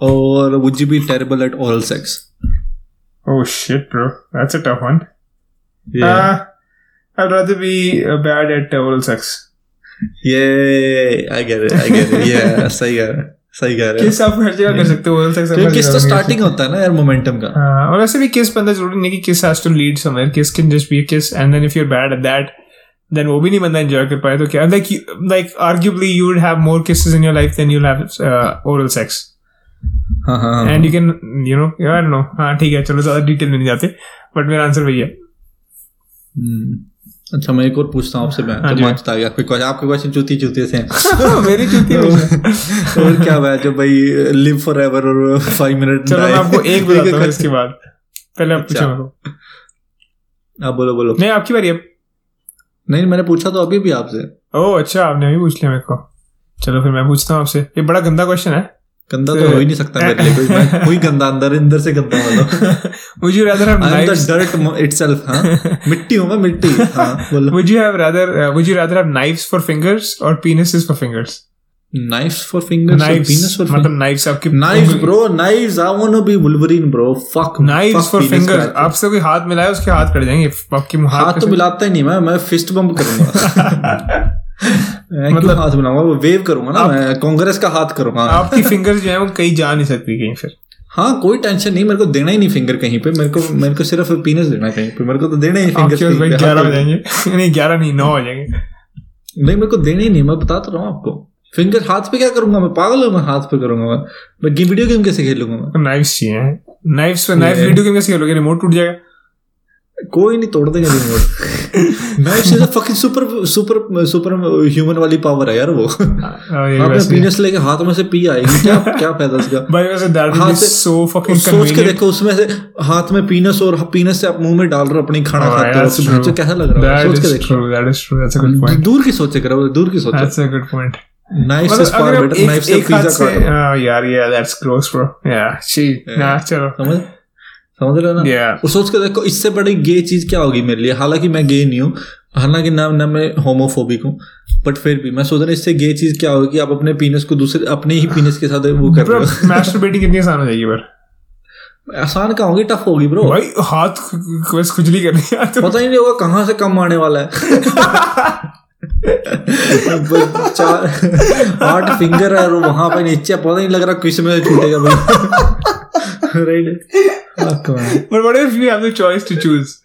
और would you be terrible at oral sex Oh shit, bro. That's a tough one. Uh, I'd rather be bad at oral sex. ये I get it I get it ये सही कह रहे हैं, सही कह रहे हैं किस आप हर जगह कर सकते हो? oral sex. आप किस तो स्टार्टिंग होता है ना यार मोमेंटम का। सकते हाँ, और वैसे भी किस बंदा ज़रूरी नहीं कि kiss has to lead somewhere kiss can just be kiss and then if you are bad at that then वो भी नहीं बंदा एंजॉय कर पाए तो क्या? Like like arguably you would have more kisses in your life then you'll have oral sex हाँ हाँ हाँ। And you can you know I don't know हाँ ठीक है चलो ज़्यादा डिटेल में नहीं जाते बट मेरा आंसर वही है। हम्म। अच्छा मैं एक और पूछता हूँ आपसे मैं हाँ तो जी। मानता गया आपके क्वेश्चन? आपके क्वेश्चन चूती चूती से हैं। मेरी चुती है और क्या है जो भाई लिव फॉर एवर और फाइव मिनट चलो मैं आपको एक बताता हूँ इसके बाद। पहले आप पूछो अच्छा। आप बोलो बोलो। नहीं आपकी बारी अब। नहीं मैंने पूछा तो अभी भी आपसे। ओह अच्छा आपने अभी पूछ लिया मेरे को। चलो फिर मैं पूछता हूँ आपसे। ये बड़ा गंदा क्वेश्चन है। गंदा तो, तो हो ही नहीं सकता मेरे लिए कोई कोई गंदा अंदर अंदर से गंदा हो। मुझे rather I am the dirt itself हाँ? मिट्टी हूँ मिट्टी। हाँ बोलो। Would have rather would rather have knives for fingers और penises for fingers knives for fingers और पेनिस फॉर मतलब नाइव्स आपके knives bro knives I want to be Wolverine bro fuck knives for fingers आप सबके हाथ मिलाए उसके हाथ कट जाएँगे। आपके हाथ तो मिलाता ही नहीं मैं मैं फिस्ट बम करूँगा। मतलब- हाथ बनाऊँगा वो वेव करूँगा ना मैं कांग्रेस का हाथ करूँगा। आपकी फिंगर्स जो है वो कहीं जा नहीं सकती कहीं फिर। हाँ कोई टेंशन नहीं मेरे को देना ही नहीं फिंगर कहीं पे। मेरे को मेरे को सिर्फ़ पीनस देना कहीं पे। मेरे को तो देना ही फिंगर ग्यारह हो जाएँगे। नहीं ग्यारह नहीं नौ हो जाएँगे। नहीं मेरे को देना ही नहीं मैं बता तो रहा हूँ आपको। फिंगर हाथ पे क्या करूँगा मैं? पागल हूँ मैं हाथ पे करूँगा मैं। मैं वीडियो गेम कैसे खेलूँगा मैं? नाइफ्स चाहिए नाइफ्स पे नाइफ वीडियो गेम कैसे खेलोगे? रिमोट टूट जाएगा। कोई नहीं तोड़ देंगे रिमोट मैं से fucking super super super human वाली पावर है यार वो हाँ, आपने वैसे- पीनस लेके हाथ में से पी आएगी क्या क्या फ़ायदा उसका भाई वैसे दैट हाथ इज़ से- सो फकिंग सोच के देखो उसमें से हाथ में पीनस और पीनस से आप मुँह में डाल रहे हो अपनी खाना Oh, खाते हो that's तो. कैसा लग रहा है सोच के देखो. That is true. That's a good point. दूर की सोचे करो दूर की सोचे a good point. नाइफ मतलब से अगर बेटर नाइफ से पिज्जा काटो हाँ यार yeah that's gross bro. Yeah, she. हाँ चलो. समझ समझ रहे हो ना? Yeah. सोच के देखो इससे बड़ी गे चीज़ क्या होगी मेरे लिए? हालाँकि मैं गे नहीं हूँ हालाँकि ना ना मैं होमोफोबिक हूँ बट फिर भी मैं सोच रहा हूँ इससे गे चीज़ क्या होगी आप अपने पीनस को दूसरे अपने ही पीनस के साथ वो कर रहे हो? masturbating कितनी आसान हो जाएगी पर आसान कहाँ होगी? टफ होगी ब्रो भाई हाथ बस खुजली कर तो पता ही नहीं होगा कहाँ से कम आने वाला है। चार आठ फिंगर है और वहाँ पे नीचे पता नहीं लग रहा किसमें छूटेगा भाई। Right but what if you have the choice to choose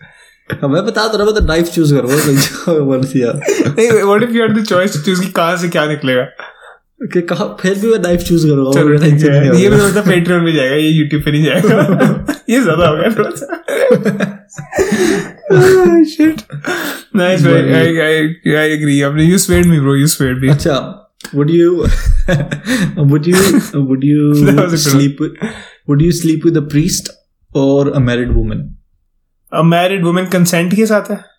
मैं बता तो रहा मैं तो नाइफ चूज़ करूँगा वर्ष यार नहीं what if you had the choice to choose कि कहाँ से क्या निकलेगा कि कहा फिर भी मैं नाइफ चूज़ करूँगा चलो ठीक है ये होगा। मतलब पेट्रियन में जाएगा ये यूट्यूब पे नहीं जाएगा ये ज़्यादा हो गया थोड़ा shit nice I I I agree आपने you swayed me bro you swayed me अच्छा would you would you would you sleep with, would you sleep with a priest or a married woman. A married woman consent के साथ है?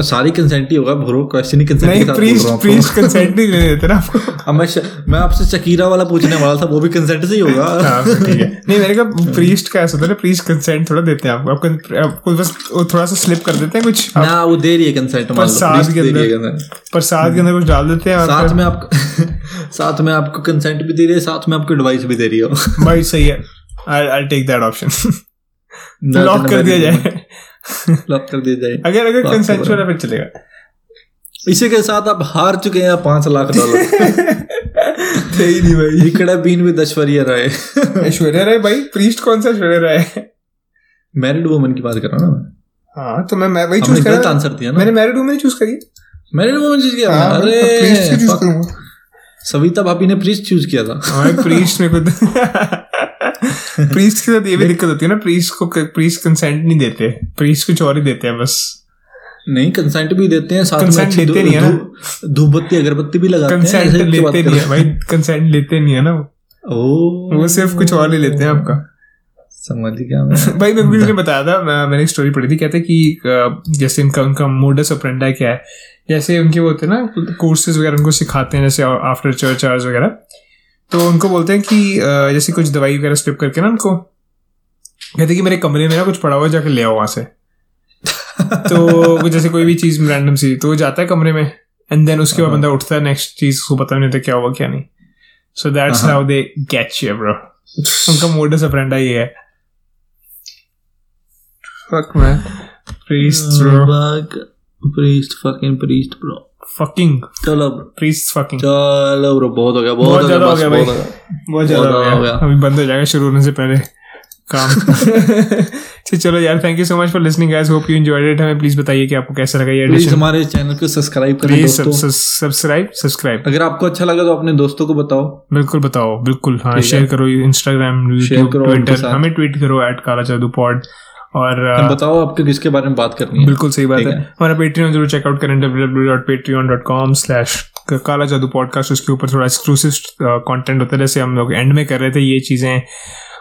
सारी consent ही होगा bro question ही consent के नहीं प्रीस्ट हूँ। प्रीस्ट कंसेंट नहीं देते ना अब मैं मैं आपसे चकीरा वाला पूछने वाला था वो भी कंसेंट से ही होगा। हाँ, ठीक है। नहीं मैंने कहा प्रीस्ट का ऐसा होता है ना प्रीस्ट कंसेंट थोड़ा देते हैं आपको। आपको आपको बस वो थोड़ा सा स्लिप कर देते हैं कुछ। ना वो दे रही है कंसेंट प्रसाद के अंदर। प्रसाद के अंदर कुछ डाल देते हैं साथ में आपको साथ में आपको कंसेंट भी दे रही है साथ में आपको एडवाइस भी दे रही हो। भाई सही है। I I take that option lock कर दिया जाए। लॉक कर दिया जाए। अगर अगर कंसेंचुअल है फिर चलेगा। इसी के साथ आप हार चुके हैं पाँच लाख डॉलर थे ही नहीं भाई। इकड़ा बीन विद ऐश्वर्या राय। ऐश्वर्या राय भाई प्रीस्ट कौन सा ऐश्वर्या राय? है मैरिड वुमन की बात कर रहा हूँ ना हाँ तो मैं मैं वही चूज़ करा। आंसर दिया ना। मैंने मैरिड वुमेन चूज़ करी। मैरिड वुमन चूज़ किया? हाँ अरे सविता भाभी ने प्रीस्ट चूज़ किया था। हाँ प्रीस्ट में कुछ प्रीस्ट के साथ ये भी दिक्कत होती है ना प्रीस्ट को प्रीस्ट कंसेंट नहीं देते। प्रीस्ट कुछ और ही देते हैं बस। नहीं कंसेंट भी देते हैं साथ में Consent लेते नहीं है। धूपबत्ती अगरबत्ती भी लगाते हैं कंसेंट ऐसे लेते नहीं है भाई कंसेंट लेते नहीं है ना वो। वो सिर्फ़ कुछ और ही लेते हैं आपका। समझ गया मैं। भाई मेरे को किसी ने बताया था मैं- मैंने एक स्टोरी पढ़ी थी कहते कि जैसे इनका उनका मोडस ऑपरेंडा क्या है। जैसे उनके वो होते हैं ना कोर्सेज वगैरह उनको सिखाते हैं जैसे आफ्टर चर्च आवर्स वगैरह। तो उनको बोलते हैं कि जैसे कुछ दवाई वगैरह स्लिप करके ना उनको कहते हैं कि मेरे कमरे में ना कुछ पड़ा हुआ है, जाके ले आओ वहाँ से। तो वो जैसे कोई भी चीज़ रैंडम सी तो वो जाता है कमरे में एंड देन उसके बाद हाँ। बंदा उठता है नेक्स्ट चीज़ उसको पता नहीं होता क्या हुआ क्या नहीं। So that's. How they get you bro उनका मोडस ऑपरेंडा ये है। Fuck man. Priests bro. Priest fucking priest bro fucking चलो। priests fucking चलो ब्रो बहुत हो गया बहुत बहुत हो ज़्यादा गया हो गया। भाई बहुत ज़्यादा हो गया। अभी बंद हो जाएगा शुरू होने से पहले काम। तो चलो यार thank you so much for listening guys hope you enjoyed it हमें प्लीज़ बताइए कि आपको कैसा लगा ये प्लीज़ एडिशन हमारे चैनल को सब्सक्राइब करें प्लीज़ दोस्तों। सब्सक्राइब सब्सक्राइब अगर आपको अच्छा लगा तो अपने दोस्तों को बताओ। बिल्कुल बताओ बिल्कुल। हाँ शेयर करो इंस्टाग्राम ट्विटर हमें ट्वीट करो एट काला जादू पॉड और बताओ आपको किसके बारे में बात करनी है। बिल्कुल सही बात है। हमारा पेट्रियन ज़रूर चेकआउट करें www.patreon.com slash काला जादू पॉडकास्ट उसके ऊपर थोड़ा एक्सक्लूसिव कंटेंट होता है जैसे हम लोग एंड में कर रहे थे ये चीज़ें।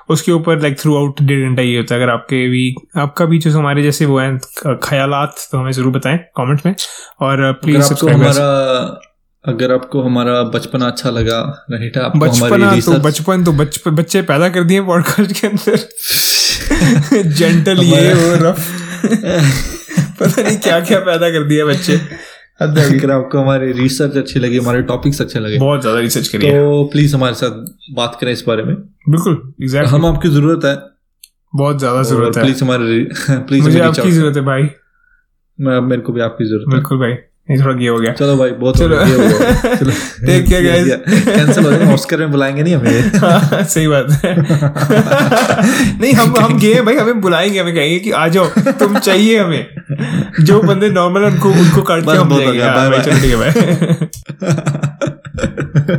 उसके ऊपर लाइक थ्रू आउट डेढ़ घंटा ये होता है। अगर आपके भी आपका भी जो हमारे जैसे वो हैं ख्यालात तो हमें ज़रूर बताएँ कमेंट में। और प्लीज़ सब्सक्राइब हमारा अगर आपको हमारा बचपना अच्छा लगा आपको बचपना तो बचपन तो बच, बच्चे पैदा कर दिए पॉडकास्ट के अंदर। जेंटल ये वो रफ पता नहीं क्या क्या पैदा कर दिया बच्चे। अगर आपको हमारी रिसर्च अच्छी लगी हमारे टॉपिक्स अच्छे लगे बहुत ज़्यादा रिसर्च करिए तो प्लीज़ हमारे साथ बात करें इस बारे में। बिल्कुल एग्जैक्ट हम आपकी ज़रूरत है। बहुत ज़्यादा ज़रूरत है। प्लीज़ हमारे प्लीज़ मुझे आपकी ज़रूरत है भाई। मेरे को भी आपकी ज़रूरत है। बिल्कुल भाई। ये थोड़ा गे हो गया। चलो भाई बहुत चलो। हो गया। चलो। Take care, guys. कैंसिल हो जाएगा ऑस्कर में बुलाएँगे नहीं हमें। हाँ, सही बात है। नहीं हम हम गए भाई हमें बुलाएँगे हमें कहेंगे कि आ जाओ तुम चाहिए हमें। जो बंदे नॉर्मल उनको उनको काट के हम हो जाएँगे गया, हाँ, भाई, चलो ठीक है भाई